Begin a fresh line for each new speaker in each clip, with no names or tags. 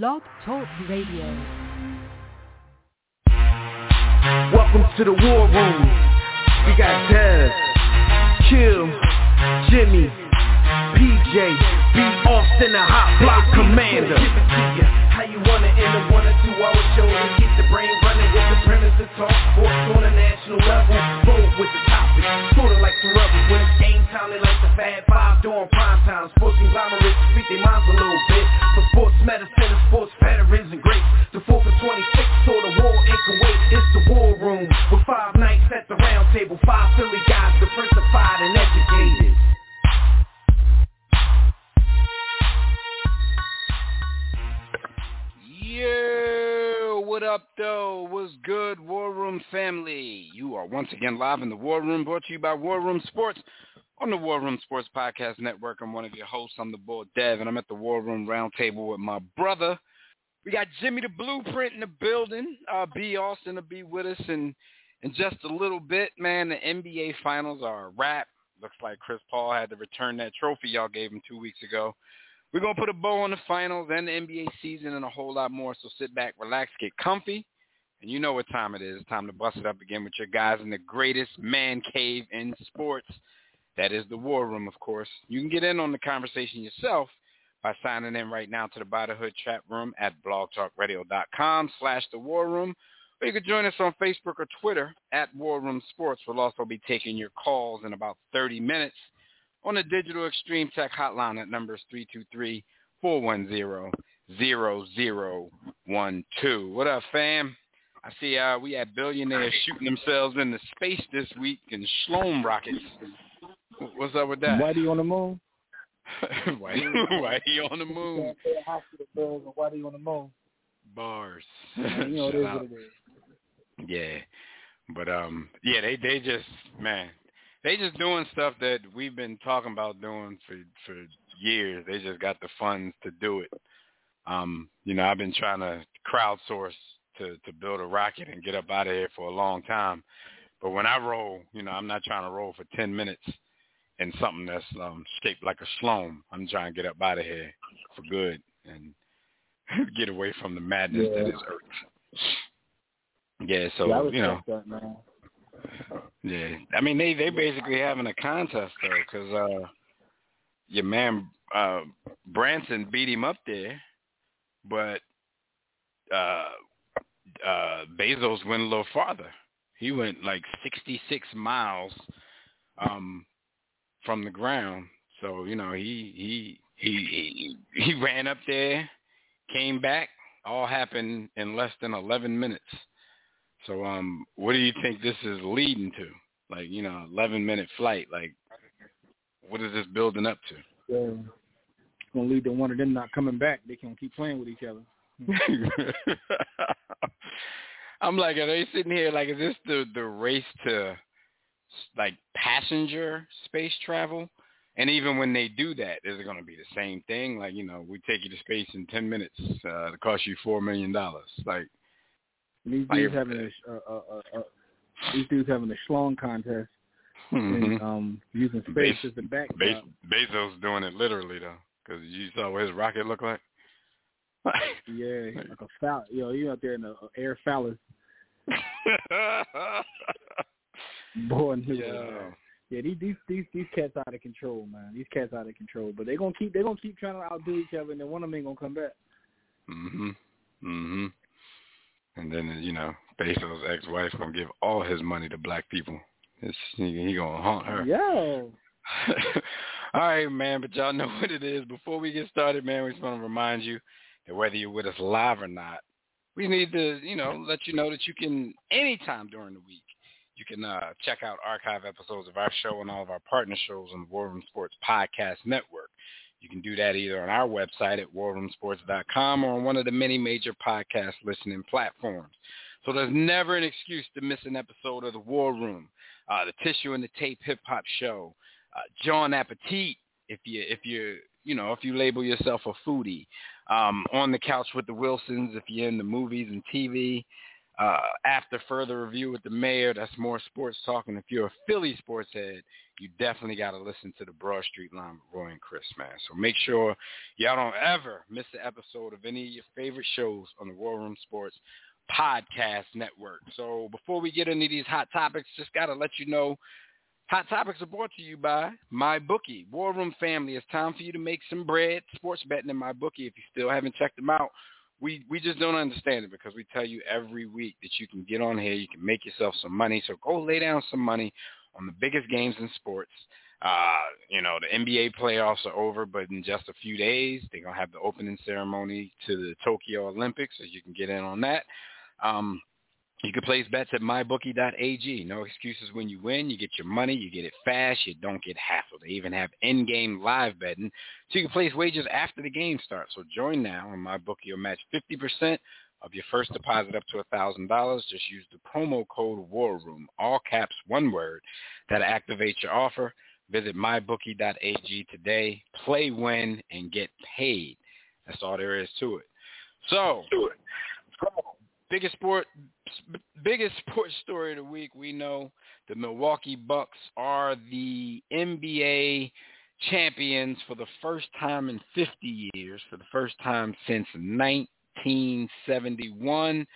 Blog Talk Radio.
Welcome to the war room. We got Dev, Kill, Jimmy, PJ, B. Austin, the hot block commander. How you want it in a one or two hour show to keep the brain running with the premise to talk sports on a national level. Roll with the topic, sorta like the rebels when it's game time. They like the Fab Five during prime time. Sports conglomerates speak their minds a little bit. For sports medicine and sports veterans and greats. The 4th and 26th or the war in Kuwait. It's the war room with five nights at the round table. Five Philly guys, diversified and educated.
Yeah, what up though? What's good, War Room family? You are once again live in the War Room, brought to you by War Room Sports on the War Room Sports Podcast Network. I'm one of your hosts. I'm the boy Dev, and I'm at the War Room Roundtable with my brother. We got Jimmy the Blueprint in the building. Uh, B. Austin to be with us in in just a little bit, man. The NBA Finals are a wrap. Looks like Chris Paul had to return that trophy y'all gave him two weeks ago. We're going to put a bow on the finals and the NBA season and a whole lot more. So sit back, relax, get comfy. And you know what time it is. It's time to bust it up again with your guys in the greatest man cave in sports. That is the War Room, of course. You can get in on the conversation yourself by signing in right now to the Bodyhood chat room at blogtalkradio.com slash the War Room. Or you can join us on Facebook or Twitter at War Room Sports. We'll also be taking your calls in about 30 minutes on the Digital Extreme Tech hotline at numbers 323-410-0012. What up, fam? I see uh, we had billionaires shooting themselves into space this week in Shlom rockets. What's up with that?
Whitey on the moon.
Whitey, Whitey on the moon.
Whitey on the moon.
Bars.
You know it is what it is.
Yeah, but um, yeah, they they just man, they just doing stuff that we've been talking about doing for for years. They just got the funds to do it. Um, you know, I've been trying to crowdsource to to build a rocket and get up out of here for a long time. But when I roll, you know, I'm not trying to roll for ten minutes in something that's um shaped like a shlom. I'm trying to get up out of here for good and get away from the madness that
Yeah.
is Earth. Yeah, so
yeah,
you know,
that, man.
Yeah, I mean they they basically having a contest though, because uh, your man uh, Branson beat him up there, but uh, uh, Bezos went a little farther. He went like 66 miles um, from the ground. So you know he he he he, he ran up there, came back. All happened in less than 11 minutes. So um, what do you think this is leading to? Like you know, 11 minute flight. Like what is this building up to?
Yeah. It's gonna lead to one of them not coming back. They can keep playing with each other.
I'm like, are they sitting here like, is this the the race to like passenger space travel? And even when they do that, is it going to be the same thing? Like, you know, we take you to space in ten minutes. Uh, it costs you four million dollars. Like,
these dudes having a, uh, uh, uh, uh, these dudes having a schlong contest
mhm.
and um using space
Base-
as a backdrop.
Be- Bezos doing it literally though, because you saw what his rocket looked like.
Yeah, like a foul. You know, you out there in the uh, air phallus, boy. And his,
yeah.
yeah, these these these these cats out of control, man. These cats out of control. But they gonna keep they gonna keep trying to outdo each other, and then one of them ain't gonna come back.
Mhm. Mhm. And then you know, Bezos' ex-wife gonna give all his money to black people. It's, he, he gonna haunt her.
Yeah.
all right, man. But y'all know what it is. Before we get started, man, we just want to remind you that whether you're with us live or not, we need to, you know, let you know that you can anytime during the week. You can uh, check out archive episodes of our show and all of our partner shows on the War Room Sports Podcast Network. You can do that either on our website at warroomsports.com or on one of the many major podcast listening platforms. So there's never an excuse to miss an episode of the War Room, uh, the Tissue and the Tape Hip Hop Show, uh, John Appetit, if you if you you know if you label yourself a foodie, um, on the couch with the Wilsons, if you're in the movies and TV, uh, after further review with the mayor. That's more sports talk. And if you're a Philly sports head, you definitely got to listen to the Broad Street Line with Roy and Chris, man. So make sure y'all don't ever miss an episode of any of your favorite shows on the War Room Sports Podcast Network. So before we get into these hot topics, just got to let you know Hot Topics are brought to you by MyBookie. War Room family, it's time for you to make some bread. Sports betting in MyBookie. If you still haven't checked them out, we we just don't understand it because we tell you every week that you can get on here, you can make yourself some money. So go lay down some money on the biggest games in sports. Uh, you know, the NBA playoffs are over, but in just a few days, they're going to have the opening ceremony to the Tokyo Olympics, so you can get in on that. Um, you can place bets at mybookie.ag. No excuses when you win. You get your money. You get it fast. You don't get hassled. They even have in-game live betting. So you can place wagers after the game starts. So join now and MyBookie will match 50% of your first deposit up to $1,000. Just use the promo code WARROOM, all caps, one word, that activates your offer. Visit mybookie.ag today. Play, win, and get paid. That's all there is to it. So, biggest sport biggest sports story of the week we know the Milwaukee Bucks are the NBA champions for the first time in 50 years for the first time since 1971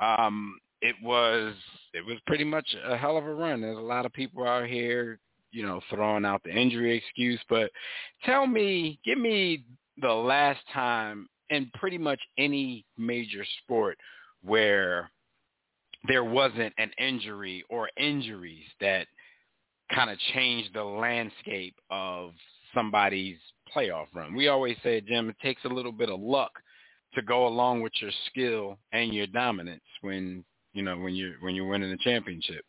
um it was it was pretty much a hell of a run. There's a lot of people out here you know throwing out the injury excuse but tell me give me the last time in pretty much any major sport where there wasn't an injury or injuries that kind of changed the landscape of somebody's playoff run. We always say, Jim, it takes a little bit of luck to go along with your skill and your dominance when you know when you're when you're winning the championship.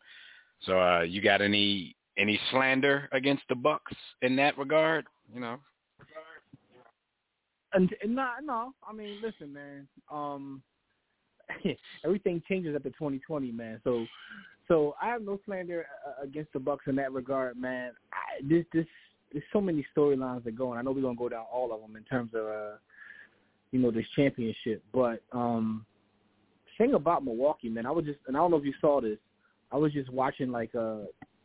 So uh you got any any slander against the Bucks in that regard? You know.
And, and no, no. I mean, listen, man. Um, everything changes after 2020, man. So, so I have no slander uh, against the Bucks in that regard, man. I, this, this, there's so many storylines that go, and I know we're gonna go down all of them in terms of, uh, you know, this championship. But um, thing about Milwaukee, man, I was just, and I don't know if you saw this. I was just watching like uh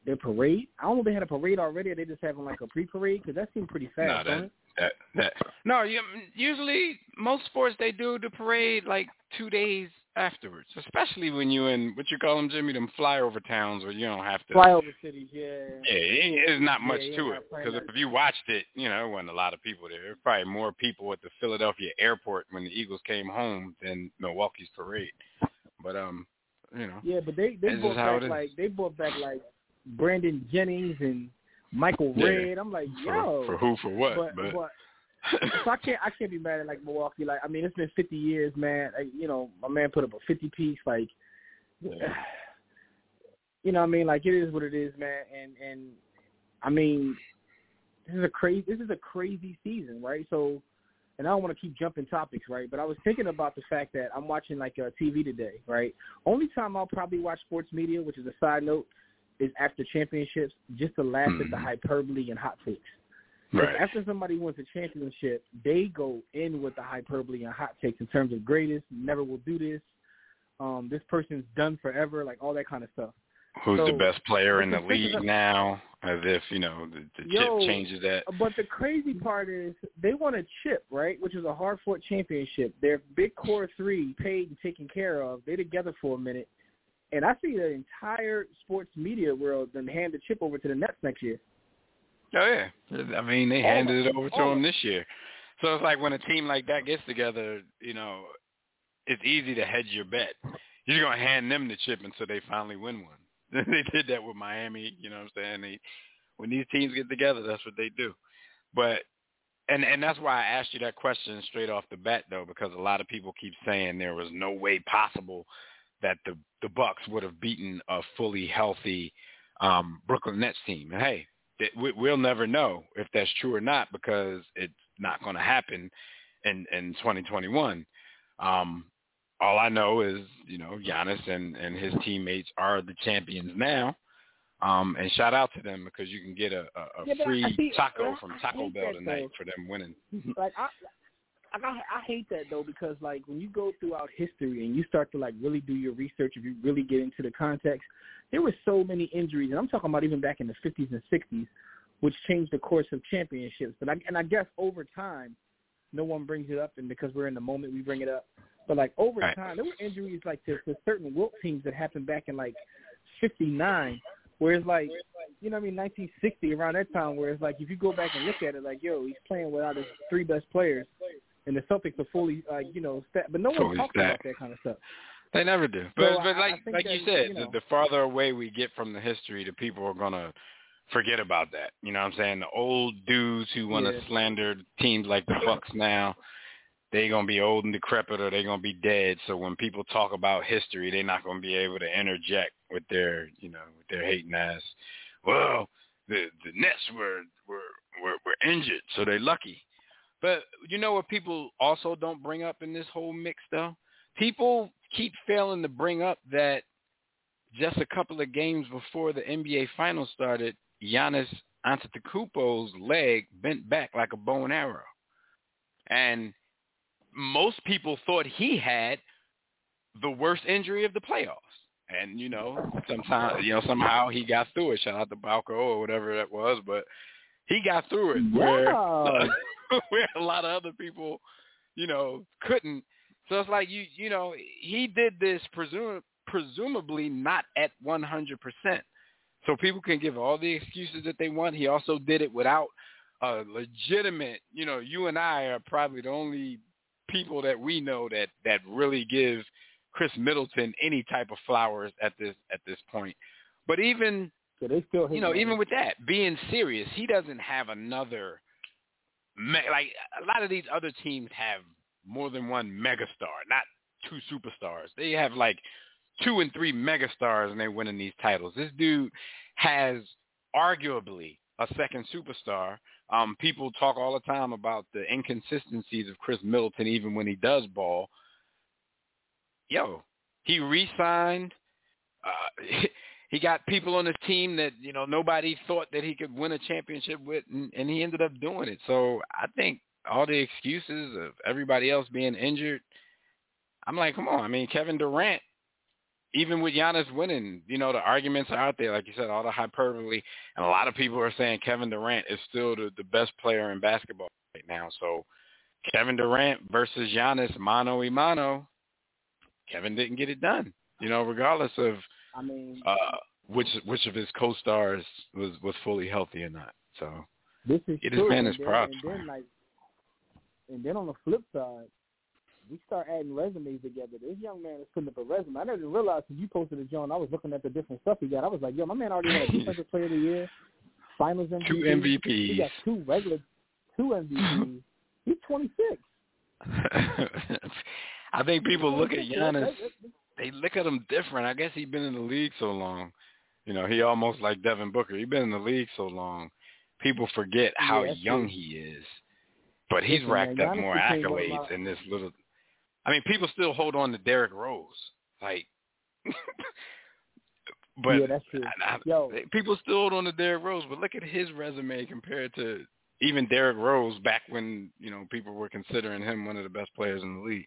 their parade. I don't know if they had a parade already, or they just having like a pre-parade because that seemed pretty fast.
No, that, that, that, no, you, usually most sports they do the parade like two days afterwards, especially when you in what you call them, Jimmy, them flyover towns where you don't have to
flyover cities. Yeah,
yeah, there's not much
yeah,
to it because if you watched it, you know, there wasn't a lot of people there. There probably more people at the Philadelphia airport when the Eagles came home than Milwaukee's parade. But um, you know,
yeah, but they they brought back like they brought back like Brandon Jennings and Michael yeah. Redd. I'm like,
yo, for, for who, for what?
But,
but,
but so I can't I can't be mad at like Milwaukee. Like I mean, it's been 50 years, man. Like, you know, my man put up a 50 piece. Like,
yeah.
you know, what I mean, like it is what it is, man. And and I mean, this is a crazy this is a crazy season, right? So, and I don't want to keep jumping topics, right? But I was thinking about the fact that I'm watching like uh, TV today, right? Only time I'll probably watch sports media, which is a side note, is after championships, just to laugh mm. at the hmm. hyperbole and hot takes.
Right.
After somebody wins a championship, they go in with the hyperbole and hot takes in terms of greatest, never will do this, um, this person's done forever, like all that kind of stuff.
Who's
so,
the best player in the league now? As if you know the, the
yo,
chip changes that.
But the crazy part is they won a chip, right? Which is a hard fought championship. Their big core three paid and taken care of. They're together for a minute, and I see the entire sports media world then hand the chip over to the Nets next year.
Oh yeah, I mean they handed it over to them this year. So it's like when a team like that gets together, you know, it's easy to hedge your bet. You're gonna hand them the chip until they finally win one. they did that with Miami. You know what I'm saying? They, when these teams get together, that's what they do. But and and that's why I asked you that question straight off the bat though, because a lot of people keep saying there was no way possible that the the Bucks would have beaten a fully healthy um Brooklyn Nets team. And hey, we, we'll never know if that's true or not because it's not going to happen in in 2021. Um, all I know is you know Giannis and and his teammates are the champions now. Um, and shout out to them because you can get a, a, a
yeah,
free
see,
taco from Taco Bell tonight
though.
for them winning.
like I, I, I hate that though because like when you go throughout history and you start to like really do your research, if you really get into the context, there were so many injuries, and I'm talking about even back in the 50s and 60s, which changed the course of championships. But I, and I guess over time, no one brings it up, and because we're in the moment, we bring it up. But like over
right.
time, there were injuries like to, to certain Wilt teams that happened back in like '59, where it's like, you know, what I mean, 1960 around that time, where it's like if you go back and look at it, like, yo, he's playing without his three best players, and the Celtics are fully, like, you know, stat, but no one
Fully
talks
stacked.
about that kind of stuff.
They never do. But
So
but
I-
like
I
like
that,
you said,
you know-
the, the farther away we get from the history, the people are gonna forget about that. You know what I'm saying? The old dudes who want to
Yeah.
slander teams like the Bucks now, they're gonna be old and decrepit or they're gonna be dead. So when people talk about history, they're not gonna be able to interject with their you know with their hating ass. Well, the the Nets were were were, were injured, so they're lucky. But you know what people also don't bring up in this whole mix though? People keep failing to bring up that just a couple of games before the NBA Finals started, Giannis Antetokounmpo's leg bent back like a bow and arrow, and most people thought he had the worst injury of the playoffs. And you know, sometimes you know somehow he got through it. Shout out to Balco or whatever that was, but he got through it. Where
Yeah.
where a lot of other people, you know, couldn't. So it's like you, you know, he did this presum- presumably not at 100%. So people can give all the excuses that they want. He also did it without a legitimate, you know, you and I are probably the only people that we know that that really give Khris Middleton any type of flowers at this at this point. But even
So they still hate
you know,
him.
even with that, being serious, he doesn't have another me- like a lot of these other teams have more than one megastar, not two superstars. They have like two and three megastars and they're winning these titles. This dude has arguably a second superstar. Um, people talk all the time about the inconsistencies of Khris Middleton even when he does ball. Yo, he re-signed. Uh, he got people on his team that you know nobody thought that he could win a championship with, and, and he ended up doing it. So I think all the excuses of everybody else being injured, I'm like, come on. I mean, Kevin Durant, even with Giannis winning, you know, the arguments are out there, like you said, all the hyperbole, and a lot of people are saying Kevin Durant is still the, the best player in basketball right now. So Kevin Durant versus Giannis, mano y mano. Kevin didn't get it done. You know, regardless of
I mean,
uh, which which of his co-stars was was fully healthy or not. So
this is
his
true.
man
and
his
then,
props,
And then, like, and then on the flip side, we start adding resumes together. This young man is putting up a resume. I didn't realize when you posted it, John. I was looking at the different stuff he got. I was like, yo, my man already had a defensive player of the year, Finals MVP.
two
He got two regular, two MVPs. He's 26.
I think people look at
26,
Giannis. They look at him different. I guess he's been in the league so long. You know, he almost like Devin Booker. He's been in the league so long. People forget how
Yeah,
young
true.
he is. But he's
Listen,
racked
man,
up more
became one of
accolades in this little. I mean, people still hold on to Derrick Rose, like. but
yeah, that's true.
I- I-
Yo,
people still hold on to Derrick Rose, but look at his resume compared to even Derrick Rose back when you know people were considering him one of the best players in the league.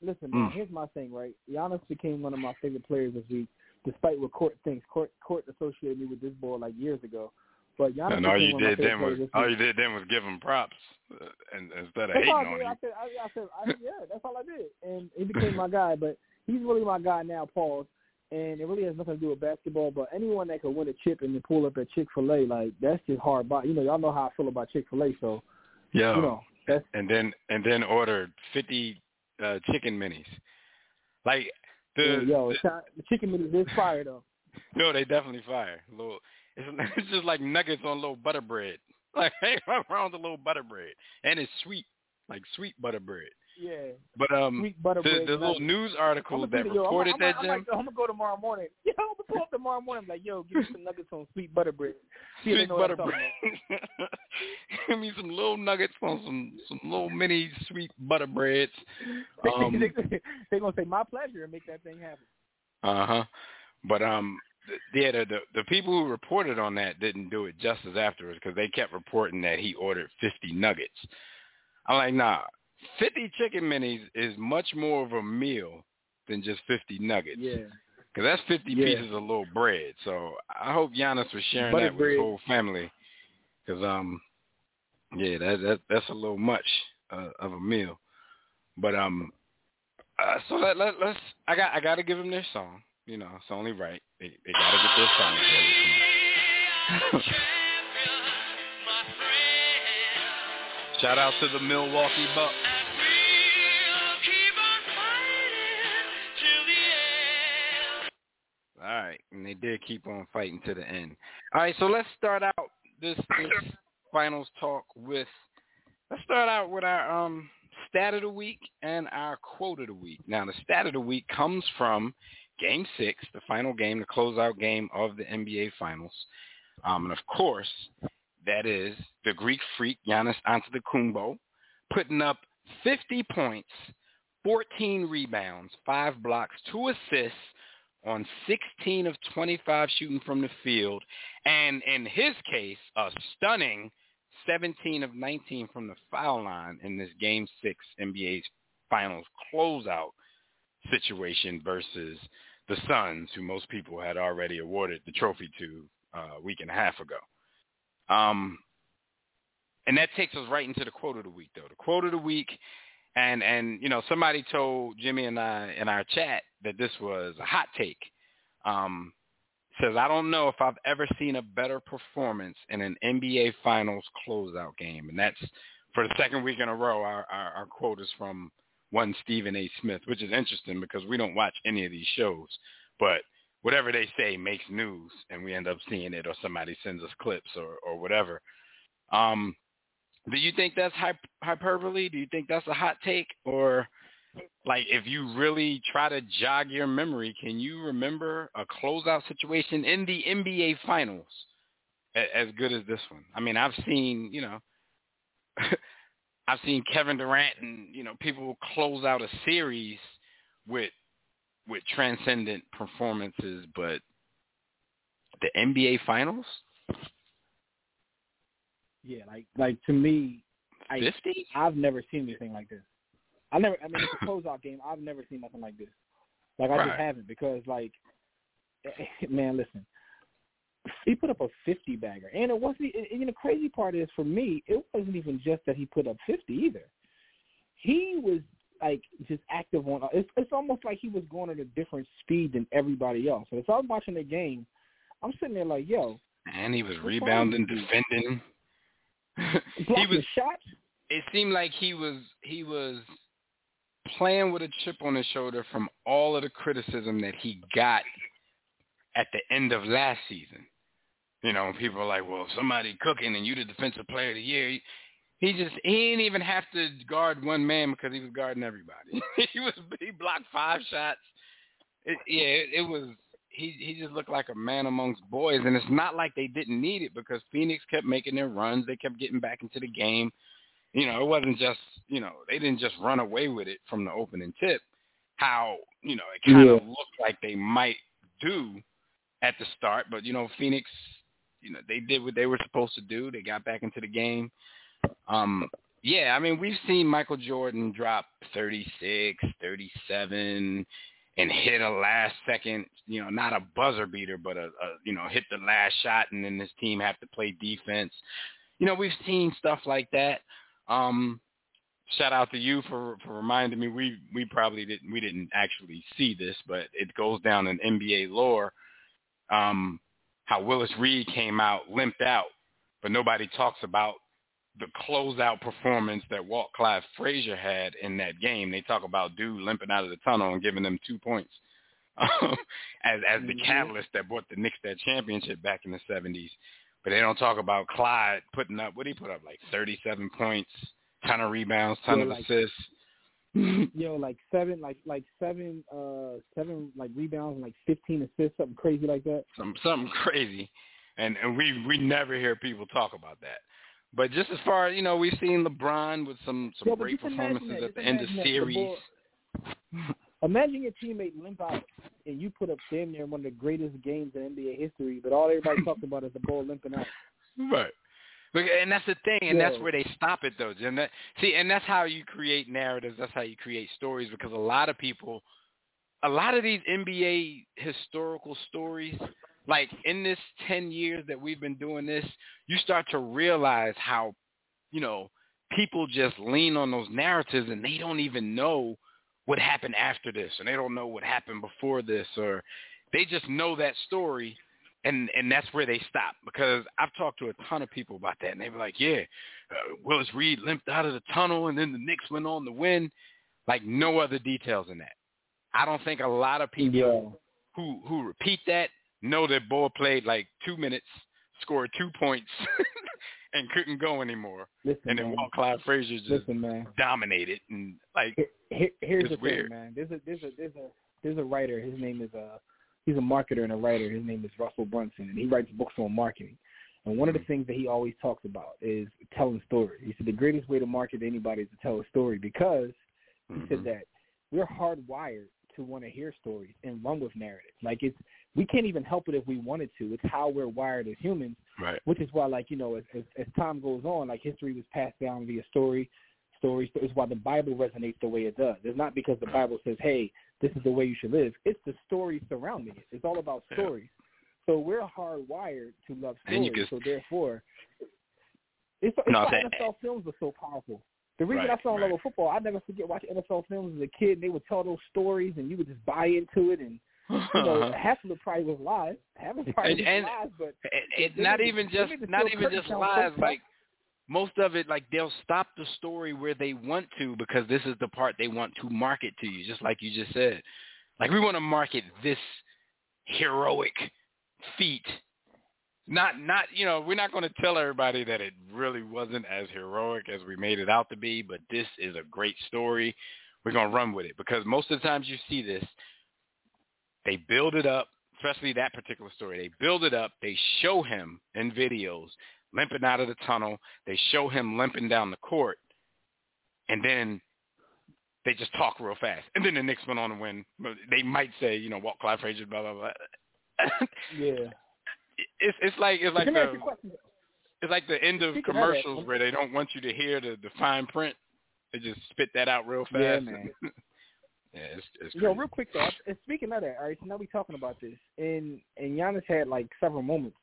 Listen, man,
Mm.
here's my thing, right? Giannis became one of my favorite players this week, despite what Court thinks. Court Court associated me with this boy like years ago. But Giannis
and all you
one of my
did then was all you did then was give him props, uh, and instead of
That's
hating on
did. I
him.
said, I, I said, I, yeah, that's all I did, and he became my guy. But he's really my guy now, Paul. And it really has nothing to do with basketball. But anyone that could win a chip and then pull up at Chick Fil A, like that's just hard. By you know, y'all know how I feel about Chick Fil A, so
Yeah,
you know
and then and then ordered fifty uh, chicken minis. Like the,
yeah, yo,
the
it's not, the chicken minis is fire though.
no, they definitely fire. Little, it's, it's just like nuggets on little butter bread. Like hey, around the little butter bread, and it's sweet, like sweet butter bread.
Yeah,
But um, the, the little news article that
yo, I'm-
reported
I'm,
that,
I'm,
Jim.
I'm, I'm gonna go tomorrow morning. Yeah, I'm gonna pull up tomorrow morning. I'm like, yo, give me some nuggets on sweet butter bread. See
Sweet butter bread. Give me some little nuggets on some some little mini sweet butter breads. Um,
they, they, they gonna say my pleasure and make that thing happen.
Uh huh. But um, yeah, the, the the people who reported on that didn't do it justice afterwards because they kept reporting that he ordered 50 nuggets. I'm like, nah. Fifty chicken minis is much more of a meal than just fifty nuggets.
Yeah.
Cause that's fifty
Yeah.
pieces of little bread. So I hope Giannis was sharing
Butter
that with his whole family. Cause um, yeah, that that that's a little much uh, of a meal. But um, uh, so let, let let's I got I got to give them their song. You know, it's only right. They they got to get their song. Shout out to the Milwaukee Bucks. All right, and they did keep on fighting to the end. All right, so let's start out this, this finals talk with. Let's start out with our um, stat of the week and our quote of the week. Now, the stat of the week comes from Game Six, the final game, the closeout game of the NBA Finals, um, and of course, that is the Greek freak Giannis Antetokounmpo putting up 50 points, 14 rebounds, five blocks, two assists on 16 of 25 shooting from the field, and in his case, a stunning 17 of 19 from the foul line in this Game 6 NBA Finals closeout situation versus the Suns, who most people had already awarded the trophy to uh, a week and a half ago. Um, and that takes us right into the quote of the week, though. The quote of the week, and and you know, somebody told Jimmy and I in our chat that this was a hot take. Um, says I don't know if I've ever seen a better performance in an NBA Finals closeout game, and that's for the second week in a row. Our our, our quote is from one Stephen A. Smith, which is interesting because we don't watch any of these shows, but whatever they say makes news, and we end up seeing it, or somebody sends us clips or or whatever. Um, do you think that's hyp- hyperbole? Do you think that's a hot take, or like if you really try to jog your memory, can you remember a closeout situation in the NBA Finals as good as this one? I mean, I've seen, you know, I've seen Kevin Durant and you know people close out a series with with transcendent performances, but the NBA Finals,
Yeah, like like to me, I
fifty.
I've never seen anything like this. I never. I mean, it's a closeout game. I've never seen nothing like this. Like I
Right.
just haven't because like, man, listen. He put up a fifty bagger, and it wasn't. And the crazy part is, for me, it wasn't even just that he put up fifty either. He was like just active on. It's it's almost like he was going at a different speed than everybody else. So if I'm watching the game, I'm sitting there like, yo,
And he was rebounding, defending. he was.
shots.
It seemed like he was. He was playing with a chip on his shoulder from all of the criticism that he got at the end of last season. You know, people are like, "Well, somebody cooking and you the defensive player of the year." He, just he didn't even have to guard one man because he was guarding everybody. he was he blocked five shots. It, yeah, it, it was he he just looked like a man amongst boys, and it's not like they didn't need it because Phoenix kept making their runs. They kept getting back into the game. You know, it wasn't just you know they didn't just run away with it from the opening tip. How you know it kind of
Yeah.
looked like they might do at the start, but you know Phoenix, you know they did what they were supposed to do. They got back into the game. Um, yeah, I mean we've seen Michael Jordan drop 36, 37 and hit a last second, you know, not a buzzer beater, but a, a you know, hit the last shot and then this team have to play defense. You know, we've seen stuff like that. Um shout out to you for for reminding me we we probably didn't we didn't actually see this, but it goes down in NBA lore um how Willis Reed came out limped out, but nobody talks about the closeout performance that Walt Clyde Frazier had in that game. They talk about dude limping out of the tunnel and giving them two points um, as as the
Mhm.
catalyst that brought the Knicks that championship back in the seventies. But they don't talk about Clyde putting up what did he put up like thirty seven points, ton of rebounds, ton
Yeah,
of
like-
assists.
Yo, like seven, like like seven, uh, seven like rebounds and like fifteen assists, something crazy like that.
some something crazy, and and we we never hear people talk about that. But just as far as you know, we've seen LeBron with some some
but
great performances at the end of
the
series.
Imagine your teammate limp out and you put up damn near one of the greatest games in NBA history, but all everybody talks about is the ball limping out.
Right. And that's the thing, and
Yeah.
that's where they stop it though, Jim. That, see, and that's how you create narratives. That's how you create stories because a lot of people, a lot of these NBA historical stories, like in this ten years that we've been doing this, you start to realize how, you know, people just lean on those narratives and they don't even know what happened after this, and they don't know what happened before this, or they just know that story and and that's where they stop because I've talked to a ton of people about that, and they were like, "Yeah, uh, Willis Reed limped out of the tunnel, and then the Knicks went on to win." Like no other details in that. I don't think a lot of people
Yeah.
who who repeat that know that Bull played like two minutes, scored two points, and couldn't go anymore,
Listen,
and then
man.
Walt Clyde Frazier just
Listen, man.
dominated, and like
Here- here- here's the
weird.
thing, man. There's a there's a there's a there's a writer. His name is uh he's a marketer and a writer. His name is Russell Brunson, and he writes books on marketing. And one of the things that he always talks about is telling stories. He said the greatest way to market anybody is to tell a story because he
mhm.
said that we're hardwired to want to hear stories and run with narratives. Like it's we can't even help it if we wanted to. It's how we're wired as humans
right,
which is why, like you know, as, as as time goes on, like history was passed down via story, stories. It's why the Bible resonates the way it does. It's not because the Bible says, "Hey, this is the way you should live." It's the stories surrounding it. It's all about
Yeah.
stories. So we're hardwired to love stories.
can-
So therefore, it's, it's
No,
why
that-
NFL films are so powerful. The reason
Right,
I fell in love with football, I never forget watching NFL films as a kid. And they would tell those stories, and you would just buy into it. And you know, half of the probably was lies. Half of it probably
And-
was
and-
lies, but
it,
They
it,
made
not even just not even just lies like most of it like they'll stop the story where they want to because this is the part they want to market to you just like you just said. Like we want to market this heroic feat. Not not you know we're not going to tell everybody that it really wasn't as heroic as we made it out to be but this is a great story. We're going to run with it because most of the times you see this they build it up especially that particular story they build it up they show him in videos limping out of the tunnel they show him limping down the court and then they just talk real fast and then the Knicks went on to win they might say you know Walt Clyde Frazier blah blah blah
yeah.
it's it's like it's like
let me ask
the
you a question.
it's like the end of
Speaking of
commercials where they don't want you to hear the, the fine print. They just spit that out real fast.
Yeah, man.
yeah, it's, it's
Yo, real quick though. And speaking of that, all right. So now we talking about this, and and Giannis had like several moments.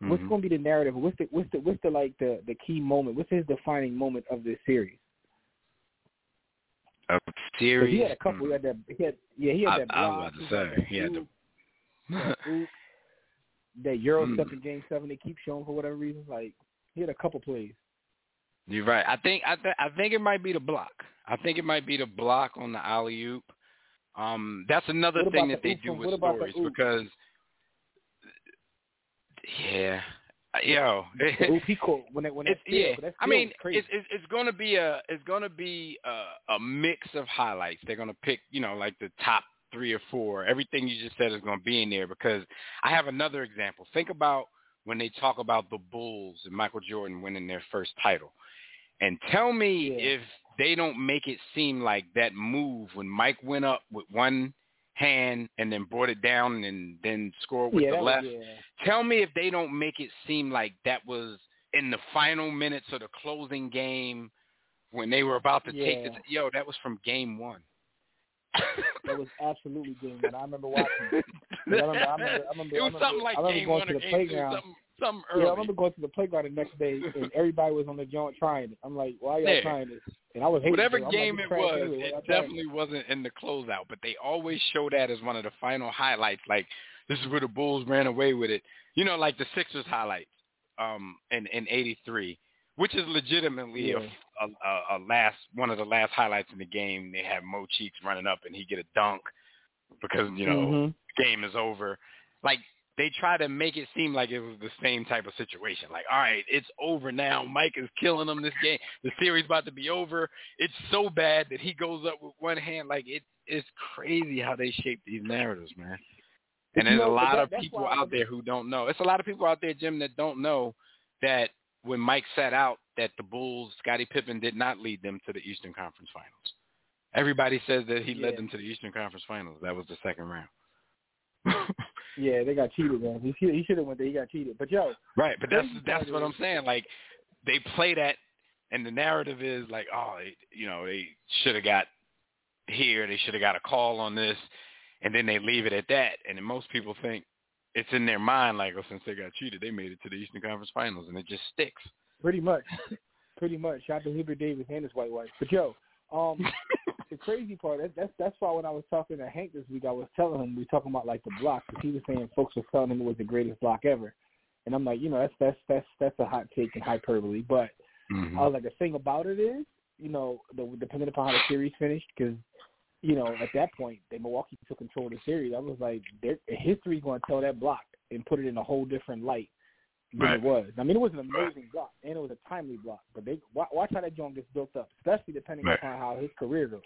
What's
Mhm.
going to be the narrative? What's the what's the what's the like the the key moment? What's his defining moment of this series?
a
'Cause
series?
He had a couple. He had that. He had yeah. He had
I-
that.
I was about to
he
say,
that
he had the-
that Euro
Mm.
step in Game Seven. They keep showing for whatever reason. Like he had a couple plays.
You're right. I think I th- I think it might be the block. I think it might be the block on the alley oop. Um, that's another thing that
the
they do with
what about the
stories because, yeah, yo,
oop he caught when it when that
it's, yeah. I mean, it's, it's it's going to be a it's going to be a, a mix of highlights. They're going to pick, you know, like the top three or four. Everything you just said is going to be in there because I have another example. Think about when they talk about the Bulls and Michael Jordan winning their first title, and tell me
Yeah.
if they don't make it seem like that move when Mike went up with one hand and then brought it down and then scored with
yeah,
the left
yeah.
tell me if they don't make it seem like that was in the final minutes of the closing game when they were about to take the
Yeah.
yo that was from game one
That was absolutely game one. I remember watching. it. I remember, I remember, I remember,
it was something like game one or game two. Something, something
Yeah, I remember going to the playground the next day and everybody was on the joint trying it. I'm like, why y'all
Yeah.
trying this? And I was
whatever
it.
Game
like,
it was. It
trying
definitely wasn't in the closeout but they always show that as one of the final highlights like this is where the bulls ran away with it you know like the sixers highlights um in in 83 which is legitimately
Yeah.
a, a, a last one of the last highlights in the game. They have Mo Cheeks running up and he get a dunk because you know
Mhm.
the game is over. Like they try to make it seem like it was the same type of situation. Like, all right, it's over now. Mike is killing them this game. The series about to be over. It's so bad that he goes up with one hand. Like it, it's crazy how they shape these narratives, man. And there's
know,
a lot
that-
of people out there who don't know. It's a lot of people out there, Jim, that don't know that when Mike sat out, that the Bulls, Scottie Pippen, did not lead them to the Eastern Conference Finals. Everybody says that he led them to the Eastern Conference Finals. That was the second round.
Yeah, they got cheated, man. He should he should have went there. He got cheated. But yo,
right. But that's that's what I'm saying. Like they play that, and the narrative is like, oh, they, you know, they should have got here. They should have got a call on this, and then they leave it at that. And then most people think it's in their mind like, oh, since they got cheated, they made it to the Eastern Conference Finals, and it just sticks.
Pretty much, pretty much. Shout out to Hubert Davis and his white wife. But yo, um, the crazy part that, that's that's why when I was talking to Hank this week, I was telling him we were talking about like the block because he was saying folks were telling him it was the greatest block ever, and I'm like, you know, that's that's that's that's a hot take and hyperbole, but
mm-hmm.
I was like, the thing about it is, you know, the, depending upon how the series finished, because you know at that point, they Milwaukee took control of the series. I was like, history's going to tell that block and put it in a whole different light than
right.
it was. I mean, it was an amazing right. block and it was a timely block. But they watch, watch how that joint gets built up, especially depending
right.
upon how his career goes.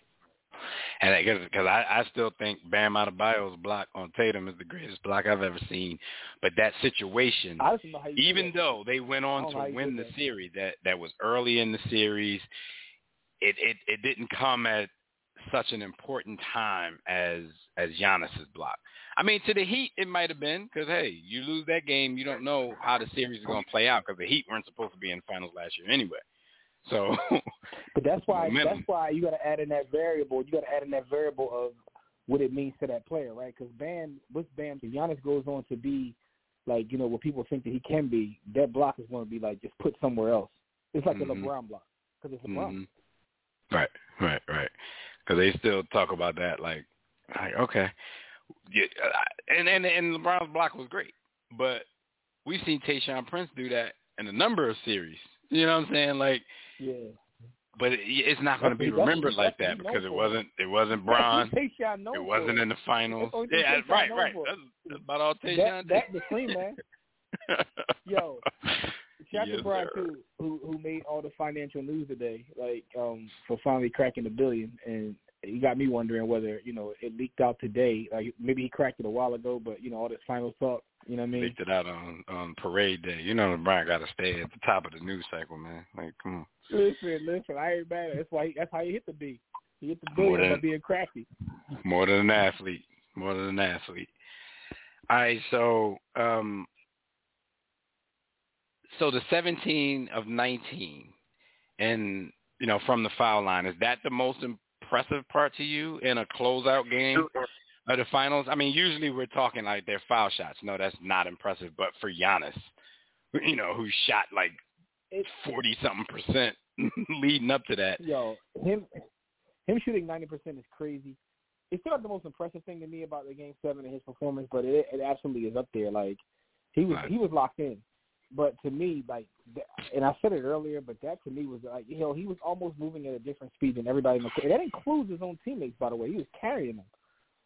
And because I, I still think Bam Adebayo's block on Tatum is the greatest block I've ever seen. But that situation, even though they went on to win the
that.
series, that that was early in the series, it it it didn't come at such an important time as as Giannis's block. I mean, to the Heat, it might have been because hey, you lose that game, you don't know how the series is going to play out because the Heat weren't supposed to be in the finals last year anyway. So,
but that's why
momentum.
that's why you got to add in that variable. You got to add in that variable of what it means to that player, right? Because Bam, with Bam, if Giannis goes on to be like you know what people think that he can be, that block is going to be like just put somewhere else. It's like
mm-hmm.
a LeBron block because it's LeBron.
Mm-hmm. Right, right, right. Because they still talk about that, like, like okay, yeah, and and and LeBron's block was great, but we've seen Tayshaun Prince do that in a number of series. You know what I'm saying? Like,
yeah.
But it, it's not going to be remembered like that because it wasn't it wasn't Bron. It wasn't in the finals. Yeah, right, right. That's, that's about all Tayshaun
that, that the cream, man. Yo, shout
yes,
to Brian too, who who made all the financial news today, like um for finally cracking a billion, and he got me wondering whether you know it leaked out today. Like maybe he cracked it a while ago, but you know all this final talk. You know what I mean?
Leaked it out on on parade day. You know, Brian got to stay at the top of the news cycle, man. Like, come on.
Listen, listen, I ain't mad. That's why he, that's how you hit the B. He hit the
More
billion
than-
by being crafty.
More than an athlete. More than an athlete. All right, so um so the 17 of 19 and you know from the foul line is that the most impressive part to you in a closeout game of the finals? I mean, usually we're talking like their foul shots. No, that's not impressive, but for Giannis, you know, who shot like 40 something percent leading up to that.
yo, him him shooting ninety percent is crazy. It's still not the most impressive thing to me about the game seven and his performance, but it it absolutely is up there. Like he was
Right.
he was locked in. But to me, like, and I said it earlier, but that to me was like, you know, he was almost moving at a different speed than everybody in the that includes his own teammates, by the way. He was carrying them.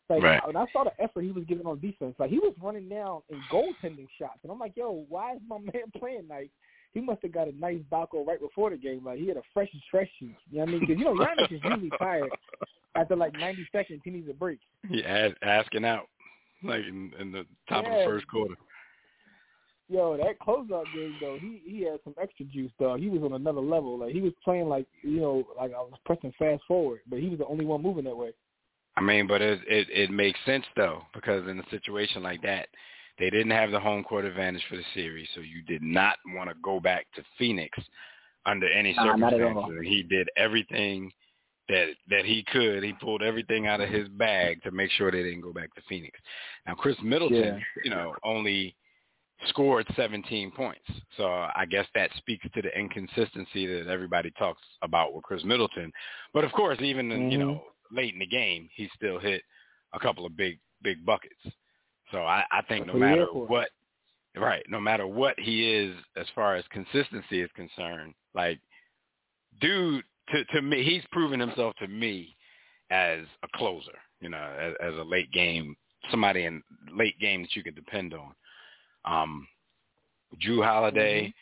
Like
Right.
when I saw the effort he was giving on defense, like he was running down and goaltending shots, and I'm like, yo, why is my man playing like? He must have got a nice Baco right before the game. Like he had a fresh, fresh sheet. You know what I mean? Because you know Giannis is usually tired after like 90 seconds. He needs a break.
He asking out like in, in the top of the first quarter.
Yo, that closeout game though, he he had some extra juice though. He was on another level. Like he was playing like you know, like I was pressing fast forward, but he was the only one moving that way.
I mean, but it it it makes sense though because in a situation like that, they didn't have the home court advantage for the series, so you did not want to go back to Phoenix under any
Nah, not at all.
circumstances. He did everything that that he could. He pulled everything out of his bag to make sure they didn't go back to Phoenix. Now, Khris Middleton,
Yeah.
you know, only scored 17 points. So I guess that speaks to the inconsistency that everybody talks about with Khris Middleton. But of course, even in, you
mm-hmm.
know late in the game, he still hit a couple of big big buckets. So I, I think no matter what, right, no matter what he is as far as consistency is concerned, like dude, to to me, he's proven himself to me as a closer. You know, as, as a late game somebody in late game that you could depend on. Um, Jrue Holiday,
Mhm.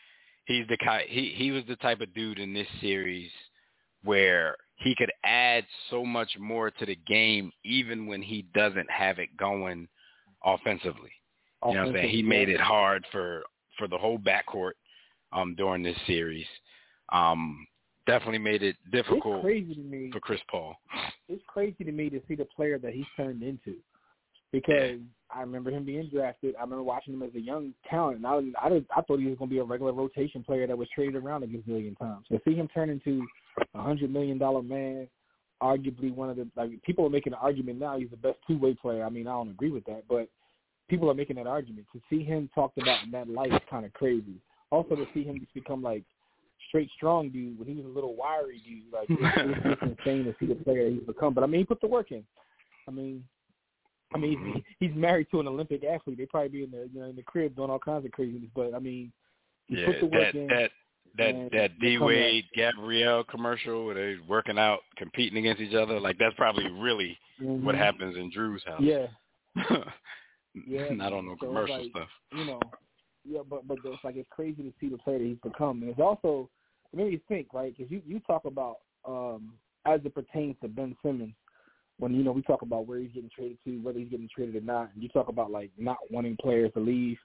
he's the he he was the type of dude in this series where he could add so much more to the game even when he doesn't have it going offensively. You know what I'm saying? He made it hard for for the whole backcourt um during this series. Um definitely made it difficult
me.
for Chris Paul.
It's crazy to me to see the player that he's turned into. because I remember him being drafted. I remember watching him as a young talent, and I was, I, I thought he was going to be a regular rotation player that was traded around a gazillion times. To see him turn into a hundred million dollar man, arguably one of the like people are making an argument now he's the best two way player. I mean I don't agree with that, but people are making that argument. To see him talked about in that light is kind of crazy. Also to see him just become like straight strong dude when he was a little wiry dude, like it's, it's insane to see the player he's become. But I mean he put the work in. I mean I mean, he's married to an Olympic athlete. They probably be in the you know in the crib doing all kinds of craziness. But I mean, he
yeah,
put the work
that
in.
that that that D Wade Gabrielle commercial where they're working out, competing against each other. Like that's probably really
mm-hmm.
what happens in Jrue's house.
Yeah. yeah.
Not on no
so
commercial
like,
stuff.
You know. Yeah, but but it's like it's crazy to see the player that he's become, and it's also it made me think, right? Because you you talk about um as it pertains to Ben Simmons when you know we talk about where he's getting traded to, whether he's getting traded or not, and you talk about like not wanting players to leave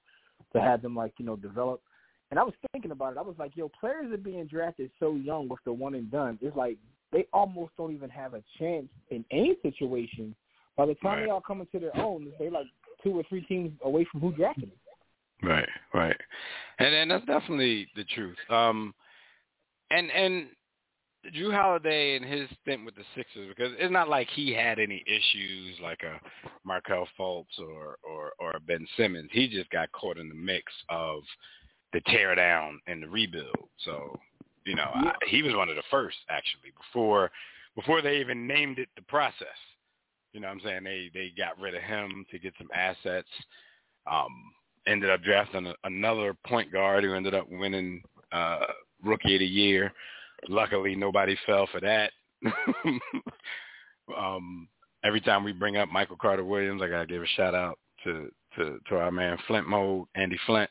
to have them like you know develop. And I was thinking about it. I was like, yo, players are being drafted so young with the one and done. It's like they almost don't even have a chance in any situation. By the time
right.
they all come into their own, they're like two or three teams away from who drafted them.
Right, right, and and that's definitely the truth. Um, and and Jrue Holiday and his stint with the Sixers because it's not like he had any issues like a Markelle Fultz or or or Ben Simmons. He just got caught in the mix of the tear down and the rebuild. So, you know,
yeah.
I, he was one of the first actually before before they even named it the process. You know what I'm saying? They they got rid of him to get some assets. Um ended up drafting a, another point guard who ended up winning uh rookie of the year luckily nobody fell for that. um, every time we bring up Michael Carter Williams, I gotta give a shout out to to to our man Flint Mode, Andy Flint,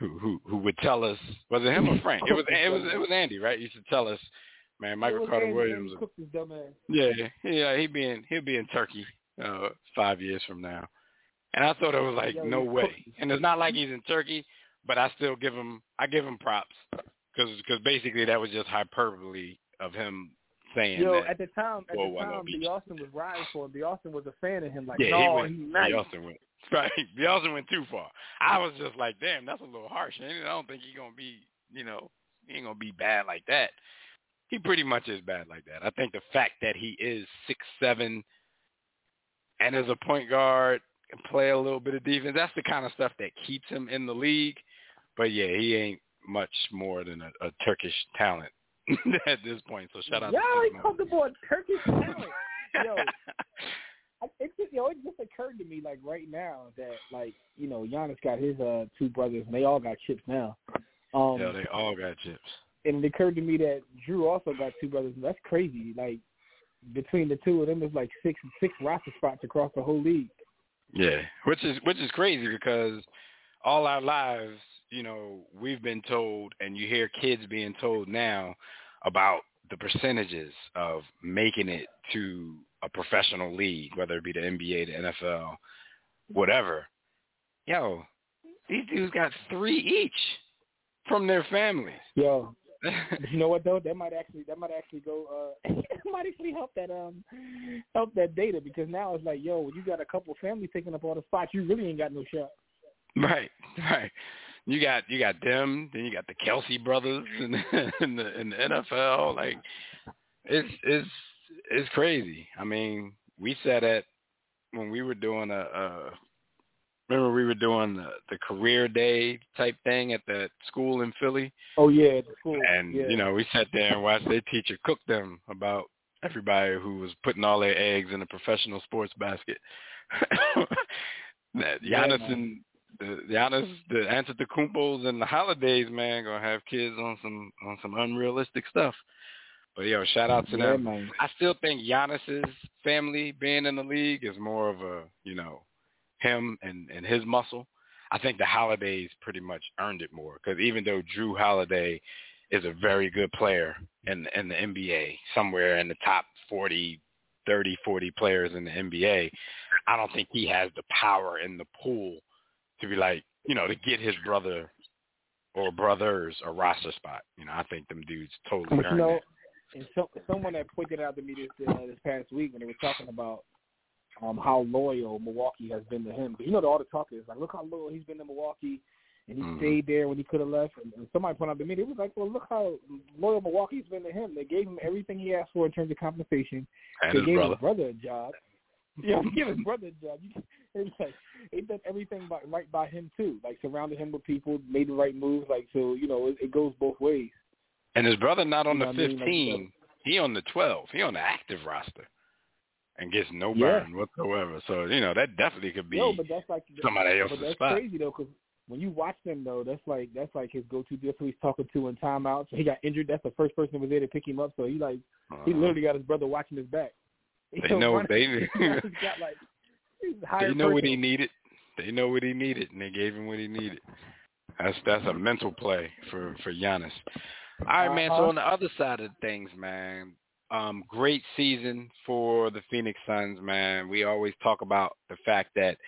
who who who would tell us was it him or Frank? It was it was it was Andy, right? He used to tell us, man, Michael Carter
Andy,
Williams. Yeah, yeah, he'd be in he'll be in Turkey uh, five years from now. And I thought it was like
Yo,
no way. And it's not like he's in Turkey, but I still give him I give him props because because basically that was just hyperbole of him saying
Yo, at the time, at the time, B. Austin was riding for him. B. Austin was a fan of him. Like,
yeah,
no,
he went,
he's nice.
B. Austin went right. B. Austin went too far. I was just like, damn, that's a little harsh. And I don't think he's gonna be, you know, he ain't gonna be bad like that. He pretty much is bad like that. I think the fact that he is six seven and is a point guard and play a little bit of defense, that's the kind of stuff that keeps him in the league. But yeah, he ain't much more than a, a Turkish talent at this point. So shout out. To
he called the boy Turkish talent. Yo, it just yo, it just occurred to me like right now that like you know Giannis got his uh two brothers and they all got chips now. Um,
yeah, they all got chips.
And it occurred to me that Jrue also got two brothers. And that's crazy. Like between the two of them, there's like six six roster spots across the whole league.
Yeah, which is which is crazy because all our lives, you know, we've been told, and you hear kids being told now about the percentages of making it to a professional league, whether it be the NBA, the NFL, whatever. Yo, these dudes got three each from their families.
Yo, you know what though? That might actually that might actually go uh might actually help that um help that data because now it's like, yo, you got a couple families taking up all the spots, you really ain't got no shot.
Right, right. You got you got them, then you got the Kelce brothers in, in the in the NFL. Like it's it's it's crazy. I mean, we said it when we were doing a, a remember we were doing the, the career day type thing at that school in Philly.
Oh yeah, the school.
And
yeah.
you know, we sat there and watched their teacher cook them about everybody who was putting all their eggs in a professional sports basket. that Giannis
yeah,
and the Giannis, the Antetokounmpos and the Holidays, man, gonna have kids on some on some unrealistic stuff. But yo, shout out to
yeah,
them.
Man.
I still think Giannis's family being in the league is more of a you know him and and his muscle. I think the Holidays pretty much earned it more because even though Jrue Holiday is a very good player in in the NBA, somewhere in the top 40, 30, 40 players in the NBA, I don't think he has the power in the pool to be like, you know, to get his brother or brothers a roster spot. You know, I think them dudes totally earned
you know,
it.
And so, someone that pointed out to me this uh, this past week when they were talking about um, how loyal Milwaukee has been to him. But you know, all the talk is like, look how loyal he's been to Milwaukee, and he mm-hmm. stayed there when he could have left. And, and somebody pointed out to me, it was like, well, look how loyal Milwaukee's been to him. They gave him everything he asked for in terms of compensation.
And
they
his
gave
brother.
his brother a job. yeah, they gave his brother a job. You, it's like they done everything by, right by him too. Like surrounded him with people, made the right moves. Like so, you know, it, it goes both ways.
And his brother not on
you
the
know
15.
I mean?
he on the 12. He on the active roster. And gets no
Yeah.
burn whatsoever. So, you know, that definitely could be
Yo, but that's like
somebody else's
But that's
spot.
crazy though, because when you watch them though, that's like that's like his go-to. That's who he's talking to in timeout. So he got injured. That's the first person that was there to pick him up. So he like he
Uh,
literally got his brother watching his back. You
They know
running-
they
got like
they know what he needed. They know what he needed, and they gave him what he needed. That's that's a mental play for for Giannis. All right, man. So
Uh-huh.
on the other side of things, man, um, great season for the Phoenix Suns, man. We always talk about the fact that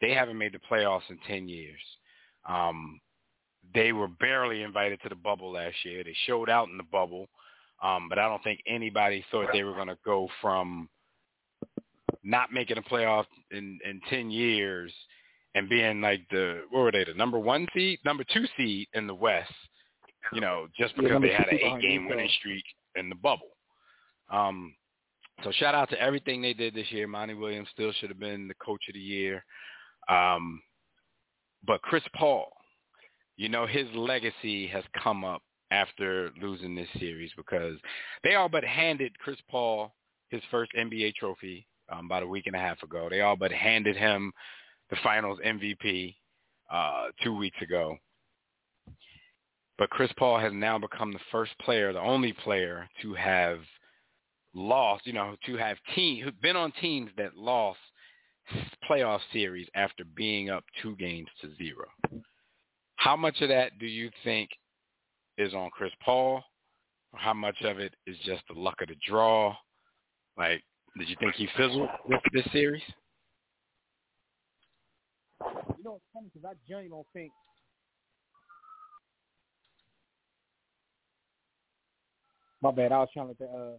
they haven't made the playoffs in ten years. Um, they were barely invited to the bubble last year. They showed out in the bubble, um, but I don't think anybody thought they were going to go from not making a playoff in in ten years and being like the what were they the number one seed, number two seed in the West. You know, just because
number
they had an eight game winning streak in the bubble. Um, so shout out to everything they did this year. Monty Williams still should have been the coach of the year. Um, but Chris Paul, you know, his legacy has come up after losing this series because they all but handed Chris Paul his first NBA trophy um, about a week and a half ago. They all but handed him the Finals MVP uh, two weeks ago. But Chris Paul has now become the first player, the only player to have lost, you know, to have team who've been on teams that lost playoff series after being up two games to zero. How much of that do you think is on Chris Paul? Or how much of it is just the luck of the draw? Like, did you think he fizzled with this series?
You know, it's funny because I genuinely don't think. My bad. I was trying to, uh,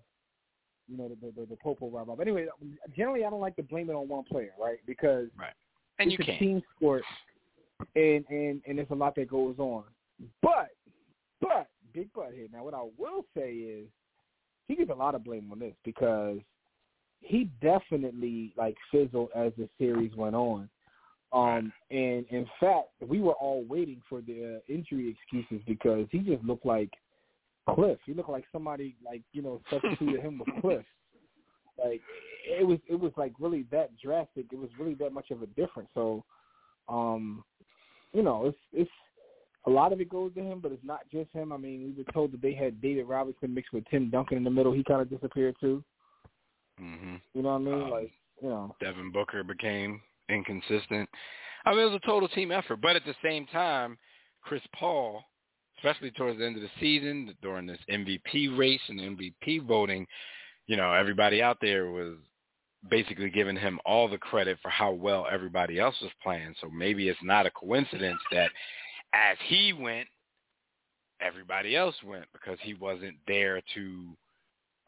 you know, the the, the, the popo rub But anyway, generally, I don't like to blame it on one player, right? Because right.
And
it's
you
a
can't.
team sport, and and and there's a lot that goes on. But but big but here. Now, what I will say is he gets a lot of blame on this because he definitely like fizzled as the series went on. Um, and in fact, we were all waiting for the uh, injury excuses because he just looked like Cliff. He looked like somebody like you know substituted him with Cliff. Like it was, it was like really that drastic. It was really that much of a difference. So, um, you know, it's it's a lot of it goes to him, but it's not just him. I mean, we were told that they had David Robinson mixed with Tim Duncan in the middle. He kind of disappeared too.
hmm
You know what I mean?
Um,
like, you know,
Devin Booker became inconsistent. I mean, it was a total team effort. But at the same time, Chris Paul, especially towards the end of the season, during this MVP race and MVP voting, you know, everybody out there was basically giving him all the credit for how well everybody else was playing. So maybe it's not a coincidence that as he went, everybody else went because he wasn't there to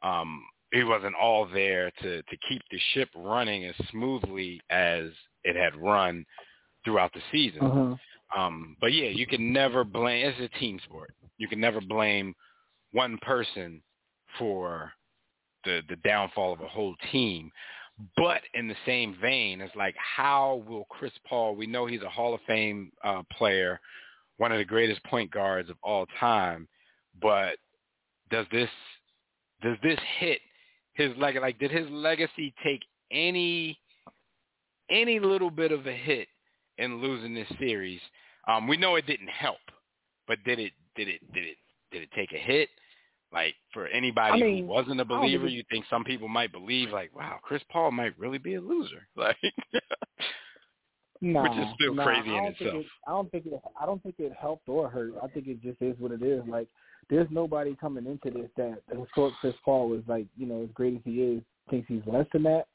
um he wasn't all there to to keep the ship running as smoothly as it had run throughout the season.
uh-huh.
Um, but yeah, you can never blame. It's a team sport. You can never blame one person for the the downfall of a whole team. But in the same vein, it's like how will Chris Paul? We know he's a Hall of Fame uh, player, one of the greatest point guards of all time. But does this does this hit his leg? Like, did his legacy take any any little bit of a hit in losing this series? Um, we know it didn't help, but did it did it did it did it take a hit? Like for anybody
I mean,
who wasn't a believer, you think some people might believe like, wow, Chris Paul might really be a loser. Like,
Nah,
Which is still
nah,
crazy in
I don't think
itself.
It, I don't think it. I don't think it helped or hurt. I think it just is what it is. Like, there's nobody coming into this that the historic Chris Paul was like, you know, as great as he is, thinks he's less than that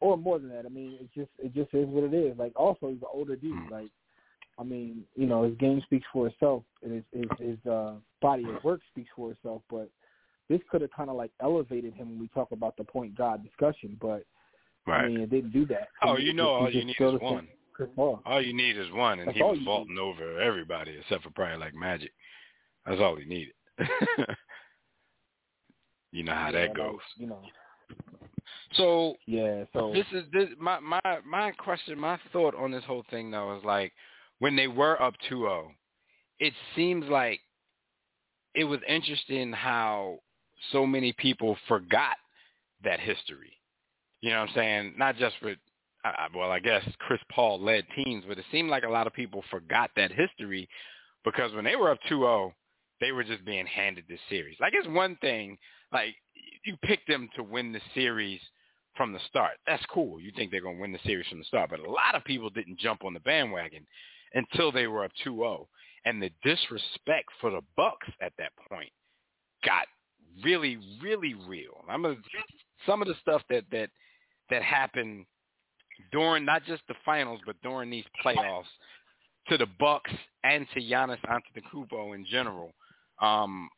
or more than that. I mean, it just it just is what it is. Like, also he's an older dude.
Mm.
Like, I mean, you know, his game speaks for itself, and his his, his uh, body of work speaks for itself. But this could have kind of like elevated him when we talk about the point guard discussion. But
Right.
I mean, it didn't do that.
Oh, you know, all you need is one. All you need is one, and
That's
he was vaulting
need.
over everybody except for probably like Magic. That's all he needed. you know how
Yeah,
that goes.
you know.
So
Yeah. So
this is this my my my question my thought on this whole thing though is like when they were up 2-0 it seems like it was interesting how so many people forgot that history you know what i'm saying not just for uh, well i guess chris paul led teams but it seemed like a lot of people forgot that history because when they were up 2-0 they were just being handed this series like it's one thing like you pick them to win the series from the start. That's cool. You think they're going to win the series from the start. But a lot of people didn't jump on the bandwagon until they were up 2-0. And the disrespect for the Bucks at that point got really, really real. I'm gonna, some of the stuff that, that, that happened during not just the finals, but during these playoffs to the Bucks and to Giannis Antetokounmpo in general. Um,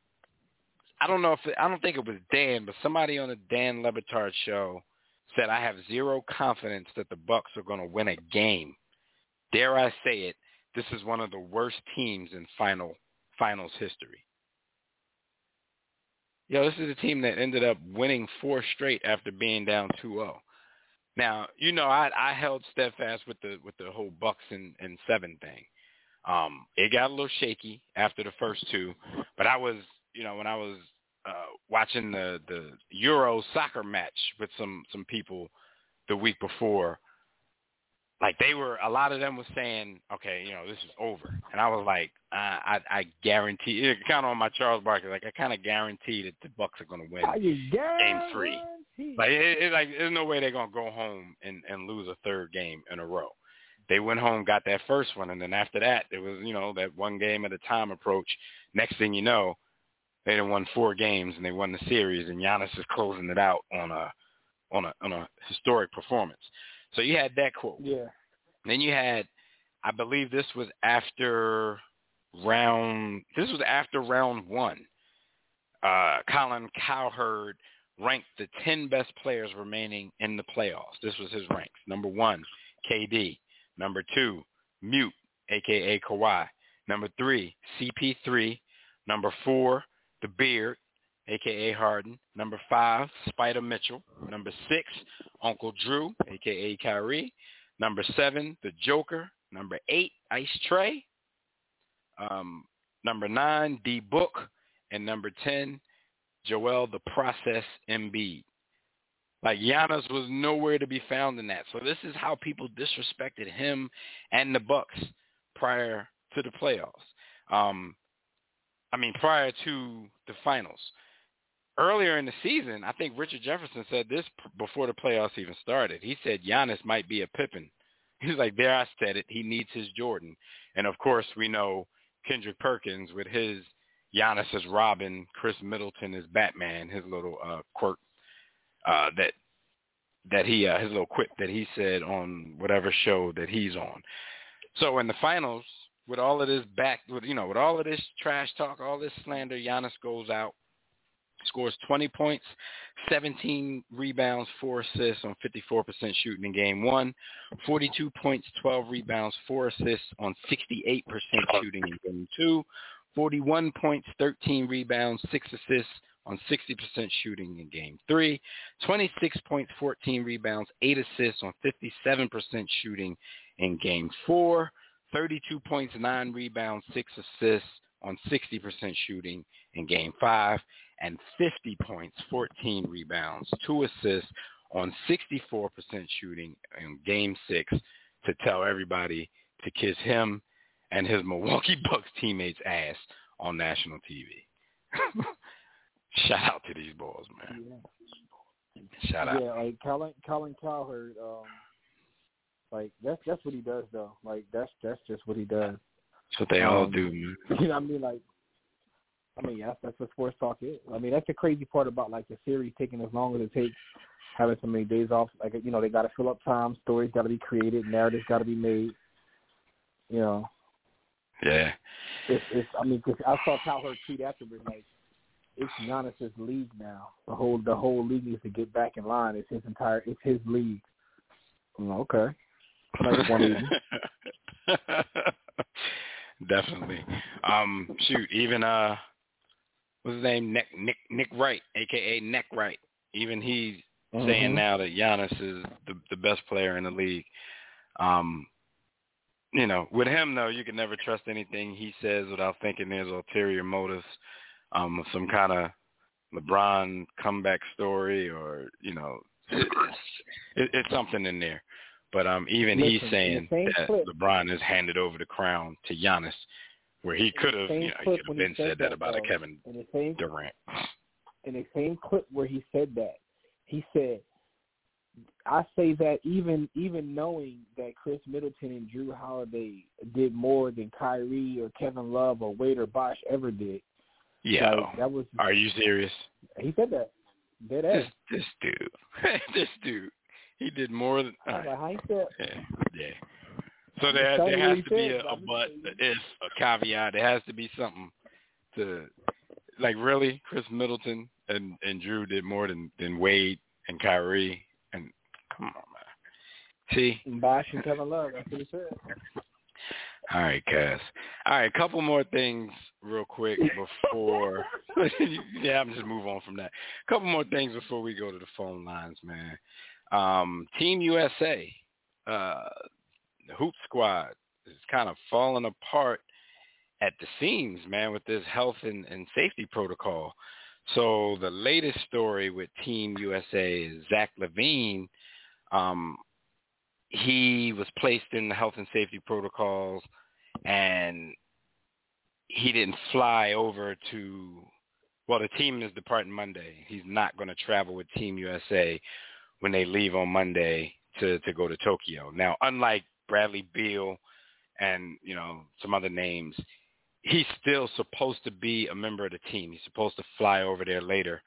I don't know if it, I don't think it was Dan, but somebody on the Dan Le Batard show said I have zero confidence that the Bucks are going to win a game. Dare I say it? This is one of the worst teams in final finals history. Yo, this is a team that ended up winning four straight after being down 2-0. Now, you know, I I held steadfast with the with the whole Bucks and, and seven thing. Um, it got a little shaky after the first two, but I was, you know, when I was uh, watching the the Euro soccer match with some some people the week before, like they were a lot of them was saying, okay, you know, this is over, and I was like, uh, I I guarantee, it kind of on my Charles Barkley, like I kind of guarantee that the Bucks are going to win. Game three. Like it, it like there's no way they're gonna go home and and lose a third game in a row. They went home, got that first one, and then after that, it was you know that one game at a time approach. Next thing you know, they done won four games and they won the series, and Giannis is closing it out on a on a on a historic performance. So you had that quote.
Yeah.
Then you had, I believe this was after round. This was after round one. Uh, Colin Cowherd ranked the 10 best players remaining in the playoffs. This was his ranks. Number one, KD. Number two, Mute, a.k.a. Kawhi. Number three, CP3. Number four, The Beard, a.k.a. Harden. Number five, Spider Mitchell. Number six, Uncle Drew, a.k.a. Kyrie. Number seven, The Joker. Number eight, Ice Trae. Um, number nine, D Book. And number 10, Joel the Process Embiid. Like Giannis was nowhere to be found in that. So this is how people disrespected him and the Bucks prior to the playoffs. Um, I mean, prior to the finals. Earlier in the season, I think Richard Jefferson said this before the playoffs even started. He said Giannis might be a Pippin. He's like, there I said it. He needs his Jordan. And of course, we know Kendrick Perkins with his Giannis as Robin, Khris Middleton as Batman, his little uh, quirk uh, that that he uh, his little quip that he said on whatever show that he's on. So in the finals, with all of this back, with you know, with all of this trash talk, all this slander, Giannis goes out, scores 20 points, 17 rebounds, four assists on 54% shooting in game one, 42 points, 12 rebounds, four assists on 68% shooting in game two, 41 points, 13 rebounds, six assists on 60% shooting in game three, 26 points, 14 rebounds, eight assists on 57% shooting in game four, 32 points, nine rebounds, six assists on 60% shooting in game five, and 50 points, 14 rebounds, two assists on 64% shooting in game six to tell everybody to kiss him and his Milwaukee Bucks teammates' ass on national TV. Shout out to these boys, man.
Yeah.
Shout out.
Yeah, like Colin Colin Cowherd, um like that's that's what he does though. Like that's that's just what he does.
That's what they all
Um,
do, man.
You know what I mean? Like I mean, yeah, that's what sports talk is. I mean, that's the crazy part about like the series taking as long as it takes, having so many days off. Like you know, they got to fill up time. Stories got to be created. Narratives got to be made. You know,
Yeah.
it's it's. I mean, 'cause I saw Cowherd tweet afterwards like, it's Giannis's league now. The whole the whole league needs to get back in line. It's his entire. It's his league. Okay. Like one
Definitely. Um, shoot, even uh, what's his name? Nick Nick Nick Wright, aka Neck Wright. Even he's mm-hmm. saying now that Giannis is the the best player in the league. Um, you know, with him though, you can never trust anything he says without thinking there's ulterior motives, um, some kind of LeBron comeback story, or you know, it's, it, it's something in there. But um, even Listen, he's saying that clip, LeBron has handed over the crown to Giannis, where he could have, you know, he could have been said, said that, that about a Kevin in the same, Durant.
In the same clip where he said that, he said, "I say that even even knowing that Khris Middleton and Jrue Holiday did more than Kyrie or Kevin Love or Wade or Bosh ever did."
Yeah, like, that was. Are you serious?
He said that. Dead
this, this dude, this dude. He did more than.
Right. Like, yeah,
yeah. So there, there has to be a, a but, if, a caveat. There has to be something to, like, really, Khris Middleton and and Jrue did more than than Wade and Kyrie. And come on, man. See.
Bosh and Kevin Love. That's what he said.
All right, Cass. All right, a couple more things real quick before. yeah, I'm just move on from that. A couple more things before we go to the phone lines, man. Um, Team USA, uh, the Hoop Squad is kind of falling apart at the seams, man, with this health and, and safety protocol. So the latest story with Team USA is Zach LaVine. Um, he was placed in the health and safety protocols, and he didn't fly over to. Well, the team is departing Monday. He's not going to travel with Team USA when they leave on Monday to to go to Tokyo. Now, unlike Bradley Beal and you know some other names, he's still supposed to be a member of the team. He's supposed to fly over there later.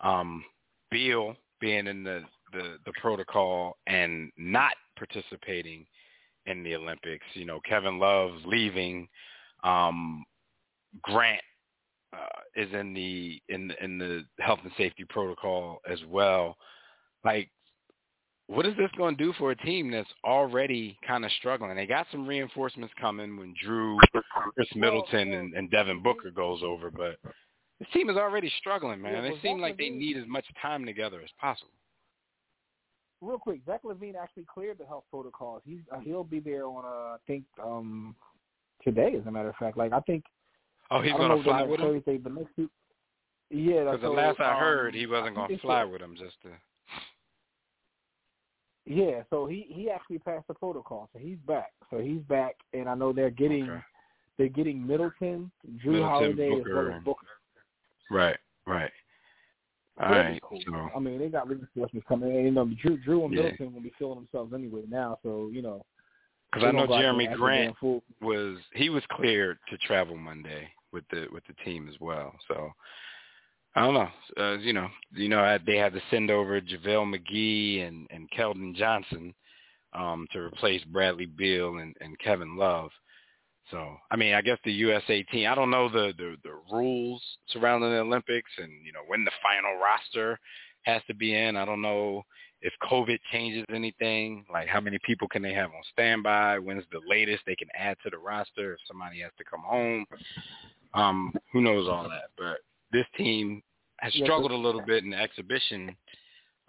Um, Beal being in the, the the protocol and not participating in the Olympics. You know, Kevin Love's leaving. Um, Grant uh, is in the in in the health and safety protocol as well like what is this going to do for a team that's already kind of struggling? They got some reinforcements coming when Jrue, Khris Middleton, and, and Devin Booker goes over, but this team is already struggling, man. they seem like they need as much time together as possible.
Real quick, Zach LaVine actually cleared the health protocols. He's uh, he'll be there on uh, I think um today, as a matter of fact. Like I think.
Oh, he's going to fly with Thursday,
him. But next week, yeah,
because the last I heard, um, he wasn't going to fly with him just to.
Yeah, so he he actually passed the protocol, so he's back. So he's back, and I know they're getting okay. they're getting Middleton, Jrue Middleton, Holiday, Booker. as well as Booker.
Right, right. All right. Cool. So.
I mean, they got reinforcements coming in. You know, Drew, Jrue and yeah. Middleton will be feeling themselves anyway now, so you know.
Because I know Jerami Grant was he was cleared to travel Monday with the with the team as well. So I don't know. Uh, you know, you know, they had to send over JaVale McGee and and Keldon Johnson um, to replace Bradley Beal and, and Kevin Love. So, I mean, I guess the USA team. I don't know the, the the rules surrounding the Olympics and you know when the final roster has to be in. I don't know if COVID changes anything. Like, how many people can they have on standby? When's the latest they can add to the roster if somebody has to come home? Um, who knows all that, but this team has struggled a little bit in the exhibition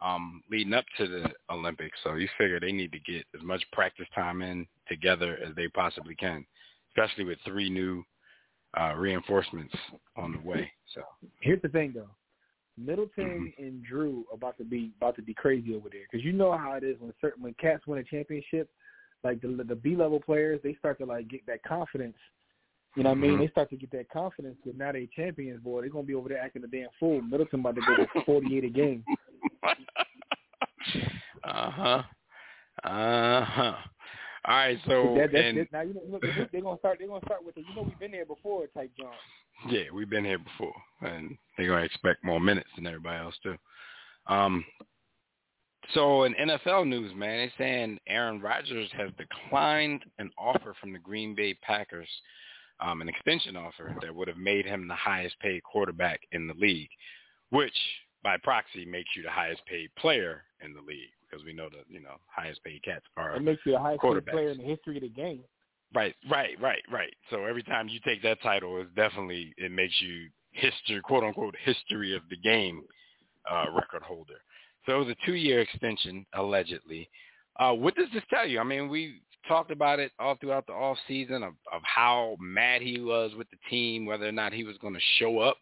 um, leading up to the Olympics. So you figure they need to get as much practice time in together as they possibly can, especially with three new uh, reinforcements on the way. So
here's the thing, though. Middleton mm-hmm. and Jrue about to be about to be crazy over there because you know how it is when certain when cats win a championship, like the the B level players, they start to like get that confidence you know what I mean? Mm-hmm. They start to get that confidence because now they champions, boy. They're gonna be over there acting a damn fool. Middleton about to go to forty eight a game.
uh huh. Uh huh. All right, so
that, that's and, it. now you know they're gonna start. They're gonna start with the you know we've been here before type John.
Yeah, we've been here before, and they're gonna expect more minutes than everybody else too. Um, so in NFL news, man, they're saying Aaron Rodgers has declined an offer from the Green Bay Packers um, an extension offer that would have made him the highest paid quarterback in the league, which by proxy makes you the highest paid player in the league because we know the you know highest paid cats are
it makes you the highest paid player in the history of the game.
Right, right, right, right. So every time you take that title, it's definitely it makes you history, quote unquote, history of the game uh, record holder. So it was a two-year extension, allegedly. Uh, what does this tell you? I mean, we talked about it all throughout the off season of, of how mad he was with the team, whether or not he was going to show up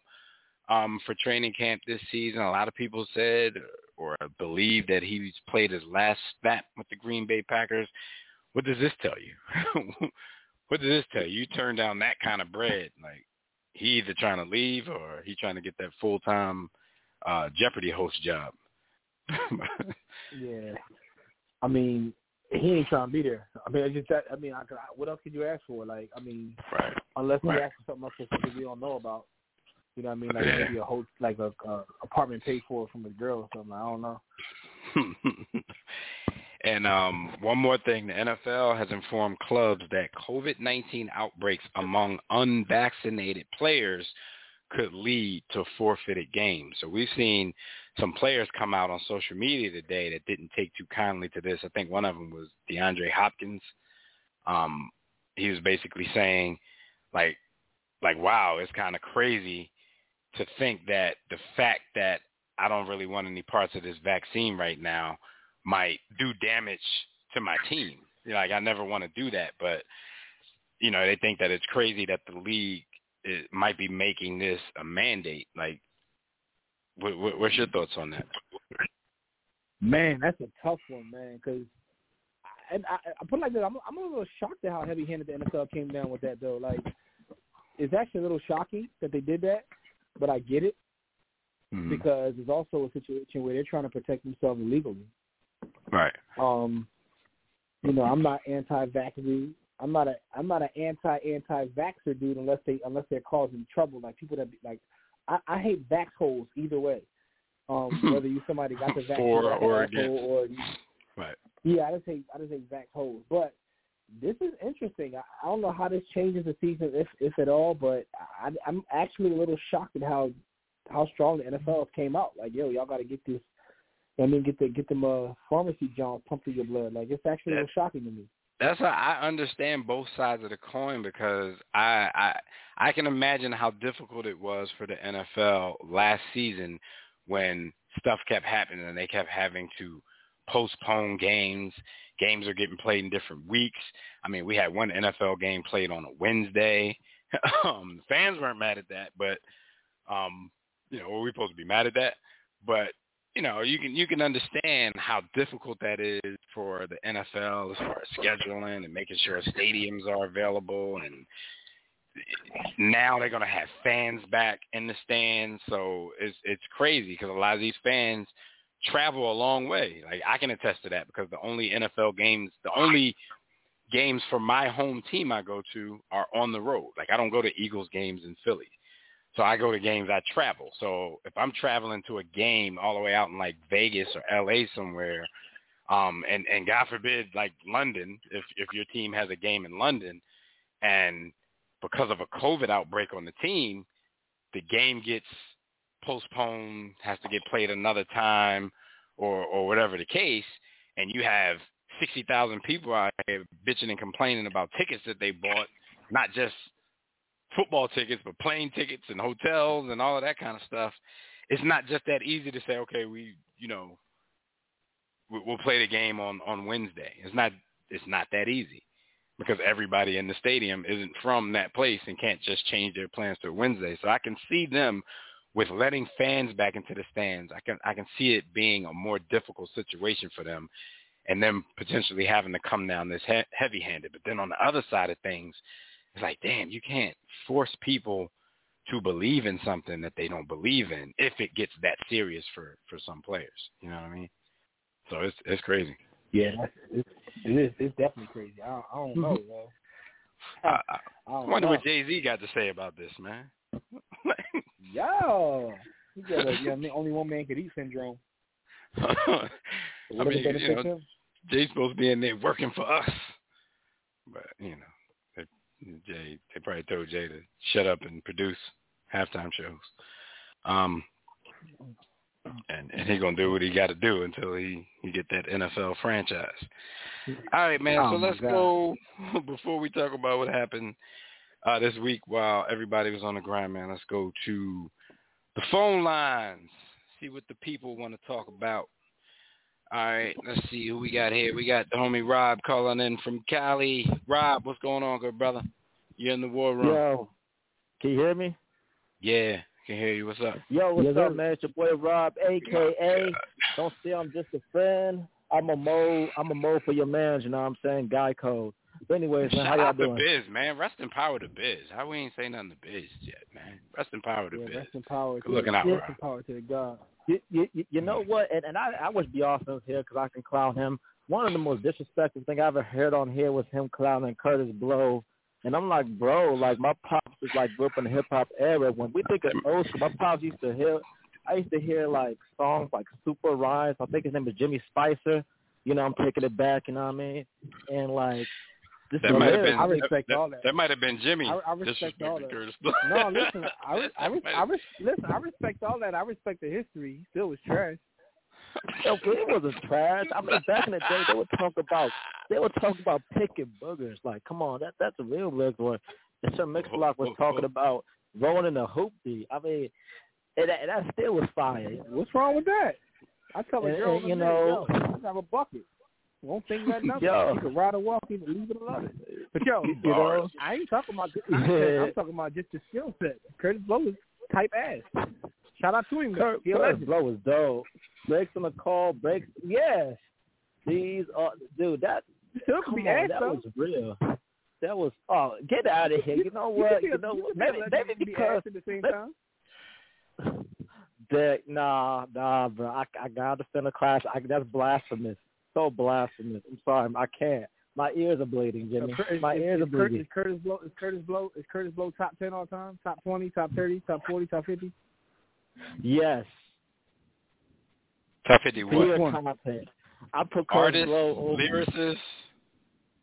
um, for training camp this season. A lot of people said or believed that he played his last snap with the Green Bay Packers. What does this tell you? what does this tell you? You turn down that kind of bread, like he either trying to leave or he trying to get that full time uh, Jeopardy host job.
yeah, I mean, he ain't trying to be there. I mean, I just that. I mean, I, what else could you ask for? Like, I mean,
right.
unless
right.
you ask for something else that we don't know about. You know what I mean? Like yeah. maybe a whole like a, a apartment paid for from a girl or something. I don't know.
and um, one more thing, the NFL has informed clubs that COVID-19 outbreaks among unvaccinated players could lead to forfeited games. So we've seen some players come out on social media today that didn't take too kindly to this. I think one of them was DeAndre Hopkins. Um, he was basically saying, like, like, wow, it's kind of crazy to think that the fact that I don't really want any parts of this vaccine right now might do damage to my team. You know, like I never want to do that, but you know, they think that it's crazy that the league might be making this a mandate. Like, what, what, what's your thoughts on that?
Man, that's a tough one, man. Because and I, I put it like this: I'm, I'm a little shocked at how heavy-handed the NFL came down with that, though. Like, it's actually a little shocking that they did that, but I get it
mm-hmm.
because it's also a situation where they're trying to protect themselves legally.
Right.
Um, you know, I'm not anti-vaccine. I'm not a I'm not an anti anti vaxxer dude unless they unless they're causing trouble. Like people that be, like I, I hate vax holes either way. Um, whether you somebody got the vaccine
or or against.
or
right.
Yeah, I just hate I just hate vax holes. But this is interesting. I, I don't know how this changes the season, if if at all. But I, I'm actually a little shocked at how how strong the NFL came out. Like, yo, y'all got to get this. I mean, get the get them uh, pharmacy Johns pumped through your blood. Like, it's actually a little shocking to me
that's why I understand both sides of the coin because I I I can imagine how difficult it was for the NFL last season when stuff kept happening and they kept having to postpone games. Games are getting played in different weeks. I mean, we had one NFL game played on a Wednesday. um, fans weren't mad at that, but um, you know, were we supposed to be mad at that? But you know, you can you can understand how difficult that is for the NFL as far as scheduling and making sure stadiums are available. And now they're going to have fans back in the stands. So it's it's crazy because a lot of these fans travel a long way. Like i can attest to that because the only nfl games the only games for my home team i go to are on the road. Like i don't go to eagles games in philly. So I go to games, I travel. So if I'm traveling to a game all the way out in like Vegas or LA somewhere, um, and, and God forbid, like London, if, if your team has a game in London and because of a COVID outbreak on the team, the game gets postponed, has to get played another time or, or whatever the case, and you have 60,000 people out here bitching and complaining about tickets that they bought, not just football tickets, but plane tickets and hotels and all of that kind of stuff. It's not just that easy to say, okay, we, you know, we'll play the game on on Wednesday. It's not it's not that easy because everybody in the stadium isn't from that place and can't just change their plans to Wednesday. So I can see them with letting fans back into the stands. I can I can see it being a more difficult situation for them and them potentially having to come down this he- heavy-handed. But then on the other side of things, it's like, damn, you can't force people to believe in something that they don't believe in if it gets that serious for for some players. You know what I mean? So it's it's crazy.
Yeah, that's, it's, it is. It's definitely crazy. I, I don't know, man.
I, I, I wonder know. what Jay Z got to say about this, man.
Yo, he got a yeah, only one man could eat syndrome.
I mean, you know, Jay's supposed to be in there working for us, but you know. Jay, they probably told Jay to shut up and produce halftime shows. Um, and and he gonna do what he got to do until he he get that NFL franchise. All right, man.
Oh,
so let's
God.
go before we talk about what happened uh, this week while everybody was on the grind, man. Let's go to the phone lines. See what the people want to talk about. All right, let's see who we got here. We got the homie Rob calling in from Cali. Rob, what's going on, good brother? You're in the war room.
Yo, can you hear me?
Yeah, can hear you. What's up?
Yo, what's
Yes,
up, man? It's your boy Rob, aka oh, Don't say I'm just a friend. I'm a mo. I'm a mo for your man. You know what I'm saying? Guy code. But anyways, man, how y'all
out to
doing?
Biz, man. Rest in power to Biz. How we ain't say nothing to Biz yet, man. Rest in power to
Yeah,
Biz.
rest in power.
Good looking out,
Rest in power to the God.
You, you, you- you know what? And, and I, I wish Beyonce was here because I can clown him. One of the most disrespectful thing I ever heard on here was him clowning Kurtis Blow. And I'm like, bro, like my pops is like grew up in the hip hop era. When we think of old school, my pops used to hear, I used to hear like songs like Super Rise. I think his name is Jimmy Spicer. You know, I'm taking it back. You know what I mean? And like, this
That
is
might have been.
I respect
that,
all that.
That might have been Jimmy.
I- I respect all that. No, listen, I, I, re- I, listen, I respect all that. I respect the history. He still was trash.
Okay, it wasn't trash. I mean, back in the day, they would talk about they would talk about picking boogers. Like, come on, that that's a real lyric. Or and Sir Mix-a-Lot oh, was oh, talking oh. about rolling in a hoopty. I mean, and that, and that still was fire.
What's wrong with that? I tell a
And-
girl,
and, you know-
yo, you have a bucket. Won't think nothing
Yo.
You can ride or walk, you can leave it or love. But yo,
You know?
I ain't talking about. I'm talking about just the skill set. Kurtis Blow is type ass. Shout out to him.
Kurt,
He a Kurtis.
Blow was dope. Breaks on the call, breaks. Yes, these are dude. That
Still could
come on, that was real. That was oh, get out of here. You know what?
be
You know what?
a
Maybe maybe because
at the same time.
that nah nah bro. I I gotta defend the class. I, that's blasphemous. So blasphemous. I'm sorry. I can't. My ears are bleeding, Jimmy.
Uh, Cur- is-
My ears
is
are bleeding.
Is Kurtis Blow? Is Kurtis Blow? Is Kurtis Blow top ten all time? Top twenty? Top thirty? Top forty? Top fifty?
Yes.
Top 50 what?
Pure
one?
content. I put Kurtis
Artist,
Blow over
lyricist,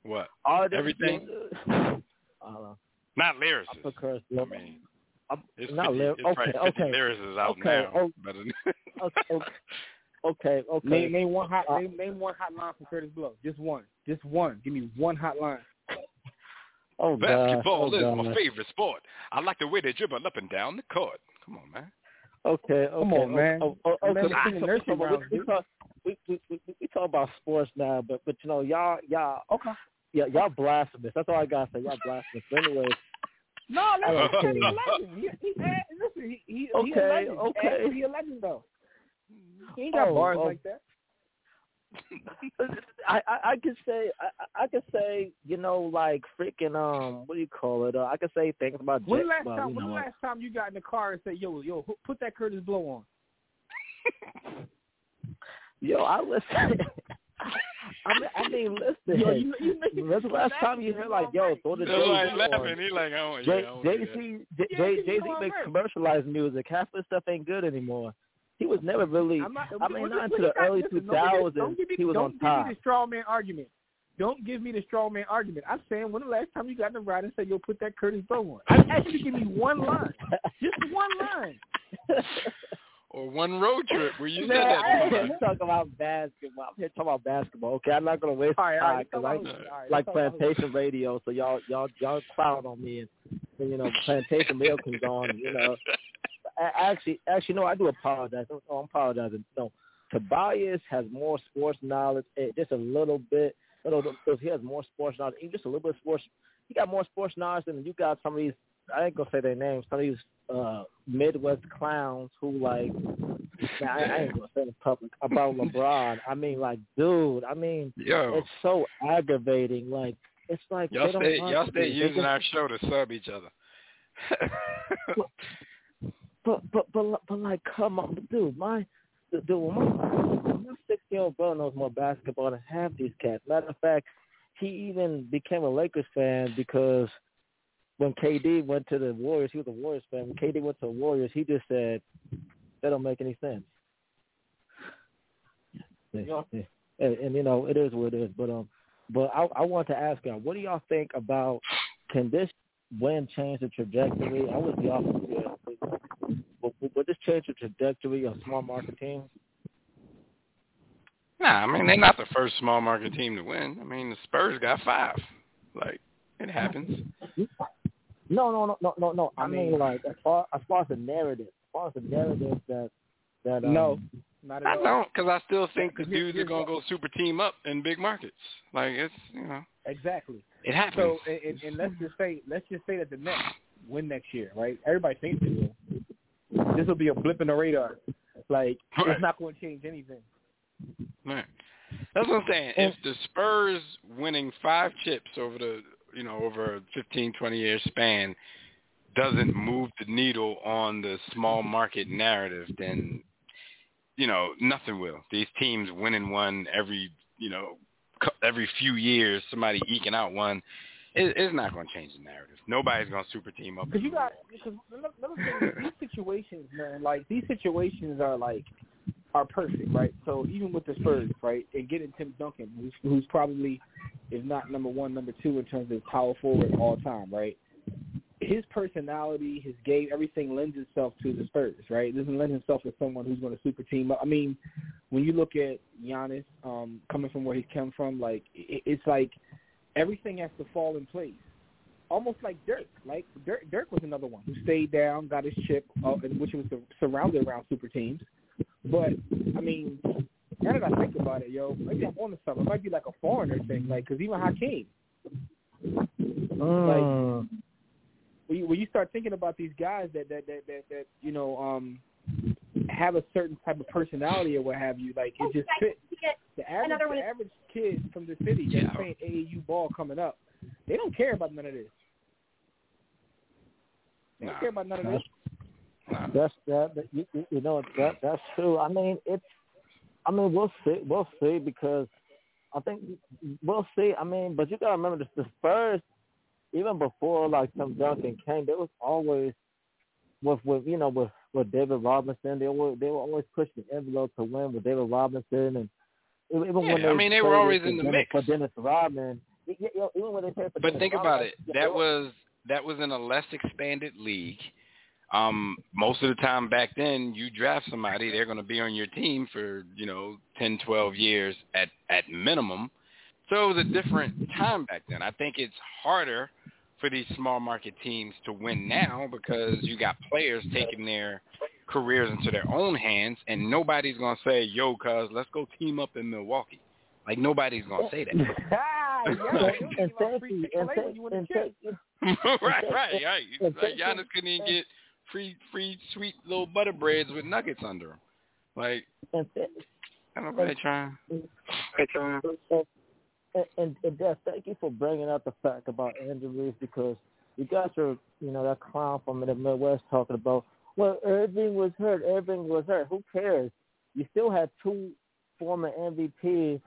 what?
artist.
everything?
I don't know.
Not
I
lyricist.
put Kurtis
I
Blow.
mean,
I'm-
it's,
not
50,
lyric.
it's probably
Okay,
50
okay.
lyricists out
Okay,
now. But
Okay, okay, okay. okay.
Name name one hot
Uh,
name name one hot line from Kurtis Blow. Just one. Just one. Give me one hot line.
Oh God.
basketball
oh,
is
God.
my favorite sport. I like the way they dribble up and down the court. Come on, man.
Okay, okay.
Come on, man.
Oh, oh,
I
okay. I-
singing
so-
nursery
we- we, talk, we, we, we, we talk about sports now, but but you know y'all y'all
Okay.
yeah, y'all blasphemous. That's all I gotta say. Y'all blasphemous. But anyways,
No, that's
Okay.
okay. he's a legend. He, he, listen, he, he, he a
Okay,
legend.
okay.
He a legend though. He ain't got
Oh,
bars
oh.
like that.
I, I I could say I I- I could say you know like freaking um what do you call it? Uh, I could say things about
When
Jet-
last
well,
time? When the
know,
last time you got in the car and said, "Yo, yo, put that Kurtis Blow on"?
Yo, I listen. I mean, I mean, listen.
Yo, you, you, you,
When's the last time you heard like, yo, throw the
He's
Jay
like
Z
laughing.
on?
He like, I want, yeah, I want to
Jay. Z Jay Z makes commercialized music. Half of the stuff ain't good anymore. He was never really.
I'm not,
I mean, not until
listen,
the early
two thousands
two
don't give me-
thousands.
don't give me-
He was on
give
top.
me the straw man argument. Don't give me the straw man argument. I'm saying, when the last time you got in the ride and said, "Yo, put that Kurtis Blow on"? I asked you to give me one line, just one line.
Or one road trip where you said that.
I ain't
one
here
time.
to talk about basketball. I'm here talking about basketball. Okay, I'm not gonna waste
All right,
time because
talk
I
about- all right,
like
talk about-
plantation radio, so y'all y'all y'all clown on me and, and you know plantation radio comes on. You know, A- actually actually no, I do apologize. Oh, I'm apologizing. No, Tobias has more sports knowledge, eh, just a little bit. Little, because he has more sports knowledge, just a little bit of sports. He got more sports knowledge than you got. Some of these, I ain't gonna say their names. Some of these uh Midwest clowns who like, I, I ain't gonna say in public about LeBron. I mean, like, dude. I mean,
Yo,
it's so aggravating. Like, it's like
y'all stay, y'all stay using our show to sub each other.
But but but but like, come on, dude. My the dude, my my six year old brother knows more basketball than half these cats. Matter of fact, he even became a Lakers fan because when KD went to the Warriors, he was a Warriors fan. When KD went to the Warriors, he just said that don't make any sense. Yeah, yeah. And, and you know, it is what it is. But um, but I I want to ask y'all, what do y'all think about? Can this win change the trajectory? I was the opposite. Will, will this change the trajectory of small market teams?
Nah, I mean they're not the first small market team to win. I mean the Spurs got five. Like it happens.
No, no, no, no, no, no. I,
I
mean,
mean-
like as far as far as the narrative, as far as the narrative that that um,
No, not at
I
all.
don't, because I still think the dudes are gonna go super team up in big markets. Like it's you know
Exactly.
it happens.
So, and, and- and let's just say, let's just say that the Nets win next year, right? Everybody thinks they will. This will be a blip in the radar. Like
Right.
it's not going to change anything.
Right. That's what I'm saying. If the Spurs winning five chips over the you know over a 15, 20 year span doesn't move the needle on the small market narrative, then you know nothing will. These teams winning one every you know every few years, somebody eking out one. It, it's not going to change the narrative. Nobody's going to super team up.
Because you got because another thing these situations, man. Like these situations are like are perfect, right? So even with the Spurs, right, and getting Tim Duncan, who's who's probably is not number one, number two in terms of power forward all time, right? His personality, his game, everything lends itself to the Spurs, right? It doesn't lend itself to someone who's going to super team up. I mean, when you look at Giannis, um, coming from where he's come from, like it, it's like everything has to fall in place almost like Dirk. Like Dirk, Dirk was another one who stayed down, got his chip, uh, and which was surrounded around super teams. But I mean, now that I think about it, yo, maybe I'm on to something. It might be like a foreigner thing, like because even Hakeem,
Like
when you, when you start thinking about these guys that that that that, that you know um have a certain type of personality or what have you, like it just fits. The average, the
is-
average kid from the city that's
Yeah.
playing AAU ball coming up, they don't care about none of this. They don't
Nah.
care about none of this.
Nah.
That's that. that you, you- you know that that's true. I mean, it's. I mean, we'll see. We'll see because I think we'll see. I mean, but you gotta remember the, the Spurs, even before like Tim Duncan came, there was always with with you know with with David Robinson. They were they were always pushing the envelope to win with David Robinson and even when
Yeah,
they
I mean, they were always in the
Dennis,
mix.
for Dennis Rodman. y- y- you know, Even when they traded for
But
Dennis
think
Rodman,
about it. That was that was in a less expanded league. Um, most of the time back then, you draft somebody, they're going to be on your team for you know ten, twelve years at at minimum. So it was a different time back then. I think it's harder for these small market teams to win now because you got players taking their careers into their own hands, and nobody's going to say, "Yo, cuz, let's go team up in Milwaukee." Like nobody's going to say that.
Ah, yeah,
and,
they don't
and
give out
thank
free
you,
Chick-fil-A
and
when
thank,
you win a
and
chip.
thank,
right, right, right. Like Giannis couldn't even get free, free, sweet little butter breads with nuggets under them. Like,
and,
I don't know they trying.
and, and, and, and Des, thank you for bringing up the fact about injuries because you guys are, you know, that clown from the Midwest talking about, well, Irving was hurt, Irving was hurt. Who cares? You still had two former MVPs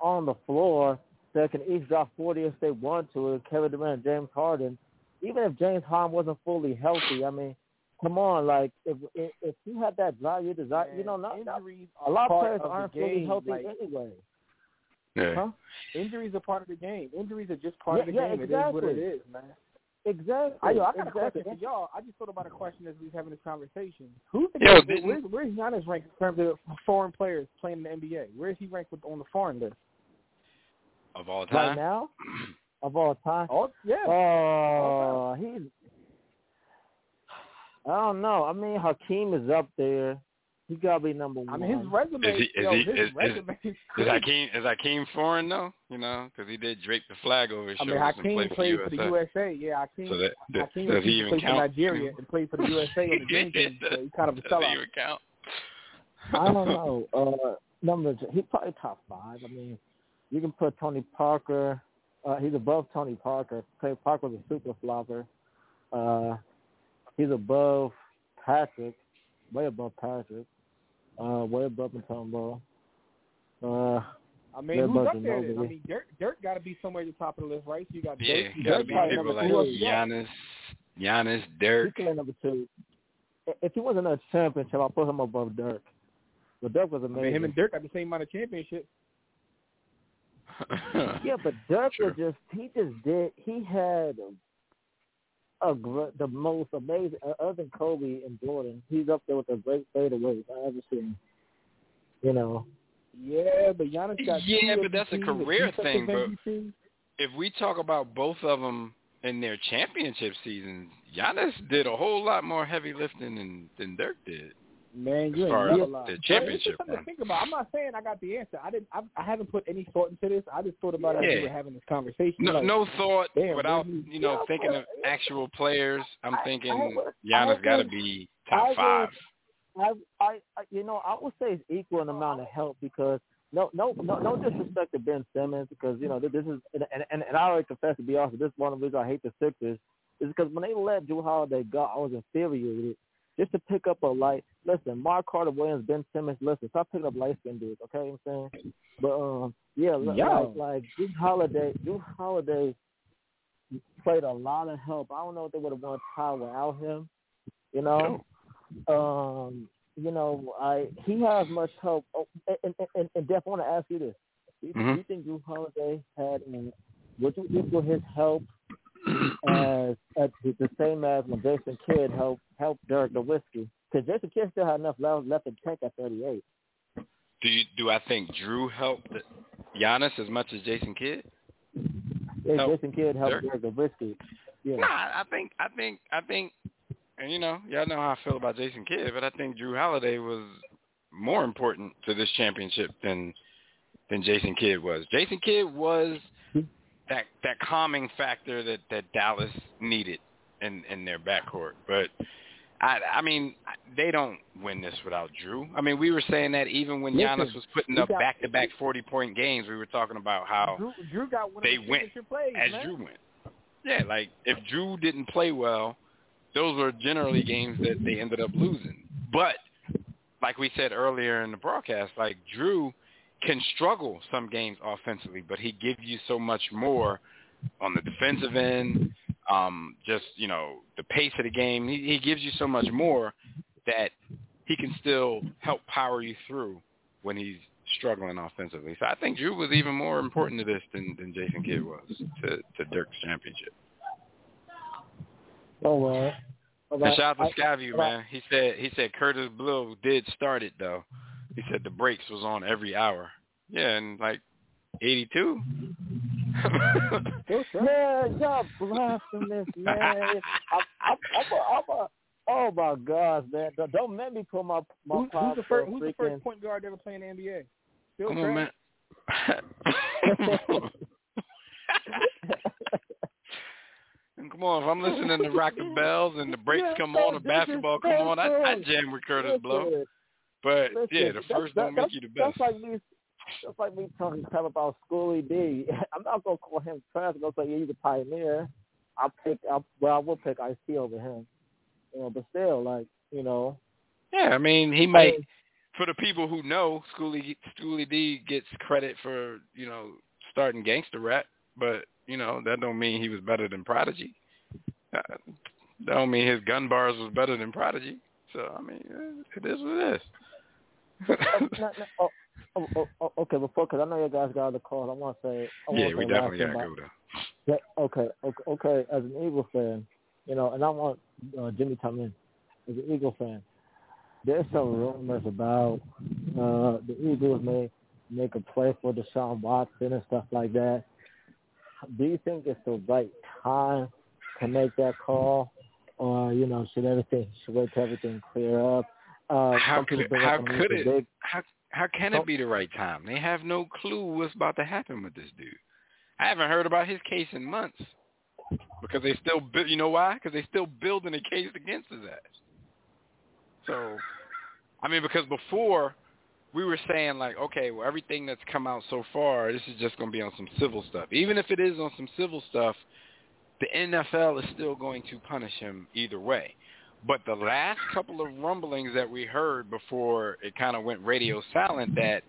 on the floor that can each drop 40 if they want to, Kevin Durant and James Harden. Even if James Harden wasn't fully healthy, I mean, come on, like if if, if you had that drive, you desire, you know, not, not
injuries
a lot of players
of
aren't
the
fully healthy
like,
anyway.
Yeah.
Huh?
injuries are part of the game. Injuries are just part
Yeah,
of the
yeah,
game. It is what it
exactly.
man.
Exactly.
I, yo, I got
exactly.
a question for y'all. I just thought about a question as we was having this conversation. Who's the
Yo,
where, where's, where's Giannis ranked in terms of foreign players playing in the NBA? Where is he ranked with, on the foreign list?
Of all time.
now, of all time.
Oh, yeah.
Oh, he's. I don't know. I mean, Hakeem is up there. He gotta be number one.
I mean, his resume.
Is he- is
yo,
he-
his
is- is-
resume is
Is
crazy.
Hakeem is Hakeem foreign though? You know, because he did drape the flag over his
I mean,
shoulders and
Hakeem
play for
played
the
for the
USA.
USA. Yeah, Hakeem.
So that, that
Hakeem
does he even
played for
count?
Nigeria and played for the USA on the dream team. So he's kind of a
Does he even count?
I don't know. Uh, numbers. He's probably top five. I mean, you can put Tony Parker. Uh, he's above Tony Parker. Tony Parker was a super flopper. Uh, he's above Patrick, way above Patrick. Uh, way above Mutombo. Uh,
I mean,
Yeah,
who's up there? Then? I mean, Dirk, Dirk got to be somewhere at the top of the list, right? So you got
Yeah,
Dirk,
you gotta be
probably number
like
two.
Giannis, Giannis, Dirk.
can win number two. If he wasn't a championship, I'll put him above Dirk. But Dirk was
I
amazing.
mean, him and Dirk got the same amount of championships.
Yeah, but Dirk
True.
was just he just did he had a gr- the most amazing. Uh, other than Kobe and Jordan, he's up there with the great fadeaways I ever seen. You know.
Yeah, but Giannis got
yeah, but that's a career thing. But if we talk about both of them in their championship seasons, Giannis did a whole lot more heavy lifting than than Dirk did.
Man, you
as
ain't never lied.
the
But
championship
It's something
run.
to think about. I'm not saying I got the answer. I didn't. I, I haven't put any thought into this. I just thought about it as
Yeah.
we were having this conversation.
No,
like,
no thought
damn,
without
man,
you know
yeah,
thinking of actual players. I'm
I- I
thinking
would-
Giannis
I
got to be
I
top
would-
five.
I, I, I, you know, I would say it's equal in amount of help because no, no, no, no disrespect to Ben Simmons because you know this is and and, and I already confess to be honest, this is one of the reasons I hate the Sixers is because when they let Jrue Holiday go, I was infuriated just to pick up a light. Listen, Mark Carter Williams, Ben Simmons. Listen, stop picking up light skinned dudes. Okay, you know what I'm saying, but um, yeah,
Yo.
like like Jrue Holiday, Jrue Holiday played a lot of help. I don't know if they would have won a tie without him. You know, um, you know, I he has much help. Oh, and and and, and Def, I want to ask you this: Do you,
Mhm.
do you think Jrue Holiday had, and would you equal his help as at the, the same as when Jason Kidd helped helped Dirk Nowitzki? Because Jason Kidd still had enough left left in tank at 38.
Do you, do I think Jrue helped Giannis as much as Jason Kidd?
Yeah,
Help
Jason Kidd helped?
Dirk
Nowitzki. Yeah.
Nah, I think I think I think and you know, y'all know how I feel about Jason Kidd, but I think Jrue Holiday was more important to this championship than than Jason Kidd was. Jason Kidd was that that calming factor that that Dallas needed in in their backcourt. But I I mean, they don't win this without Jrue. I mean, we were saying that even when
Listen,
Giannis was putting up
got-
back-to-back 40-point games, we were talking about how
Jrue, Jrue got one
They
the
went
plays,
as
man.
Jrue went. Yeah, like if Jrue didn't play well, those were generally games that they ended up losing. But like we said earlier in the broadcast, like Jrue can struggle some games offensively, but he gives you so much more on the defensive end. Um, just you know the pace of the game, he, he gives you so much more that he can still help power you through when he's struggling offensively. So I think Jrue was even more important to this than, than Jason Kidd was to, to Dirk's championship.
Oh well. All
And shout out to Skyview, man. He said he said Kurtis Blow did start it though. He said the breaks was on every hour. Yeah, and like eighty two.
Still trying.
Man, y'all blasphemous, man. I'm, I'm, I'm, a, I'm a, oh my gosh, man! Don't- Don't make me put my my
Who, who's the first?
for
Who's the first point guard ever playing in the NBA? Still
Come on, man.
trash.
And Come on, if I'm listening to Rock the Bells and the breaks
Yeah,
come on,
so
the basketball come on, I, I jam with
Kurtis
Blow. But
listen,
yeah, the first
that-
don't make you the
That's
best.
like me. That's like me talking talking about Schooly D. I'm not gonna call him trash. I'm gonna say yeah, he's a pioneer. I'll pick. I'll, well, I will pick Ice T over him. You know, but still, like you know,
Yeah, I mean, he might. For the people who know, Schooly Schooly D gets credit for you know starting gangster rap, but you know that don't mean he was better than Prodigy. Uh, that don't mean his gun bars was better than Prodigy. So I mean, it is what it is.
oh, no, no, oh, oh, oh, okay. Before, because I know you guys got other calls. I want to say. I wanna
yeah,
say
we definitely gotta go though.
Yeah, okay, okay, okay. As an Eagle fan, you know, and I want uh, Jimmy to come in. As an Eagle fan, there's some rumors about uh, the Eagles may make a play for Deshaun Watson and stuff like that. Do you think it's the right time to make that call, or you know, should everything should wait till everything clear up? Uh,
How could
bring
how could it
big-
how how can it be the right time? They have no clue what's about to happen with this dude. I haven't heard about his case in months because they still bu- you know why? Because they still building a case against his ass. So, I mean, because before we were saying like, okay, well, everything that's come out so far, this is just going to be on some civil stuff. Even if it is on some civil stuff, the NFL is still going to punish him either way. But the last couple of rumblings that we heard before it kind of went radio silent that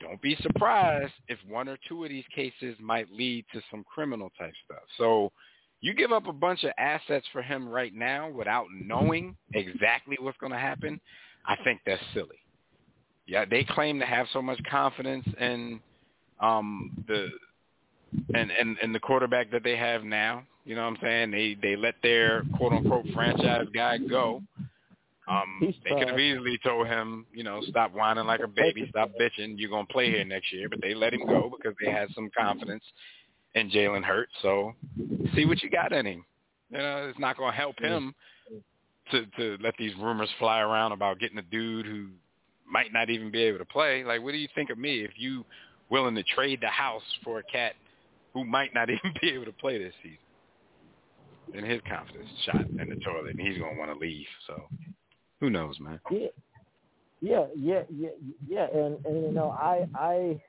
don't be surprised if one or two of these cases might lead to some criminal type stuff. So you give up a bunch of assets for him right now without knowing exactly what's going to happen, I think that's silly. Yeah, they claim to have so much confidence in um, the and and and the quarterback that they have now. You know what I'm saying? They they let their quote unquote franchise guy go. Um,
He's
they could have easily told him, you know, stop whining like a baby, stop bitching. You're gonna play here next year, but they let him go because they had some confidence in Jalen Hurts. So see what you got in him. You know, it's not gonna help him to to let these rumors fly around about getting a dude who might not even be able to play. Like, what do you think of me if you willing to trade the house for a cat who might not even be able to play this season? Then his confidence shot in the toilet, and he's gonna want to leave. So, who knows, man?
Yeah, yeah, yeah, yeah, yeah. And and you know, I I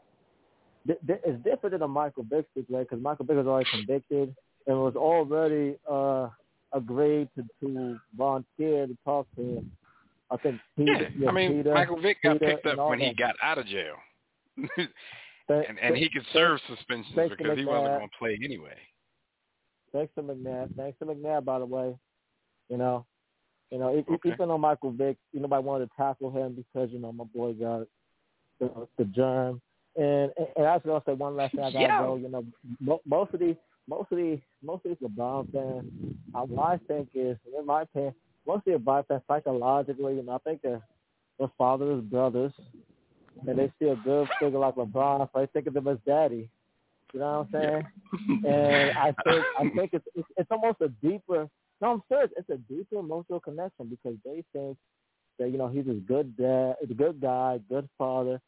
th- th- it's different than a Michael Vick situation because Michael Vick was already convicted and was already uh agreed to to volunteer to talk to him. I think Peter,
Yeah, I mean,
Peter,
Michael Vick got
Peter
picked up when he got out of jail,
Th-
and and he could serve suspensions
thanks to
because he wasn't gonna play anyway.
Thanks to McNabb. Thanks to McNabb, by the way. You know, you know,
Okay.
even though Michael Vick, you nobody wanted to tackle him because you know my boy got the, the germ. And, and and I was gonna say one last thing. I gotta
Yeah.
go. You know, mo- most of these, most of these, most of these LeBron fans, uh, what I think is, in my opinion, most of the LeBron fans psychologically, you know, I think they're their fathers, brothers, and they see a good figure like LeBron, so they think of them as daddy. You know what I'm saying? and I think I think it's, it's it's almost a deeper. No, I'm serious. It's a deeper emotional connection because they think that you know he's a good dad, a good guy, good father,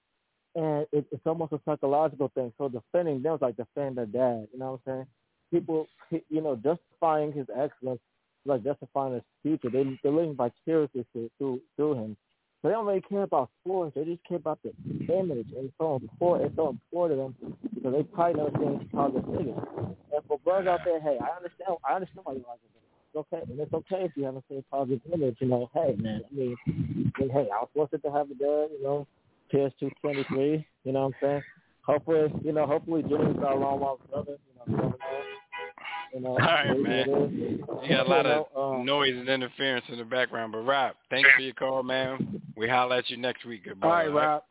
and it, it's almost a psychological thing. So defending them is like defending their dad. You know what I'm saying? People, you know, justifying his excellence, is like justifying his future. They they're living vicariously through, through him. They don't really care about sports. They just care about the image. And it's so important. It's so important to them because they probably never seen positive figures. And for brothers out there, hey, I understand. I understand why you like it. It's okay, and it's okay if you haven't seen positive image. You know, hey, man. I mean, I mean, hey, I was fortunate to have a dad. You know, PS2 23. You know what I'm saying? Hopefully, you know, hopefully Jimmy's not along with his brother. You know, you know.
All right, man.
it is.
You got a lot of
um,
noise and interference in the background, but Rob, thanks for your call, man. We holler at you next week, Goodbye.
All
brother.
right, Rob.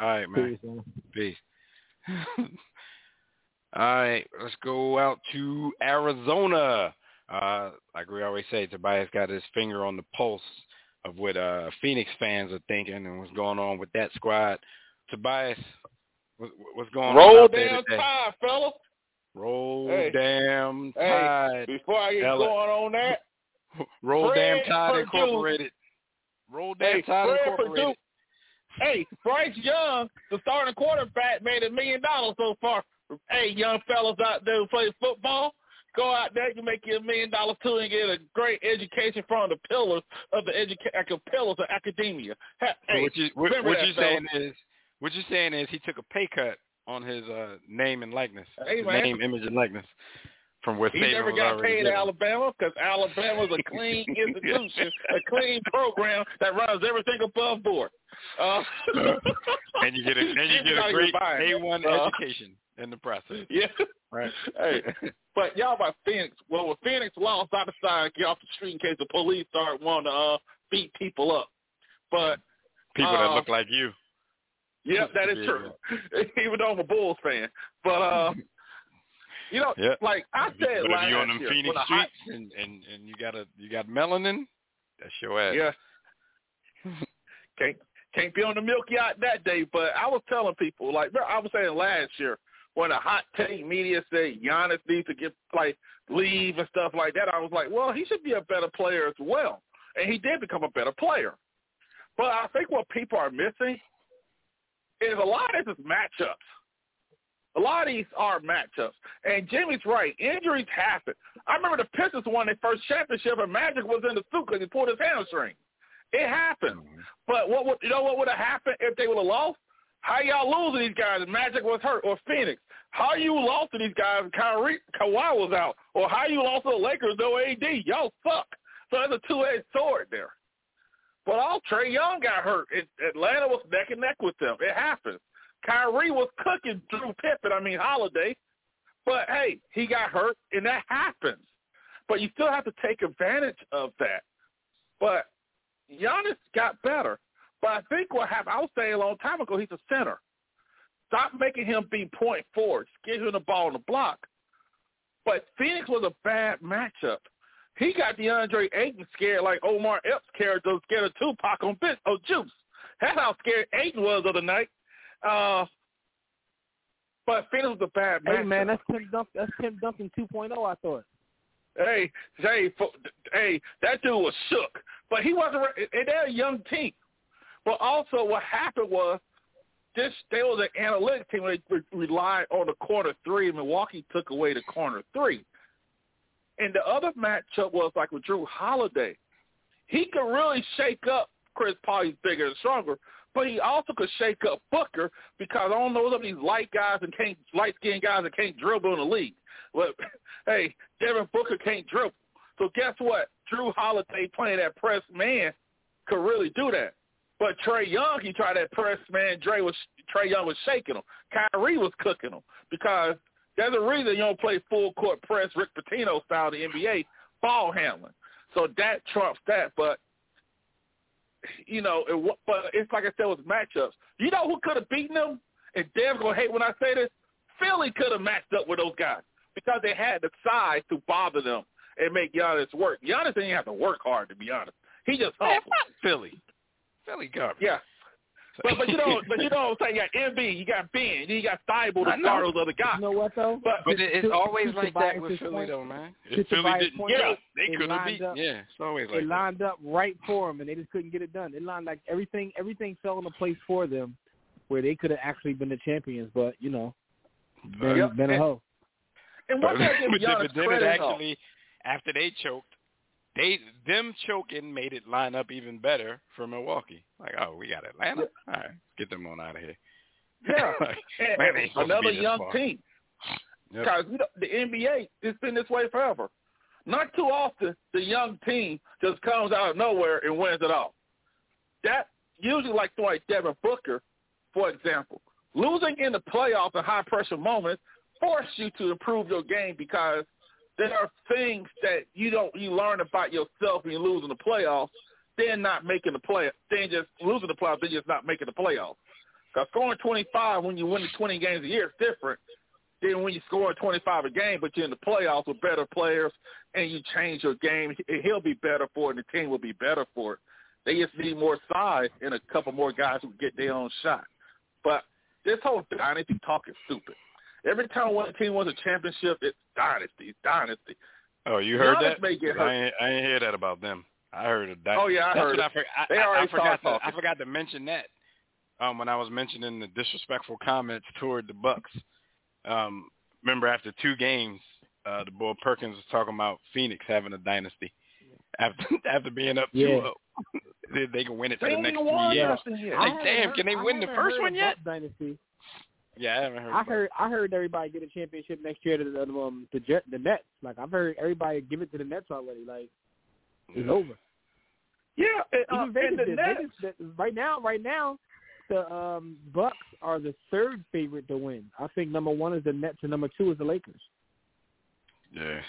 All right, man.
peace, man.
Peace. All right, let's go out to Arizona. Uh, like we always say, Tobias got his finger on the pulse of what uh, Phoenix fans are thinking and what's going on with that squad. Tobias, what's going on
Roll
out there
down
today?
tide, fella.
Roll
Hey.
damn
Hey.
tide.
Before I get
Ella.
going on that,
Roll
Fred
damn tide
Purdue.
incorporated. Roll damn
hey,
tide
Fred
incorporated.
Purdue. Hey, Bryce Young, the starting quarterback, made a million dollars so far. Hey, young fellas out there who play football, go out there, you make you a million dollars too, and get a great education from the pillars of the educa- pillars of academia. Hey,
So what you what, what you saying is what you're saying is he took a pay cut on his uh, name and likeness,
Hey, man.
name, image, and likeness from what
He
Saban
never got paid
given.
Alabama because Alabama's a clean institution, a clean program that runs everything above board. Uh,
and you get a and you get a great. A one
Uh,
education in the process.
Yeah.
Right.
Hey, but y'all about Phoenix. Well, when Phoenix lost, I decided to get off the street in case the police start wanting to uh, beat people up. But
People that
Uh,
look like you.
Yep, that is
Yeah.
true. Even though I'm a Bulls fan, but uh, you know,
Yeah.
like I
But
said
if
last
you on them
year,
Phoenix
a hot-
streets and, and and you got a you got melanin, that's your ass.
yeah, can't can't be on the milky out that day. But I was telling people, like I was saying last year, when the hot take media said Giannis needs to get like leave and stuff like that, I was like, well, he should be a better player as well, and he did become a better player. But I think what people are missing is a lot of this is matchups. A lot of these are matchups. And Jimmy's right. Injuries happen. I remember the Pistons won their first championship and Magic was in the suit because he pulled his hamstring. It happened. Mm-hmm. But what would you know what would have happened if they would have lost? How y'all lose to these guys Magic was hurt or Phoenix? How you lost to these guys Kyrie Kawhi was out? Or how you lost to the Lakers no AD? Y'all suck. So there's a two edged sword there. But all oh, Trae Young got hurt. It, Atlanta was neck and neck with them. It happens. Kyrie was cooking Jrue Pippen, I mean Holiday. But hey, he got hurt and that happens. But you still have to take advantage of that. But Giannis got better. But I think what happened, I was saying a long time ago, he's a center. Stop making him be point forward. Give him the ball on the block. But Phoenix was a bad matchup. He got DeAndre Ayton scared like Omar Epps character scared of Tupac on bit oh Juice. That's how scared Ayton was the other night. Uh, but Phoenix was a bad matchup.
Hey man, that's Tim Duncan. That's Tim Duncan 2.0. I thought.
Hey, hey, hey, that dude was shook. But he wasn't. And they're a young team. But also, what happened was this. They was an analytic team. They relied on the corner three. Milwaukee took away the corner three. And the other matchup was like with Jrue Holiday. He could really shake up Chris Paul. He's bigger and stronger, but he also could shake up Booker because I don't know of these light guys and can't light skinned guys that can't dribble in the league. But hey, Devin Booker can't dribble. So guess what? Jrue Holiday playing that press man could really do that. But Trae Young, he tried that press man. Dre was Trae Young was shaking him. Kyrie was cooking him because there's a reason you don't play full court press Rick Pitino style the NBA ball handling. So that trumps that. But you know, it, but it's like I said with matchups. You know who could have beaten them? And Dev's gonna hate when I say this. Philly could have matched up with those guys because they had the size to bother them and make Giannis work. Giannis didn't have to work hard to be honest. He just hustled.
Philly. Philly garbage.
Yeah. But but you know but you know what I'm saying? You got Embiid, you got Ben, you got Thybulle, the start those other guys.
You know what though?
But
But it, it's
to-
always
to
like that with Philly
point-
though, man.
to
If Philly didn't
point,
get
yeah,
it, they could have beat.
up-
Yeah, it's always
It
like that.
lined up right for them, and they just couldn't get it done. It lined like everything, everything fell into place for them, where they could have actually been the champions. But you know, been,
Yep.
been a hoe.
and
But,
one thing I give
but
Giannis
but then it
credit though.
actually, after they choked, they them choking made it line up even better for Milwaukee. Like, oh, we got Atlanta. All right, get them on out of here.
Yeah.
Like, man,
and
they ain't supposed to
another young team.
Yep.
Because you know, the NBA it's been this way forever. Not too often the young team just comes out of nowhere and wins it all. That usually like like Devin Booker, for example, losing in the playoffs and high pressure moments force you to improve your game because there are things that you don't you learn about yourself when you lose in the playoffs. Then not making the play, then just losing the playoffs, then just not making the playoffs. Because scoring 25 when you win the 20 games a year is different than when you score 25 a game, but you're in the playoffs with better players and you change your game. He'll be better for it, and the team will be better for it. They just need more size and a couple more guys who get their own shot. But this whole dynasty talk is stupid. Every time one team wins a championship, it's dynasty, dynasty.
Oh, you heard
Giannis
that?
may get
'Cause
hurt.
I ain't, I ain't hear that about them. I heard of that.
Oh, yeah, I
That's
heard
what I, for, I,
They
I, I forgot. To, I forgot to mention that um, when I was mentioning the disrespectful comments toward the Bucks. Um, remember, after two games, uh, the boy Perkins was talking about Phoenix having a dynasty after after being up
Yeah.
2-0. they, they can win it for
They
the next
even won
three years. Like, damn,
haven't
can they
heard-
win the first one yet?
Dynasty.
Yeah, I haven't heard.
I
about
heard I heard everybody get a championship next year to the um the Jet the Nets. Like I've heard everybody give it to the Nets already. Like
it.
it's over.
Yeah, and, uh,
Even
and the
did.
Nets,
Vegas, right now, right now, the um Bucks are the third favorite to win. I think number one is the Nets and number two is the Lakers.
Yeah.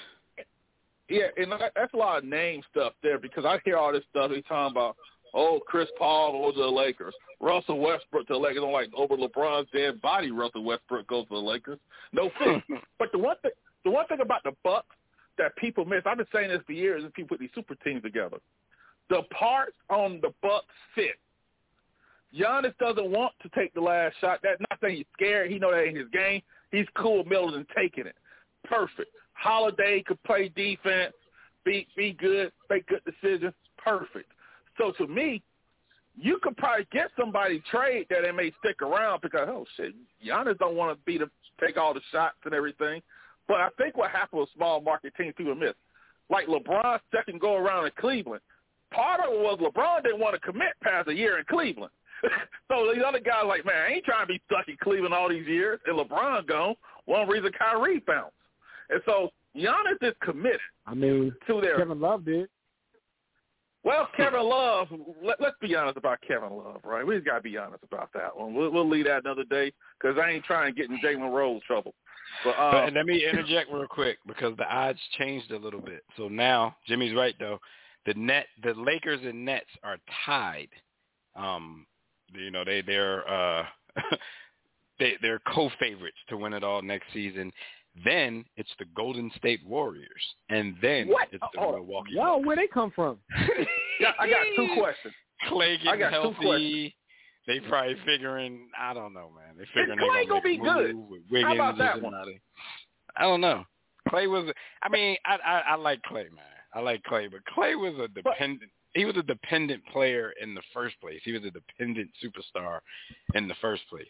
Yeah, and that- that's a lot of name stuff there because I hear all this stuff. He's talking about, oh, Chris Paul goes to the Lakers, Russell Westbrook to the Lakers. I'm like, over LeBron's dead body, Russell Westbrook goes to the Lakers. No fit. but the one thing, the one thing about the Bucks that people miss, I've been saying this for years, and people put these super teams together. The parts on the Bucks fit. Giannis doesn't want to take the last shot. That's not saying he's scared. He know that ain't his game. He's cool, and taking it. Perfect. Holiday could play defense, be be good, make good decisions. Perfect. So to me, you could probably get somebody trade that they may stick around because oh shit, Giannis don't want to be the take all the shots and everything. But I think what happened with small market teams people miss, like LeBron's second go around in Cleveland. Part of it was LeBron didn't want to commit past a year in Cleveland. so these other guys like, man, I ain't trying to be stuck in Cleveland all these years. And LeBron gone. One reason Kyrie bounced. And so Giannis is committed
I mean,
to their
Kevin Love did.
Well, Kevin Love. Let, let's be honest about Kevin Love, right? We just got to be honest about that one. We'll, we'll leave that another day because I ain't trying to get in Jalen Rose trouble. But, uh,
But let me interject real quick because the odds changed a little bit. So now Jimmy's right though. The net, the Lakers and Nets are tied. Um, you know they they're uh, they they're co-favorites to win it all next season. Then it's the Golden State Warriors, and then
What?
it's the
Oh, oh
Milwaukee.
Yo,
Bucks.
where they come from?
I got two questions.
Clay
I
getting
got two questions.
healthy. They probably figuring. I don't know, man. They figuring they
Clay
gonna,
gonna be good?
move with Wiggins.
How about that one?
I don't know. Clay was. I mean, I, I I like Clay, man. I like Clay, but Clay was a dependent. he was a dependent player in the first place. He was a dependent superstar in the first place.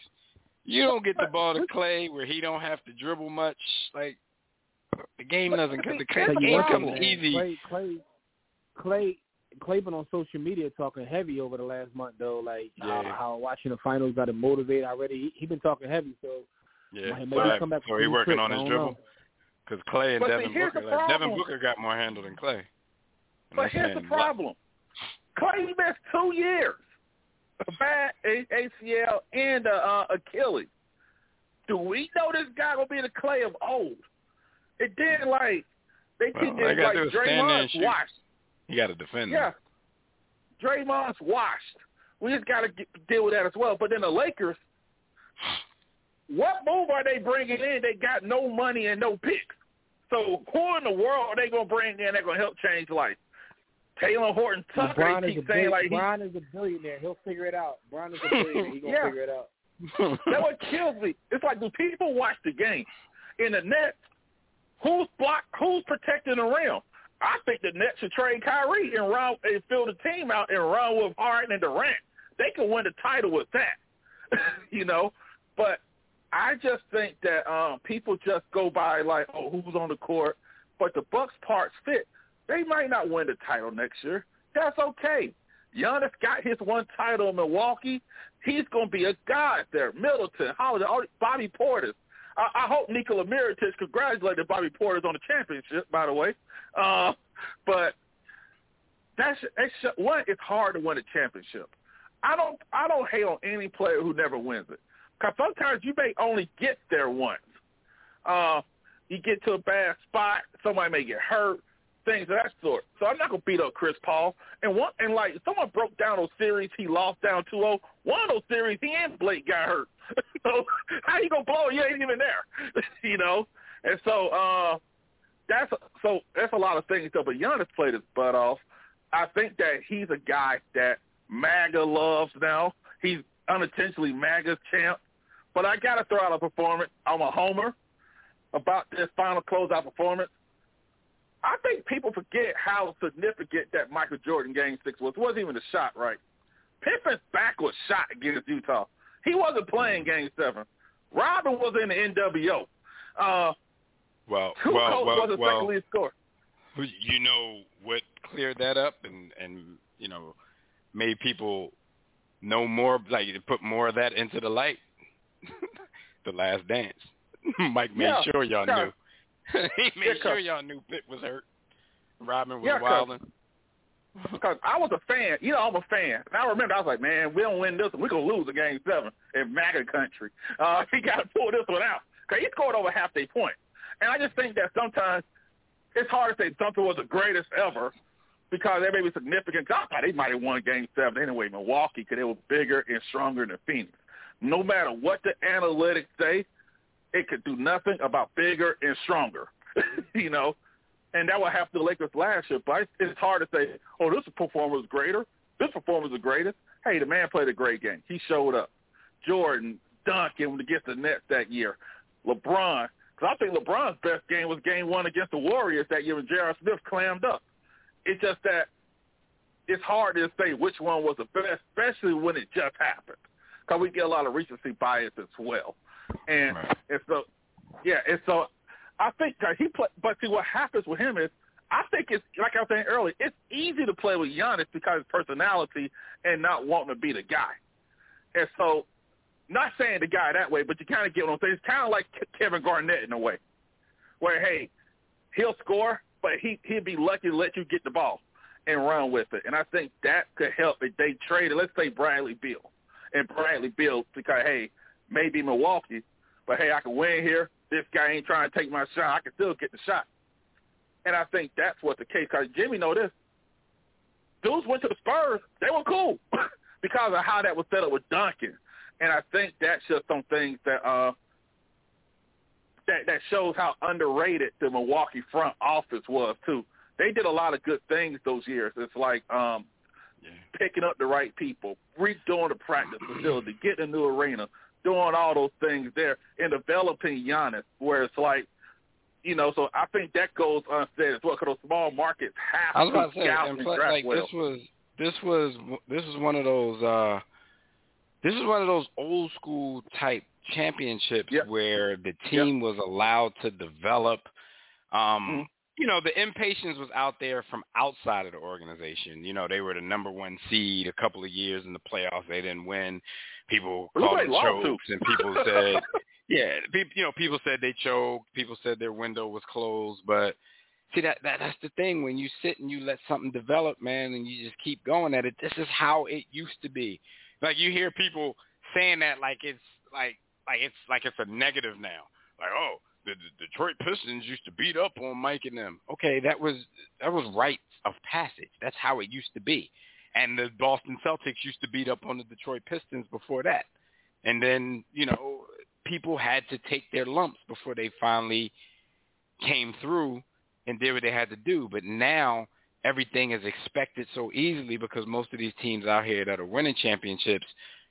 You don't get the ball to Clay where he don't have to dribble much. Like the game doesn't
I
come. The
here's
game
the
game
problem,
comes
man.
easy.
Clay, Clay, Clay, Clay been on social media talking heavy over the last month though. Like how,
Yeah.
how watching the finals got him motivated already. He, he been talking heavy, so
Yeah,
maybe
so,
come back
so he working
tricks,
on his dribble because Clay and
But
Devin
here's
Booker. Like, Devin. Booker got more handle than Clay. And
But here's the problem. Clay missed two years. A bad ACL and a, uh, Achilles. Do we know this guy gonna be the Clay of old? It then like they
Well,
keep
they
like
do is stand there and
Draymond's washed.
You got to defend
Yeah,
him.
Draymond's washed. We just got to deal with that as well. But then the Lakers, what move are they bringing in? They got no money and no picks. So who in the world are they going to bring in that going to help change life? Talen Horton Tucker
LeBron
they keep saying like he,
is a billionaire. He'll figure it out. LeBron is a billionaire. He gonna
Yeah.
figure it out.
That's what kills me. It's like do people watch the game in the Nets? Who's block? Who's protecting the rim? I think the Nets should trade Kyrie and run and fill the team out and run with Harden and Durant. They can win the title with that, you know. But I just think that um, people just go by like, oh, who's on the court? But the Bucks parts fit. They might not win the title next year. That's okay. Giannis got his one title in Milwaukee. He's going to be a god there. Middleton, Holiday, Bobby Portis. I, I hope Nikola Mirotic congratulated Bobby Portis on the championship, by the way. Uh, but that's, that's one. It's hard to win a championship. I don't I don't hate on any player who never wins it because sometimes you may only get there once. Uh, you get to a bad spot, somebody may get hurt, things of that sort. So I'm not gonna beat up Chris Paul. And one and like someone broke down those series he lost down 2-0. One of those series he and Blake got hurt. so how you gonna blow? You ain't even there, you know. And so uh, that's so that's a lot of things. though. But Giannis played his butt off. I think that he's a guy that MAGA loves now. He's unintentionally MAGA's champ. But I got to throw out a performance. I'm a homer about this final closeout performance. I think people forget how significant that Michael Jordan Game 6 was. It wasn't even a shot, right? Pippen's back was shot against Utah. He wasn't playing Game 7. Robin was in the NWO. Uh,
Well,
Kukoc
well, well,
was a
well,
second lead scorer.
you know what cleared that up and and you know made people know more like put more of that into the light the last dance mike made
Yeah,
sure y'all
yeah.
knew he made
Yeah,
sure y'all knew Pitt was hurt robin was
Yeah,
wilding
Because I was a fan. You know, I'm a fan. And I remember I was like, man, we don't win this one. We're going to lose the game seven in MAGA country. Uh, he got to pull this one out. Because he scored over half their point. And I just think that sometimes it's hard to say something was the greatest ever because they may be significant. thought they might have won game seven anyway, Milwaukee, because they were bigger and stronger than Phoenix. No matter what the analytics say, it could do nothing about bigger and stronger. you know, and that would to the Lakers last year. But it's hard to say, oh, this performer was greater. This performer was the greatest. Hey, the man played a great game. He showed up. Jordan, Duncan against the Nets that year. LeBron, because I think LeBron's best game was game one against the Warriors that year when J.R. Smith clammed up. It's just that it's hard to say which one was the best, especially when it just happened, because we get a lot of recency bias as well. And
Right.
and so, yeah, and so I think that he play. But see, what happens with him is, I think it's like I was saying earlier. It's easy to play with Giannis because of his personality and not wanting to be the guy. And so, not saying the guy that way, but you kind of get what I'm saying. It's kind of like Kevin Garnett in a way, where hey, he'll score, but he he'd be lucky to let you get the ball and run with it. And I think that could help if they traded, let's say Bradley Beal, and Bradley Beal because hey, maybe Milwaukee, but hey, I can win here. This guy ain't trying to take my shot. I can still get the shot. And I think that's what the case. Because Jimmy know this. Dudes went to the Spurs. They were cool because of how that was set up with Duncan and I think that's just some things that uh that that shows how underrated the Milwaukee front office was too. They did a lot of good things those years. It's like um
Yeah.
picking up the right people, redoing the practice facility, getting a new arena, doing all those things there, and developing Giannis. Where it's like, you know, so I think that goes unsaid as well because those small markets have
I was about
to
to say, and
and
plus,
draft
like
well.
this was this was this is one of those uh this is one of those old school type championships
Yep.
where the team was allowed to develop. Um,
Mhm.
You know, the impatience was out there from outside of the organization. You know, they were the number one seed a couple of years in the playoffs. They didn't win. People called them chokes, and people said, yeah, you know, people said they choked. People said their window was closed, but see that, that that's the thing when you sit and you let something develop, man, and you just keep going at it. This is how it used to be. Like you hear people saying that like it's like like it's like it's a negative now. Like oh, the, the Detroit Pistons used to beat up on Mike and them. Okay, that was that was rites of passage. That's how it used to be. And the Boston Celtics used to beat up on the Detroit Pistons before that. And then, you know, people had to take their lumps before they finally came through and did what they had to do. But now everything is expected so easily because most of these teams out here that are winning championships,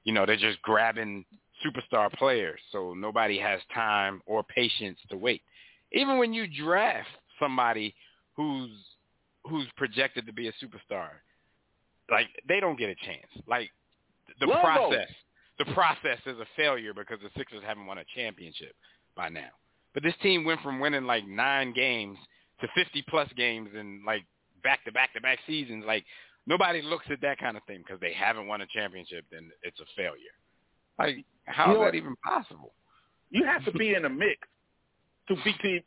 you know, they're just grabbing superstar players. So nobody has time or patience to wait. Even when you draft somebody who's who's projected to be a superstar, like they don't get a chance. Like the process, the process is a failure because the Sixers haven't won a championship by now. But this team went from winning like nine games to 50 plus games in like back to back to back seasons. Like nobody looks at that kind of thing because they haven't won a championship. Then it's a failure. Like how
You
is
know
that even possible?
you have to be in the mix to be to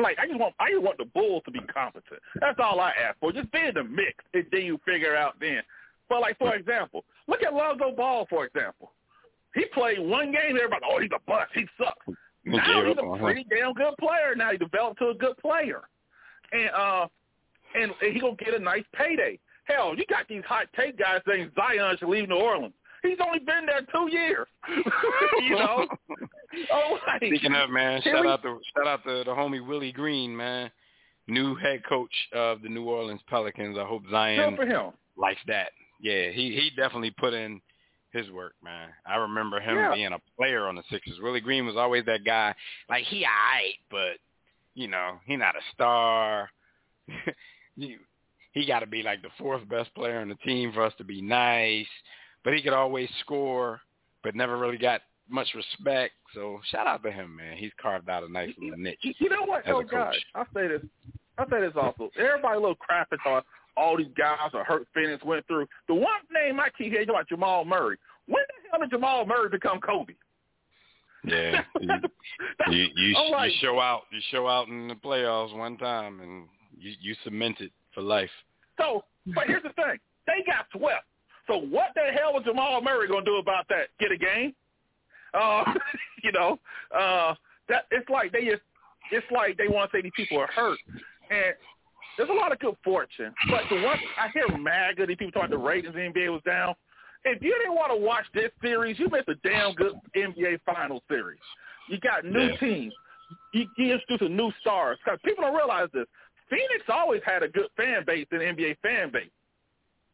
like I just want I just want the Bulls to be competent. That's all I ask for. Just be in the mix and then you figure out then. But like for example, look at Lonzo Ball for example. He played one game, everybody oh he's a bust, he sucks. Now he's a pretty damn good player. Now he developed to a good player. And uh and, and he gonna get a nice payday. Hell, you got these hot take guys saying Zion should leave New Orleans. He's only been there two years. you know? Oh, like,
Speaking of man, shout
we-
out to shout out to the homie Willie Green, man, new head coach of the New Orleans Pelicans. I hope
good
Zion
for him.
likes that. Yeah, he he definitely put in his work, man. I remember him
Yeah.
being a player on the Sixers. Willie Green was always that guy. Like he alright, but you know he not a star. you, he got to be like the fourth best player on the team for us to be nice. But he could always score, but never really got much respect. So shout out to him, man. He's carved out a nice little niche.
You you know what,
as a
though,
coach.
I'll say this. I'll say this also. Everybody a little crapping on all these guys are hurt Phoenix went through. The one name I keep hearing about Jamal Murray. When the hell did Jamal Murray become Kobe?
Yeah, you, you you,
like-
you show out you show out in the playoffs one time and you you cement it for life.
So, but here's the thing. They got swept. So what the hell was Jamal Murray going to do about that? Get a game? Uh, you know, uh, that it's like they just, it's like they want to say these people are hurt. And there's a lot of good fortune. But the one, I hear MAGA, these people talking the ratings the NBA was down. If you didn't want to watch this series, you missed a damn good NBA final series. You got new
Yeah.
teams. You, you introduce a new stars. Because people don't realize this. Phoenix always had a good fan base the NBA fan base.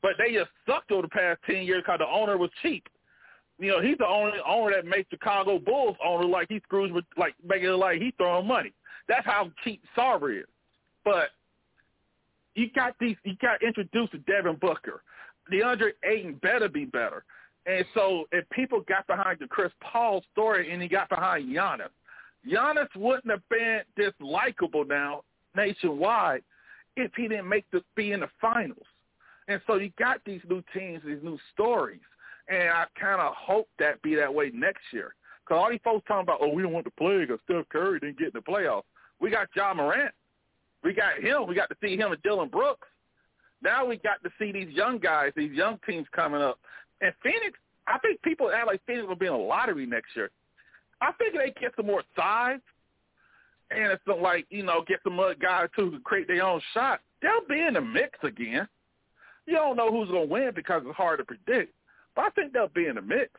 But they just sucked over the past 10 years because the owner was cheap. You know, he's the only owner that makes Chicago Bulls owner like he screws with, like, making it like he's throwing money. That's how cheap Sarver is. But you got these, you got introduced to Devin Booker. DeAndre Ayton better be better. And so if people got behind the Chris Paul story and he got behind Giannis, Giannis wouldn't have been this likable now nationwide if he didn't make the be in the finals. And so you got these new teams, these new stories, and I kind of hope that be that way next year. Because all these folks talking about, oh, we don't want to play because Steph Curry didn't get in the playoffs. We got Ja Morant. We got him. We got to see him and Dillon Brooks. Now we got to see these young guys, these young teams coming up. And Phoenix, I think people act like Phoenix will be in a lottery next year. I think they get some more size, and it's like you know get some other guys to create their own shot. They'll be in the mix again. You don't know who's going to win because it's hard to predict. But I think they'll be in the mix.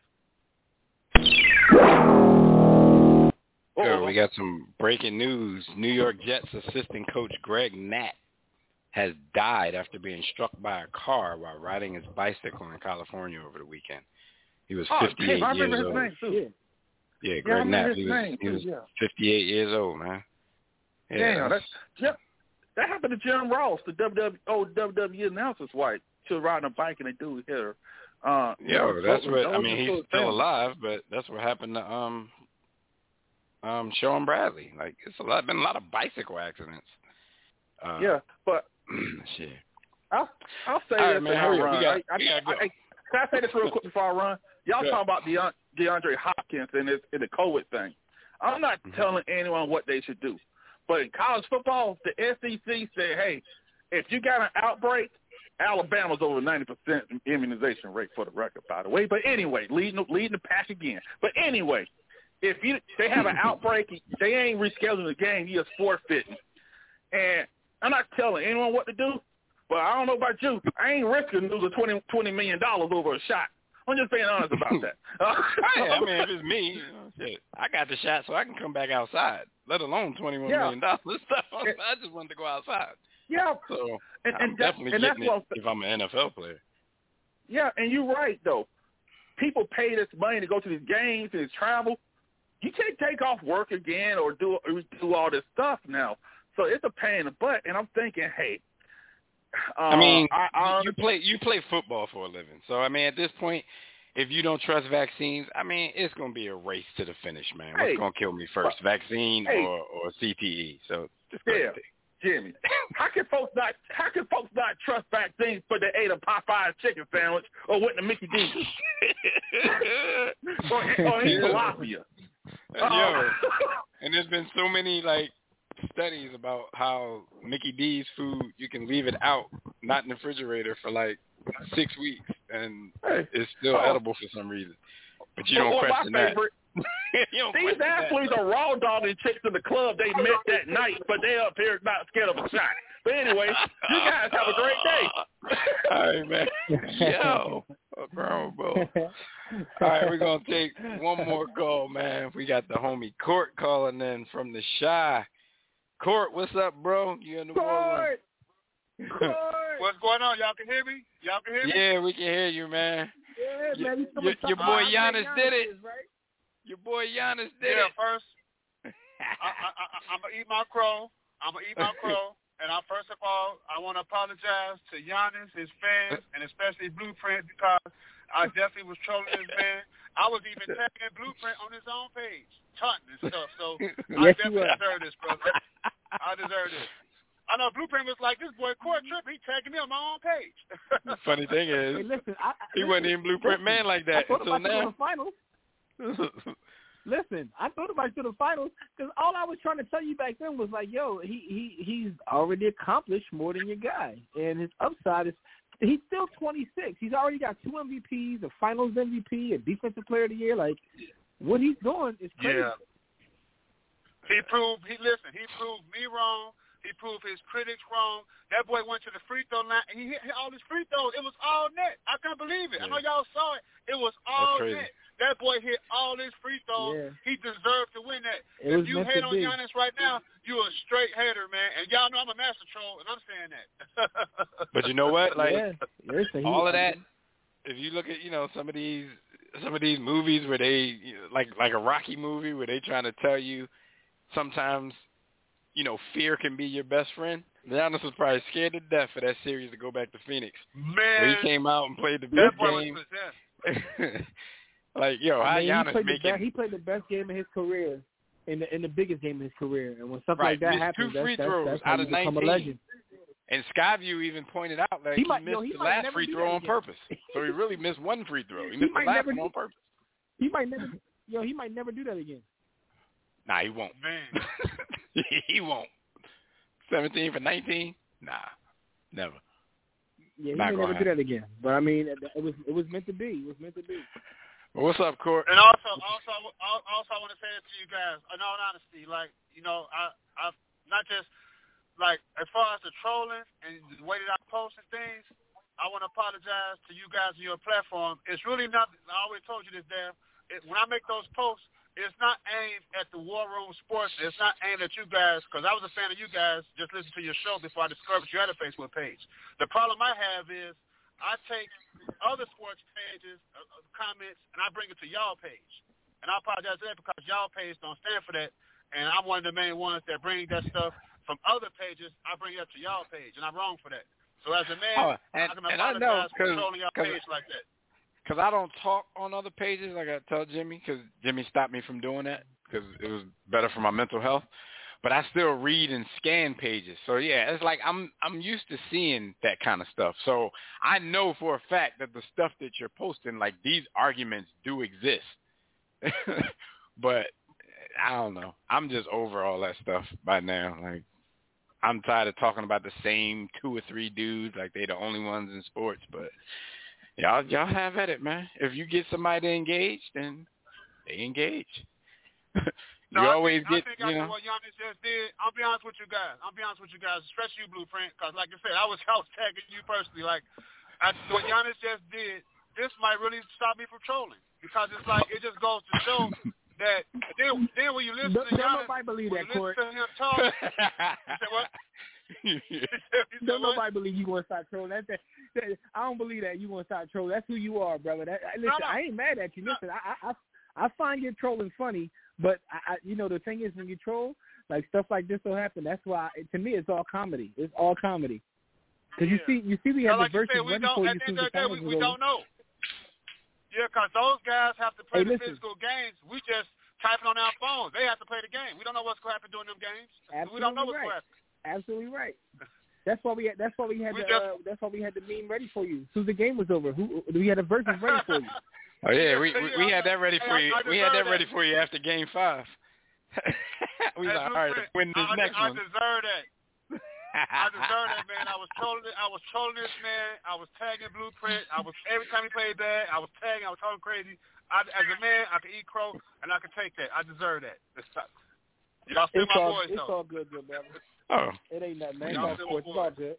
Sure, we got some breaking news. New York Jets assistant coach Greg Knapp has died after being struck by a car while riding his bicycle in California over the weekend. He was 58
oh,
years old. Yeah.
yeah,
Greg yeah,
Knapp.
He was, he was 58 years old, man. Yeah,
Damn, that's, yep. That happened to Jim Ross, the WWE, old WWE announcer's wife. She was riding a bike and a dude hit her. Uh, those-
that's what I mean. He's still
things.
alive, but that's what happened to um um Shawn Bradley. Like it's a lot been a lot of bicycle accidents. Uh,
Yeah, but
shit.
I'll, I'll say
All right,
this
man,
I'll run.
Got-
I, I,
go.
I, can I say this real quick before I run? Y'all
Yeah.
talking about Deon, DeAndre Hopkins and, this, and the COVID thing. I'm not
Mhm.
telling anyone what they should do. But in college football, the SEC said, hey, if you got an outbreak, Alabama's over 90% immunization rate for the record, by the way. But anyway, leading, leading the pack again. But anyway, if you they have an outbreak, they ain't rescheduling the game. You're forfeiting. And I'm not telling anyone what to do, but I don't know about you. I ain't risking losing twenty twenty million dollars over a shot. I'm just being honest about that.
Hey, I mean, if it's me, you know, shit, I got the shot, so I can come back outside. Let alone twenty one
Yeah.
million dollars. I just wanted to go outside.
yeah,
So
and,
I'm
that,
definitely
and
getting it if I'm an NFL player.
Yeah, and you're right though. People pay this money to go to these games and travel. You can't take off work again or do or do all this stuff now. So it's a pain in the butt. And I'm thinking, hey, uh,
I mean,
I, I,
you play you play football for a living, so I mean, at this point, if you don't trust vaccines, I mean, it's gonna be a race to the finish, man. What's
Hey,
gonna kill me first, vaccine
hey.
or or CTE? So just go
Yeah. Jimmy, how can folks not how can folks not trust vaccines for they ate a Popeye chicken sandwich or went to Mickey D's or, or eat
Yeah.
tilapia?
Yo,
Uh,
and there's been so many like studies about how Mickey D's food you can leave it out, not in the refrigerator for like six weeks, and
hey,
it's still
Oh.
edible for some reason. But you don't oh,
well,
question that. you don't
These
question that.
athletes are raw dogging chicks in the club they met that night, but they up here not scared of a shot. But anyway, you guys have a great day.
All right, man. Yo, what's wrong, bro? All right, we're gonna take one more call, man. We got the homie Court calling in from the shy. Court, what's up, bro? You in the war?
Court, Court.
What's going on? Y'all can hear me? Y'all can hear me?
Yeah, we can hear you, man.
Yeah,
Your-
man. he's
your- your boy
I
Giannis did it.
is, right?
Your boy Giannis did
Yeah,
it.
first, I, I, I, I'm going to eat my crow. I'm going to eat my crow. And I, first of all, I want to apologize to Giannis, his fans, uh, and especially Blueprint because I definitely was trolling this man. I was even tagging Blueprint on his own page, taunting and stuff. So I
Yes, you
definitely deserve this, brother. I deserve this. I know Blueprint was like, this boy Court Trip, he tagging me on my own page.
Funny thing
Hey,
is,
listen, I, I,
he wasn't even Blueprint man like that
thought
until
about
now.
finals. Listen, I thought about you in the finals because all I was trying to tell you back then was like, yo, he he he's already accomplished more than your guy, and his upside is he's still 26. He's already got two MVPs, a Finals MVP, a Defensive Player of the Year. Like, what he's doing is crazy.
Yeah. He proved he listen. He proved me wrong. He proved his critics wrong. That boy went to the free throw line and he hit, hit all his free throws. It was all net. I can't believe it. I know y'all saw it. It was all net. That boy hit all his free throws.
Yeah.
He deserved to win that.
It was
if you
meant
hate on
be.
Giannis right now, you a straight hater, man. And y'all know I'm a master troll, and I'm saying that.
But you know what? Like
yeah,
all of that. If you look at you know some of these some of these movies where they like like a Rocky movie where they trying to tell you sometimes you know fear can be your best friend. Giannis was probably scared to death for that series to go back to Phoenix. Where
man,
he came out and played the best
boy was
game. like yo,
I mean, he
Giannis
played the
making
best, he played the best game of his career. In the in the biggest game of his career, and when stuff
Right,
like that
missed
happens,
two free
that's,
throws
that's, that's how
out
you
of
become
19.
a legend.
And Skyview even pointed out that
He
he,
might-
missed
yo, he
the last free throw on
again.
purpose. So he really missed one free throw. He
He
missed the
might
last
never
one
do-
on purpose.
He might never, yo, he might never do that again.
Nah, he won't.
Man,
he won't. Seventeen for nineteen? Nah, never.
Yeah, he
Not
may
gonna
never do that again. But I mean, it, it was it was meant to be. It was meant to be.
Well, what's up, Court?
And also, also, also, I want to say it to you guys. In all honesty, like you know, I, I've not just like as far as the trolling and the way that I post and things. I want to apologize to you guys and your platform. It's really nothing. I always told you this, Dave. It, when I make those posts, it's not aimed at the War Room Sports. It's not aimed at you guys because I was a fan of you guys. Just listen to your show before I discovered you had a Facebook page. The problem I have is I take other sports pages, uh, uh, comments, and I bring it to y'all page. And I apologize for that because y'all page don't stand for that. And I'm one of the main ones that bring that stuff from other pages. I bring it up to y'all page, and I'm wrong for that. So as a man,
oh, and,
I can
and I know
for controlling
cause,
page like that.
Because I don't talk on other pages. like I tell Jimmy because Jimmy stopped me from doing that because it was better for my mental health. But I still read and scan pages. So yeah, it's like I'm I'm used to seeing that kind of stuff. So I know for a fact that the stuff that you're posting, like these arguments do exist. but I don't know. I'm just over all that stuff by now. Like I'm tired of talking about the same two or three dudes like they the only ones in sports. But y'all y'all have at it, man. If you get somebody to engage, then they engage. you
No, I
always
think,
get,
I think
you know.
what Giannis just did, I'll be honest with you guys. I'll be honest with you guys, especially you, Blueprint, because like I said, I was house tagging you personally. Like, I, what Giannis just did, this might really stop me from trolling because it's like it just goes to show that then, then when you listen
Don't,
to
don't
Giannis,
nobody believe that, Court.
listen to him talk, you? You said
Don't
what?
nobody believe you want to start trolling. That's that, that, I don't believe that you want to start trolling. That's who you are, brother. That, I- listen,
no.
I ain't mad at you. Listen, I, I I I find your trolling funny, but I, I you know the thing is when you troll, like stuff like this will happen. That's why to me it's all comedy. It's all comedy. Because you see, you see, we have
like
the
you said, we don't. At the end of
the
day, we, we don't know. Yeah, because those guys have to play
Hey,
the
listen.
physical games. We just typing on our phones. They have to play the game. We don't know what's going to happen during them games. we don't know what's
right.
going to happen.
Absolutely right. That's why we had. That's why we had
We
the.
just-
uh, that's why we had the meme ready for you. As soon as the game was over, who we had a verses ready for you.
Oh yeah, we we, we had that ready for you. We had that ready for you after Game Five. we
Hey,
like, all right,
Blueprint,
win this
I,
next
I,
one.
I deserve that. I deserve that, man. I was trolling. I was trolling this man. I was tagging Blueprint. I was every time he played bad, I was tagging. I was talking crazy. I, as a man, I can eat crow, and I can take that. I deserve that. It sucks. Y'all still my
all.
boys,
It's
though.
all good, good brother.
oh,
It ain't nothing, man.
Y'all
all
still
sports. It's all good.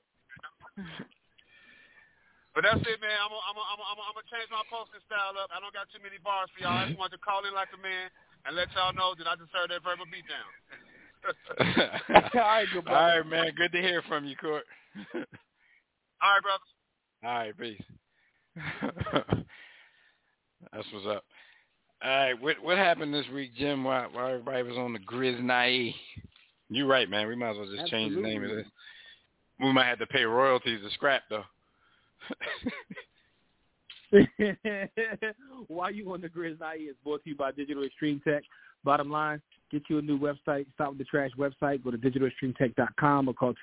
But that's it, man. I'm gonna I'm I'm I'm I'm change my posting style up. I don't got too many bars for y'all. I just mm-hmm. wanted to call in like a man and let y'all know that I deserve that verbal beatdown.
all right, good
all
brother.
right, man. Good to hear from you, Court.
All right, brothers.
all right, peace. That's what's up. All right, what what happened this week, Jim? Why why everybody was on the Grizz Naive? You're right, man. We might as well just change the name of
Absolutely.
this. We might have to pay royalties to scrap though.
Why you on the Grizz IE is brought to you by Digital Extreme Tech. Bottom line, get you a new website. Stop with the trash website. Go to digitalextremetech.com or call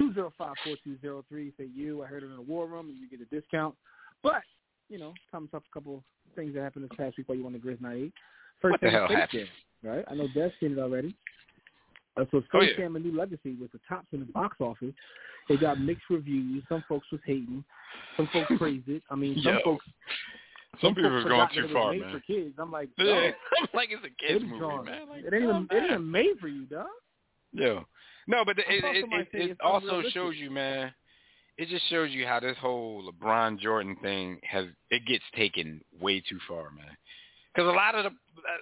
267-205-4203. Say you, I heard it in the war room, and you get a discount. But, you know, comes up a couple things that happened this past week while you on the Grizz IE. First
What the
thing,
hell happened?
Jam, right? I know Dev's seen it already. Uh, so Space
Oh, yeah.
Jam: A New Legacy was the tops in the box office. It got mixed reviews. Some folks was hating. Some folks praised it. I mean, some
Yo.
folks
Some people
folks
are going too far, man.
for kids. I'm like,
Yeah,
dog,
like it's a kids
is
movie,
drawn.
man. Like,
it ain't even it ain't made for you, dog.
Yeah. No, but it it, it, it, it also shows you, man. It just shows you how this whole LeBron Jordan thing has it gets taken way too far, man. Because a lot of the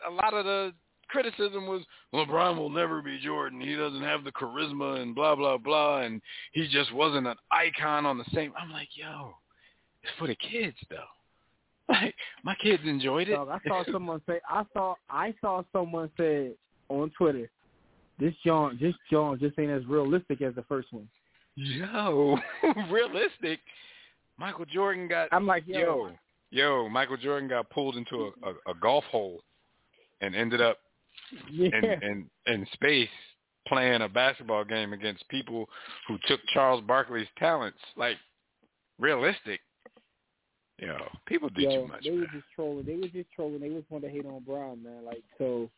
a lot of the criticism was LeBron will never be Jordan. He doesn't have the charisma and blah blah blah, and he just wasn't an icon on the same. I'm like, yo, it's for the kids though. Like my kids enjoyed it.
Dog, I saw someone say I saw I saw someone say on Twitter, this John this John just ain't as realistic as the first one.
Yo, realistic. Michael Jordan got
I'm like, yo,
yo, yo, Michael Jordan got pulled into a, a, a golf hole and ended up
yeah.
in, in in space playing a basketball game against people who took Charles Barkley's talents. Like realistic. Yo, people do
yo,
too much.
they
man.
was just trolling. They was just trolling. They just wanted to hate on Bron, man. Like so.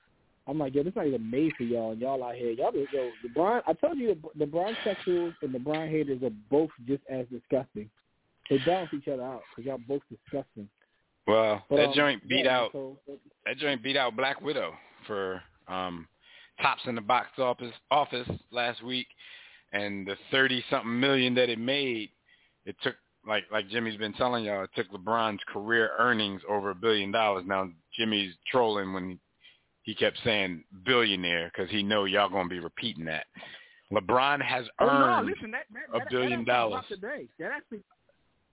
I'm like, yo, this not even made for y'all, and y'all out here. Y'all, be- yo, the Bron. I told you, the, Bron sexuals and the Bron haters are both just as disgusting. They balance each other out because y'all both disgusting.
Well,
But,
that
um,
joint beat
yeah,
out
So,
that joint beat out Black Widow for um tops in the box office office last week and the thirty something million that it made, it took like like Jimmy's been telling y'all, it took LeBron's career earnings over a billion dollars. Now Jimmy's trolling when he kept saying billionaire because he know y'all gonna be repeating that. LeBron has
Oh, no,
earned
listen, that, that,
a billion dollars.
dropped Today. That actually,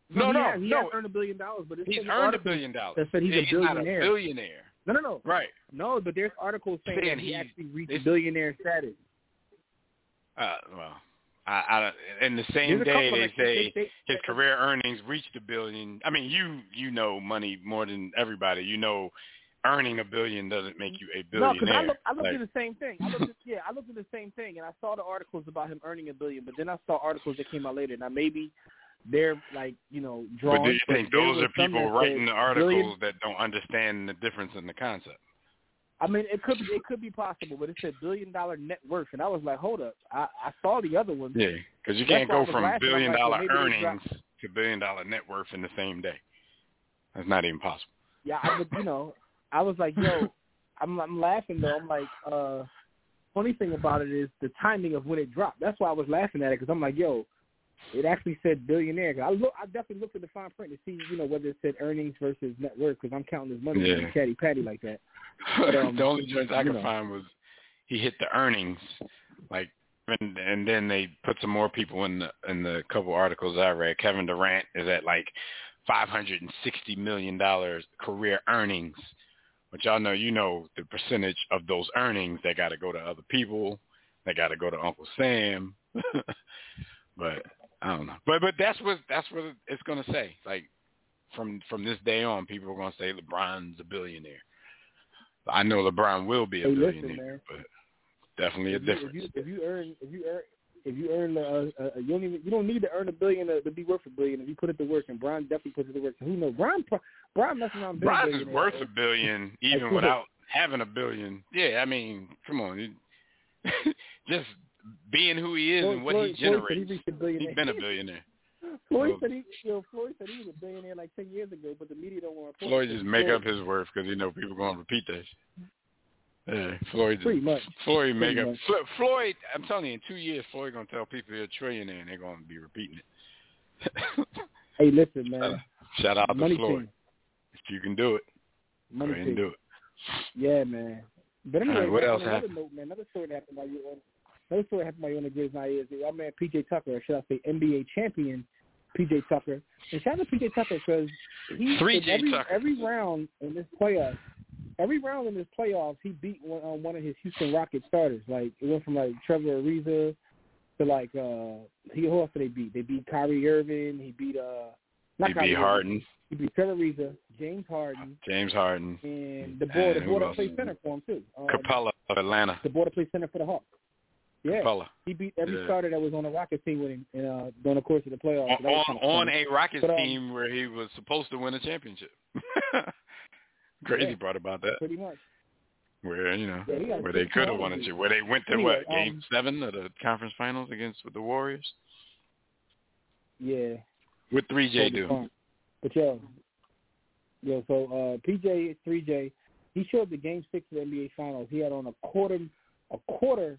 No,
he
no,
has, he
no.
has earned a billion dollars, but it's
he's earned a billion dollars.
that said he's
Yeah,
a
not
billionaire.
a billionaire.
No, no, no,
Right.
no. But there's articles saying
Saying
he
he-
actually reached billionaire status.
Uh, well, I, I in the same day they say
they- they-
his career earnings reached a billion. I mean, you you know money more than everybody. You know, earning a billion doesn't make you a billionaire.
No, because I looked, I looked
Like,
at the same thing. I looked at, yeah, I looked at the same thing, and I saw the articles about him earning a billion. But then I saw articles that came out later. Now maybe they're like you know drawing.
but do you think those are people writing the articles
billion-
that don't understand the difference in the concept?
I mean, it could be it could be possible, but it said billion dollar net worth, and I was like, hold up. I, I saw the other one.
Yeah, because you can't go from billion
like, well,
dollar
maybe they
earnings to billion dollar net worth in the same day. That's not even possible.
Yeah, I, but you know, I was like, yo, I'm I'm laughing though. I'm like, uh, funny thing about it is the timing of when it dropped. That's why I was laughing at it because I'm like, yo, it actually said billionaire. 'Cause I look, I definitely looked at the fine print to see, you know, whether it said earnings versus net worth because I'm counting his money
Yeah.
chatty patty like that. But, um,
the only joints I could
know.
find was he hit the earnings, like, and, and then they put some more people in the in the couple articles I read. Kevin Durant is at like five hundred and sixty million dollars career earnings, which y'all know. You know the percentage of those earnings that got to go to other people. They got to go to Uncle Sam. but I don't know. But but that's what that's what it's gonna say. Like from from this day on, people are gonna say LeBron's a billionaire. I know LeBron will be a
Hey,
billionaire,
man.
but definitely a
if you,
difference.
if you if you earn if you earn if you earn uh, uh, you don't even you don't need to earn a billion to, to be worth a billion if you put it to work and Brian definitely puts it to work. So who knows? Brian pro- Brian messing around. being a
is worth a billion even without having a billion. Yeah, I mean, come on, just being who he is
Floyd-
and what
Floyd-
he
Floyd said
generates.
he reached a billionaire.
He's been a billionaire.
Floyd
Well-
said he, you know, Floyd said he was a billionaire like ten years ago, but the media don't want to.
Floyd just make
Floyd-
up his worth because he know people going to repeat that. Shit. Yeah, Floyd.
pretty much.
Floyd make
pretty
up.
much.
Floyd, I'm telling you, in two years, Floyd gonna tell people he's a trillionaire, and they're gonna be repeating it.
Hey, listen, man.
out- Shout out to
Money
Floyd.
team,
If you can do it,
money
go ahead and do it.
Yeah, man. But anyway,
right, what else
another
happened?
note, man, another story happened while you on another story happened while you on the grid night is our man PJ Tucker, or should I say NBA champion PJ Tucker. And shout out to PJ Tucker because he
3J
every,
Tucker.
every round in this playoff, every round in this playoffs, he beat one on one of his Houston Rockets starters. Like it went from like Trevor Ariza to like uh he who else did they beat? They beat Kyrie Irving. He beat uh not
He
Kyrie
beat
Irving.
Harden,
He beat Trevor Ariza, James Harden,
James Harden,
and the boy, the
And who
boy that plays center for him too. Um,
Capela of Atlanta.
the boy that plays center for the Hawks. Yeah, he beat every
Yeah.
starter that was on the Rockets team with him in, uh, during the course of the playoffs.
On, on, on a Rockets
But, um,
team where he was supposed to win a championship. Crazy
Yeah.
part about that,
pretty much.
where you know
Yeah, he got a
where they could have won it, where they went to
Anyway,
what game
um,
seven of the conference finals against the Warriors.
Yeah.
With three J do?
But yo, yo, so uh, PJ three J, he showed the game six of the NBA Finals. He had on a quarter, a quarter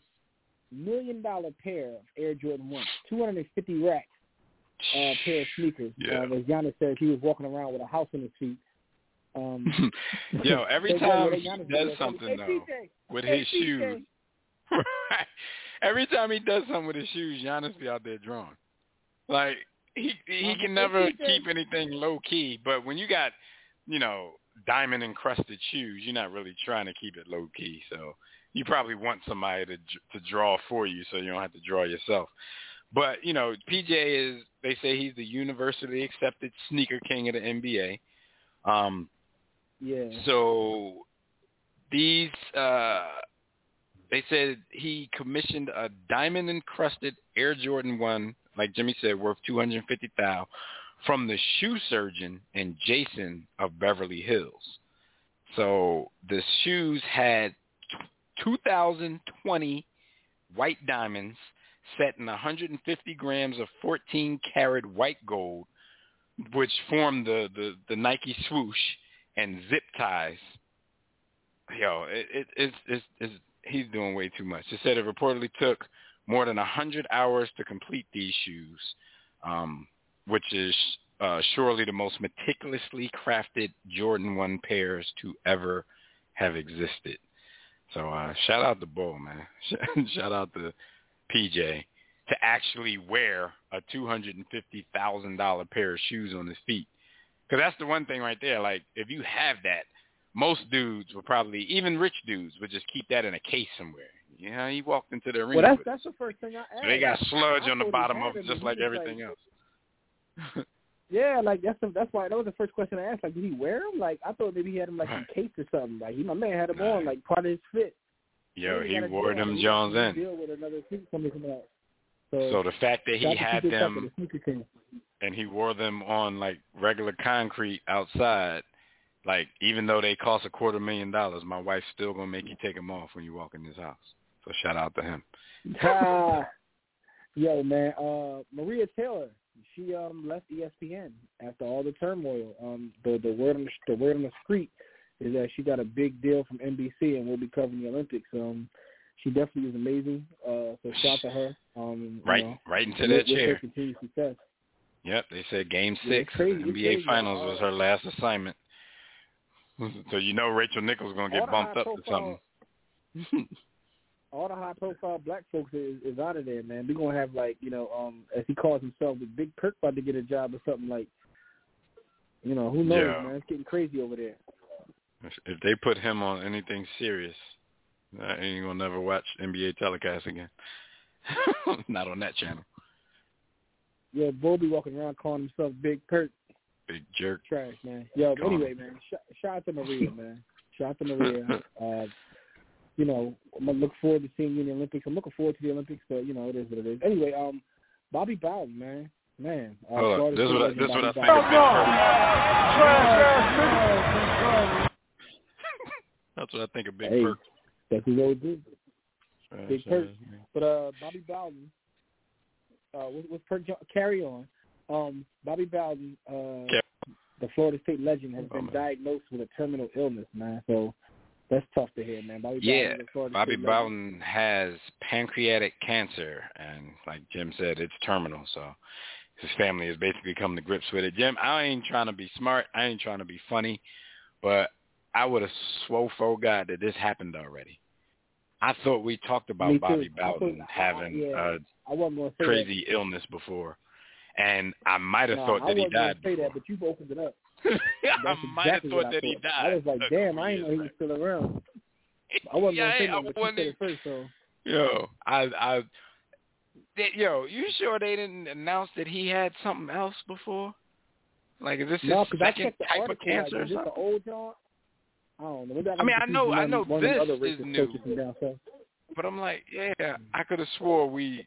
million dollar pair of Air Jordan ones, two hundred and fifty racks uh, pair of sneakers.
Yeah.
Uh, as Giannis said, he was walking around with a house in his feet. Um,
Yo, every time he does something
hey,
though
PJ,
with
hey,
his
PJ.
shoes, right? Every time he does something with his shoes, Giannis be out there drawing. Like he he
Uh-huh.
can never keep anything low key, but when you got you know diamond encrusted shoes, you're not really trying to keep it low key. So you probably want somebody to dr- to draw for you, so you don't have to draw yourself. But you know, PJ is they say he's the universally accepted sneaker king of the NBA. Um,
Yeah.
so these uh they said he commissioned a diamond encrusted Air Jordan 1, like Jimmy said, worth 250,000 from the shoe surgeon and Jason of Beverly Hills. So the shoes had 2020 white diamonds set in 150 grams of 14 karat white gold which form the, the, the Nike swoosh and zip ties. Yo, it, it, it's, it's, it's, he's doing way too much. It said it reportedly took more than 100 hours to complete these shoes, um, which is uh, surely the most meticulously crafted Jordan 1 pairs to ever have existed. So uh, shout out to Bull, man. shout out to PJ to actually wear a two hundred and fifty thousand dollar pair of shoes on his feet. Because that's the one thing right there. Like if you have that, most dudes would probably, even rich dudes, would just keep that in a case somewhere. You know, he walked into the arena.
Well, that's that's the first thing I asked.
So they got sludge
I
on the bottom of it, just like everything
like-
else.
Yeah, like that's the, that's why that was the first question I asked. Like, did he wear them? Like, I thought maybe he had them like in case or something. Like, he my man had them
Nah.
on like part of his fit.
Yo,
Maybe
he wore them
He
Jones in.
Deal with another team coming from out. So,
So the fact that he
shout out to
had them
the sneaker king.
and he wore them on like regular concrete outside, like even though they cost a quarter million dollars, my wife's still gonna make you take them off when you walk in this house. So shout out to him.
Ah, yo, man, uh, Maria Taylor, she um left ESPN after all the turmoil. Um, the the word on the, the word on the street is that she got a big deal from NBC and will be covering the Olympics. Um, she definitely is amazing. Uh, so shout out to her. Um, you
Right,
know,
right into that chair.
Continued success.
Yep, they said Game
Yeah,
Six,
crazy,
of
it's
the NBA
crazy.
Finals
Uh,
was her last assignment. So you know Rachel Nichols is
gonna
get bumped up to something.
all the high profile black folks is, is out of there, man. We're gonna have like, you know, um as he calls himself the big Kirk about to get a job or something like you know, who knows,
Yeah.
man. It's getting crazy over there.
If, if they put him on anything serious, I ain't gonna never watch NBA telecast again. Not on that channel.
Yeah, Bo be walking around calling himself Big Kirk.
Big jerk.
Trash, man. Yo,
Call
anyway, man. Sh- shout out to Maria, man. Shout out to Maria. Uh, you know, I'm gonna look forward to seeing you in the Olympics. I'm looking forward to the Olympics, but you know, it is what it is. Anyway, um, Bobby Bowden, man, man. Uh,
Hold
Florida.
This is what I,
legend
this what I think of
Bowden.
That's what I think of Big
Hey,
Perk.
That's his old dude. Big Perk. But uh, Bobby Bowden, uh, with, with Perk, carry on. Um, Bobby Bowden, uh,
Carry
the Florida State legend, has
Oh,
been
man.
diagnosed with a terminal illness, man. So that's tough to hear, man. Bobby
Yeah,
Bowden,
Bobby. Bowden has pancreatic cancer, and like Jim said, it's terminal. So his family has basically come to grips with it. Jim, I ain't trying to be smart. I ain't trying to be funny, but I would have swore for God that this happened already. I thought we talked about. Bobby Bowden
I-
having
yeah.
a
I going to
crazy illness before, and I might have
No,
thought that he died.
say that, but you've opened it up.
I might have thought
I
that he died.
I was like, damn, I didn't know he was still around. I wasn't
Yeah,
gonna say
I
you
wasn't
said it first, so
Yo, I, I, they- yo, you sure they didn't announce that he had something else before? Like, is this his
no, I
second type
article.
of cancer
like,
or
is this the old John? I don't know.
I mean, I know- I know
one of the
this is new.
down.
But I'm like, yeah, I could have swore we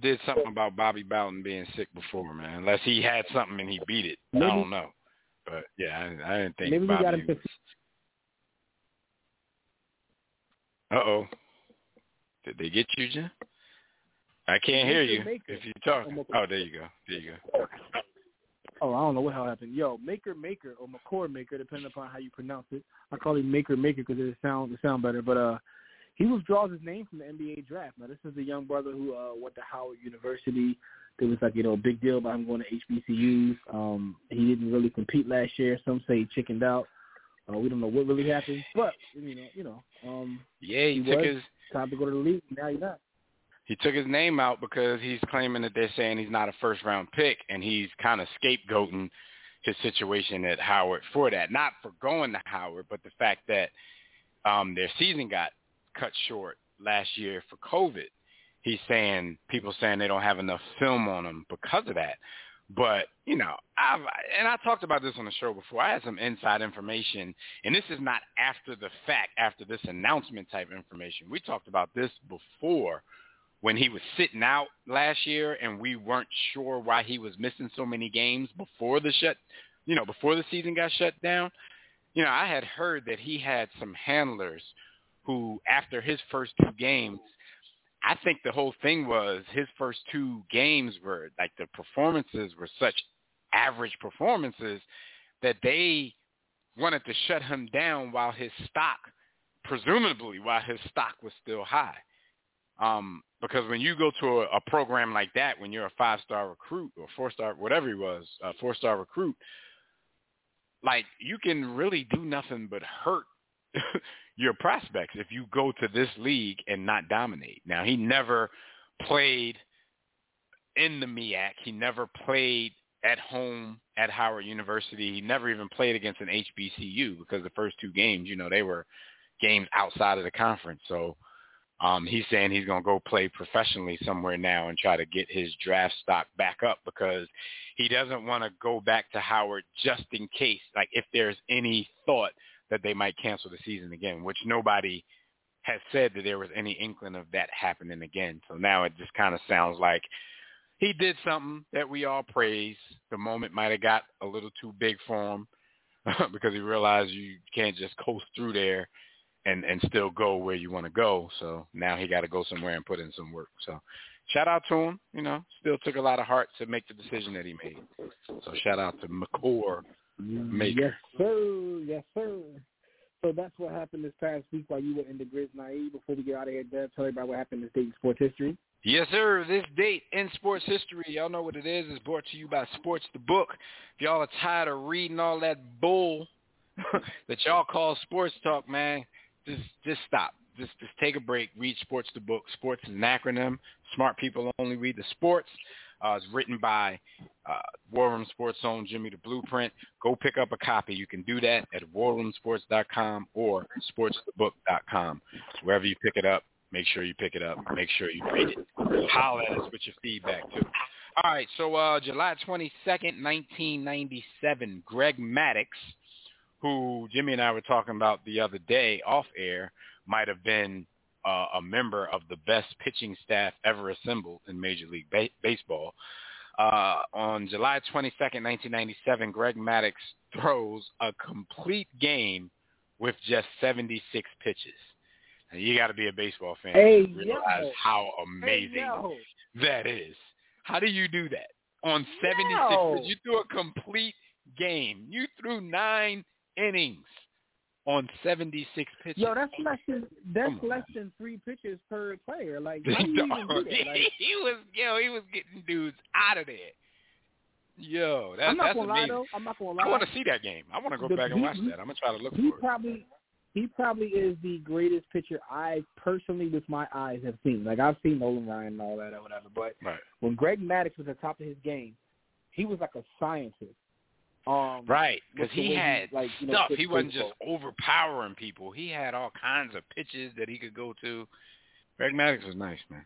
did something about Bobby Bowden being sick before, man. Unless he had something and he beat it.
Maybe-
I don't know. But yeah, I, I didn't think
Maybe we
Bobby
got him
was. Uh oh. Did they get you, Jim? I can't hear you if you talk.
Almost-
Oh, there you go. There you go.
Oh, I don't know what hell happened. Yo, Maker Maker or Makur Maker, depending upon how you pronounce it. I call him Maker Maker because it sound it sound better. But uh, he withdraws his name from the NBA draft. Now, this is a young brother who uh, went to Howard University. There was like you know a big deal about him going to HBCUs. Um, he didn't really compete last year. Some say he chickened out. Uh, we don't know what really happened, but you know, you know, um,
Yeah, he,
He
took
was.
his
time to go to the league. Now you're not.
he took his name out because he's claiming that they're saying he's not a first round pick and he's kind of scapegoating his situation at Howard for that. Not for going to Howard, but the fact that um their season got cut short last year for COVID. He's saying people saying they don't have enough film on him because of that. But, you know, I've and I talked about this on the show before. I had some inside information and this is not after the fact, after this announcement type information. We talked about this before when he was sitting out last year and we weren't sure why he was missing so many games before the shut, you know, before the season got shut down. You know, I had heard that he had some handlers who, after his first two games, I think the whole thing was his first two games were like the performances were such average performances that they wanted to shut him down while his stock, presumably while his stock was still high. Um, because when you go to a, a program like that, when you're a five-star recruit or four-star, whatever he was, a four-star recruit, like you can really do nothing but hurt your prospects if you go to this league and not dominate. Now he never played in the MEAC. He never played at home at Howard University. He never even played against an HBCU because the first two games, you know, they were games outside of the conference. So um, he's saying he's going to go play professionally somewhere now and try to get his draft stock back up because he doesn't want to go back to Howard just in case, like if there's any thought that they might cancel the season again, which nobody has said that there was any inkling of that happening again. So now it just kind of sounds like he did something that we all praise. The moment might have got a little too big for him because he realized you can't just coast through there and and still go where you want to go. So now he got to go somewhere and put in some work. So shout out to him. You know, still took a lot of heart to make the decision that he made. So shout out to Makur Maker.
Yes, sir. Yes, sir. So that's what happened this past week while you were in the Grizz naive. Before we get out of here, Deb, tell everybody what happened this day in sports history.
Yes, sir. This date in sports history, y'all know what it is. It's brought to you by Sports the Book. If y'all are tired of reading all that bull that y'all call sports talk, man, just just stop. Just just take a break. Read Sports the Book. Sports is an acronym. Smart people only read the sports. Uh, it's written by uh, War Room Sports Zone Jimmy the Blueprint. Go pick up a copy. You can do that at warroomsports.com or sportsthebook.com. Wherever you pick it up, make sure you pick it up. Make sure you read it. Holler at us with your feedback, too. All right, so uh, July 22nd, 1997, Greg Maddux, who Jimmy and I were talking about the other day off air, might have been uh, a member of the best pitching staff ever assembled in Major League ba- Baseball. Uh, on July 22nd, 1997, Greg Maddux throws a complete game with just 76 pitches. And you got to be a baseball fan
hey,
to realize
yo.
how amazing
Hey,
that is. How do you do that? On 76
Yo.
you threw a complete game. You threw nine innings on 76 pitches.
Yo, that's less than that's less than three pitches per player. Like, how do you even do that? Like,
he was yo, he was getting dudes out of there. Yo, that's
I'm not
that's
gonna lie though. I'm not gonna lie.
I want to see that game. I want to go
The-
back and
he-
watch that. I'm gonna try to look
he
for it.
probably he probably is the greatest pitcher I personally, with my eyes, have seen. Like I've seen Nolan Ryan and all that or whatever, but
Right,
when Greg Maddux was at the top of his game, he was like a scientist. Um,
right, because he had
like, you know,
stuff. He wasn't
baseball.
just overpowering people. He had all kinds of pitches that he could go to. Greg Maddux was nice, man.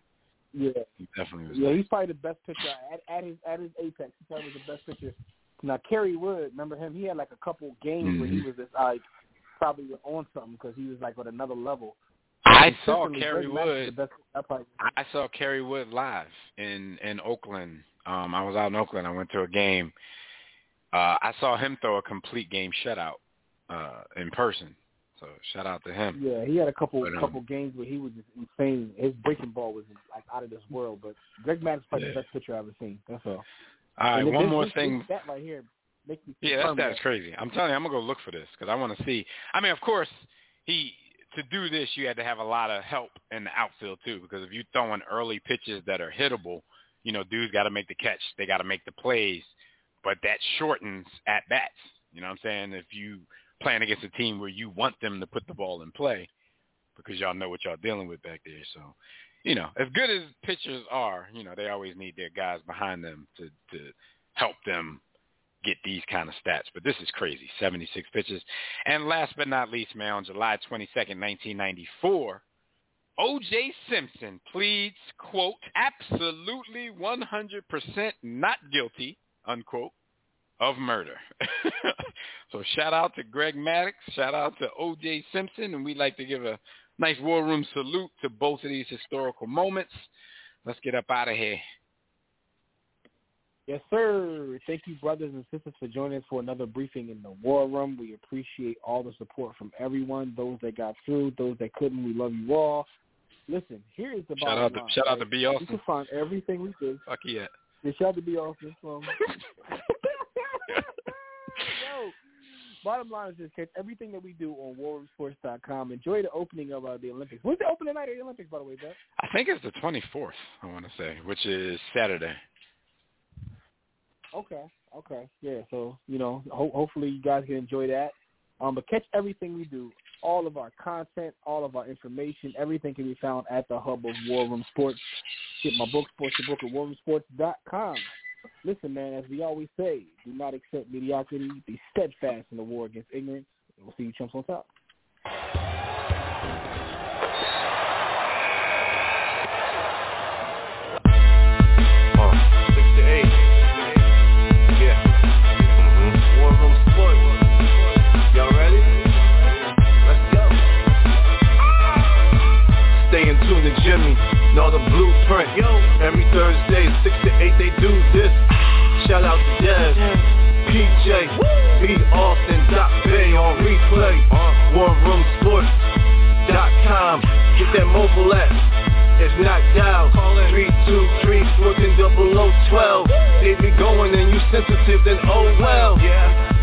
Yeah,
He definitely was.
yeah,
nice.
he's probably the best pitcher at, at his at his apex. He probably was the best pitcher. Now Kerry Wood, remember him? He had like a couple games where he
Mhm.
was just like probably on something because he was like on another level.
I saw Kerry
Greg Maddux is
Wood.
Best, I probably,
I saw Kerry Wood live in in Oakland. Um, I was out in Oakland. I went to a game. Uh, I saw him throw a complete game shutout uh, in person. So shout out to him.
Yeah, he had a couple
But, um,
couple games where he was just insane. His breaking ball was like out of this world. But Greg Maddux is probably
Yeah.
the best pitcher I've ever seen. That's all.
All right,
And
one
this-
more
this-
thing.
This, that right here makes me.
Yeah, that's that's crazy. I'm telling you, I'm gonna go look for this because I want to see. I mean, of course, he to do this, you had to have a lot of help in the outfield too. Because if you're throwing early pitches that are hittable, you know, dudes got to make the catch. They got to make the plays, but that shortens at bats. You know what I'm saying? If you playing against a team where you want them to put the ball in play, because y'all know what y'all dealing with back there. So, you know, as good as pitchers are, you know, they always need their guys behind them to to help them get these kind of stats. But this is crazy, 76 pitches. And last but not least, man, on July 22nd, 1994, O.J. Simpson pleads, quote, absolutely 100% not guilty, unquote, of murder. so shout out to Greg Maddux, shout out to O.J. Simpson, and we'd like to give a nice war room salute to both of these historical moments. Let's get up out of here.
Yes, sir. Thank you, brothers and sisters, for joining us for another briefing in the War Room. We appreciate all the support from everyone, those that got through, those that couldn't. We love you all. Listen, here is the
Shout
bottom
out to
line,
shout out
right?
to B.
You can find everything we did.
Fuck yeah.
Yeah, shout out to B. Austin from. Bottom line is this, catch everything that we do on warroomsports.com. Enjoy the opening of uh, the Olympics. When's the opening night of the Olympics, by the way, Beth?
I think it's the 24th, I want to say, which is Saturday.
Okay, okay, yeah. So you know, ho- hopefully you guys can enjoy that. Um, but catch everything we do all of our content, all of our information, everything can be found at the hub of War Room Sports. Get my book, Sports the Book at warroomsports.com. Listen, man, as we always say, do not accept mediocrity. Be steadfast in the war against ignorance. We'll see you chumps on top.
Know the blueprint. Yo, every Thursday, 6 to 8, they do this. Shout out to Dev, PJ, B. Austin, Doc Bay on replay. WarRoomSports.com. Get that mobile app. If not, dial 323-140012. They be going and you sensitive, then oh well. Yeah.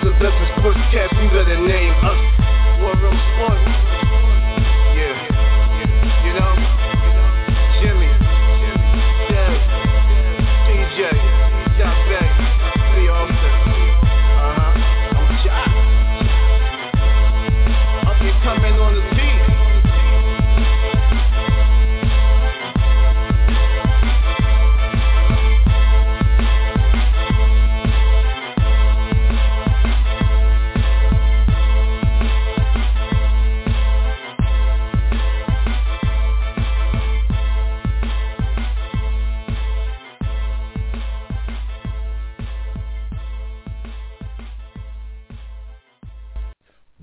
Who's the sports cast? You better name us.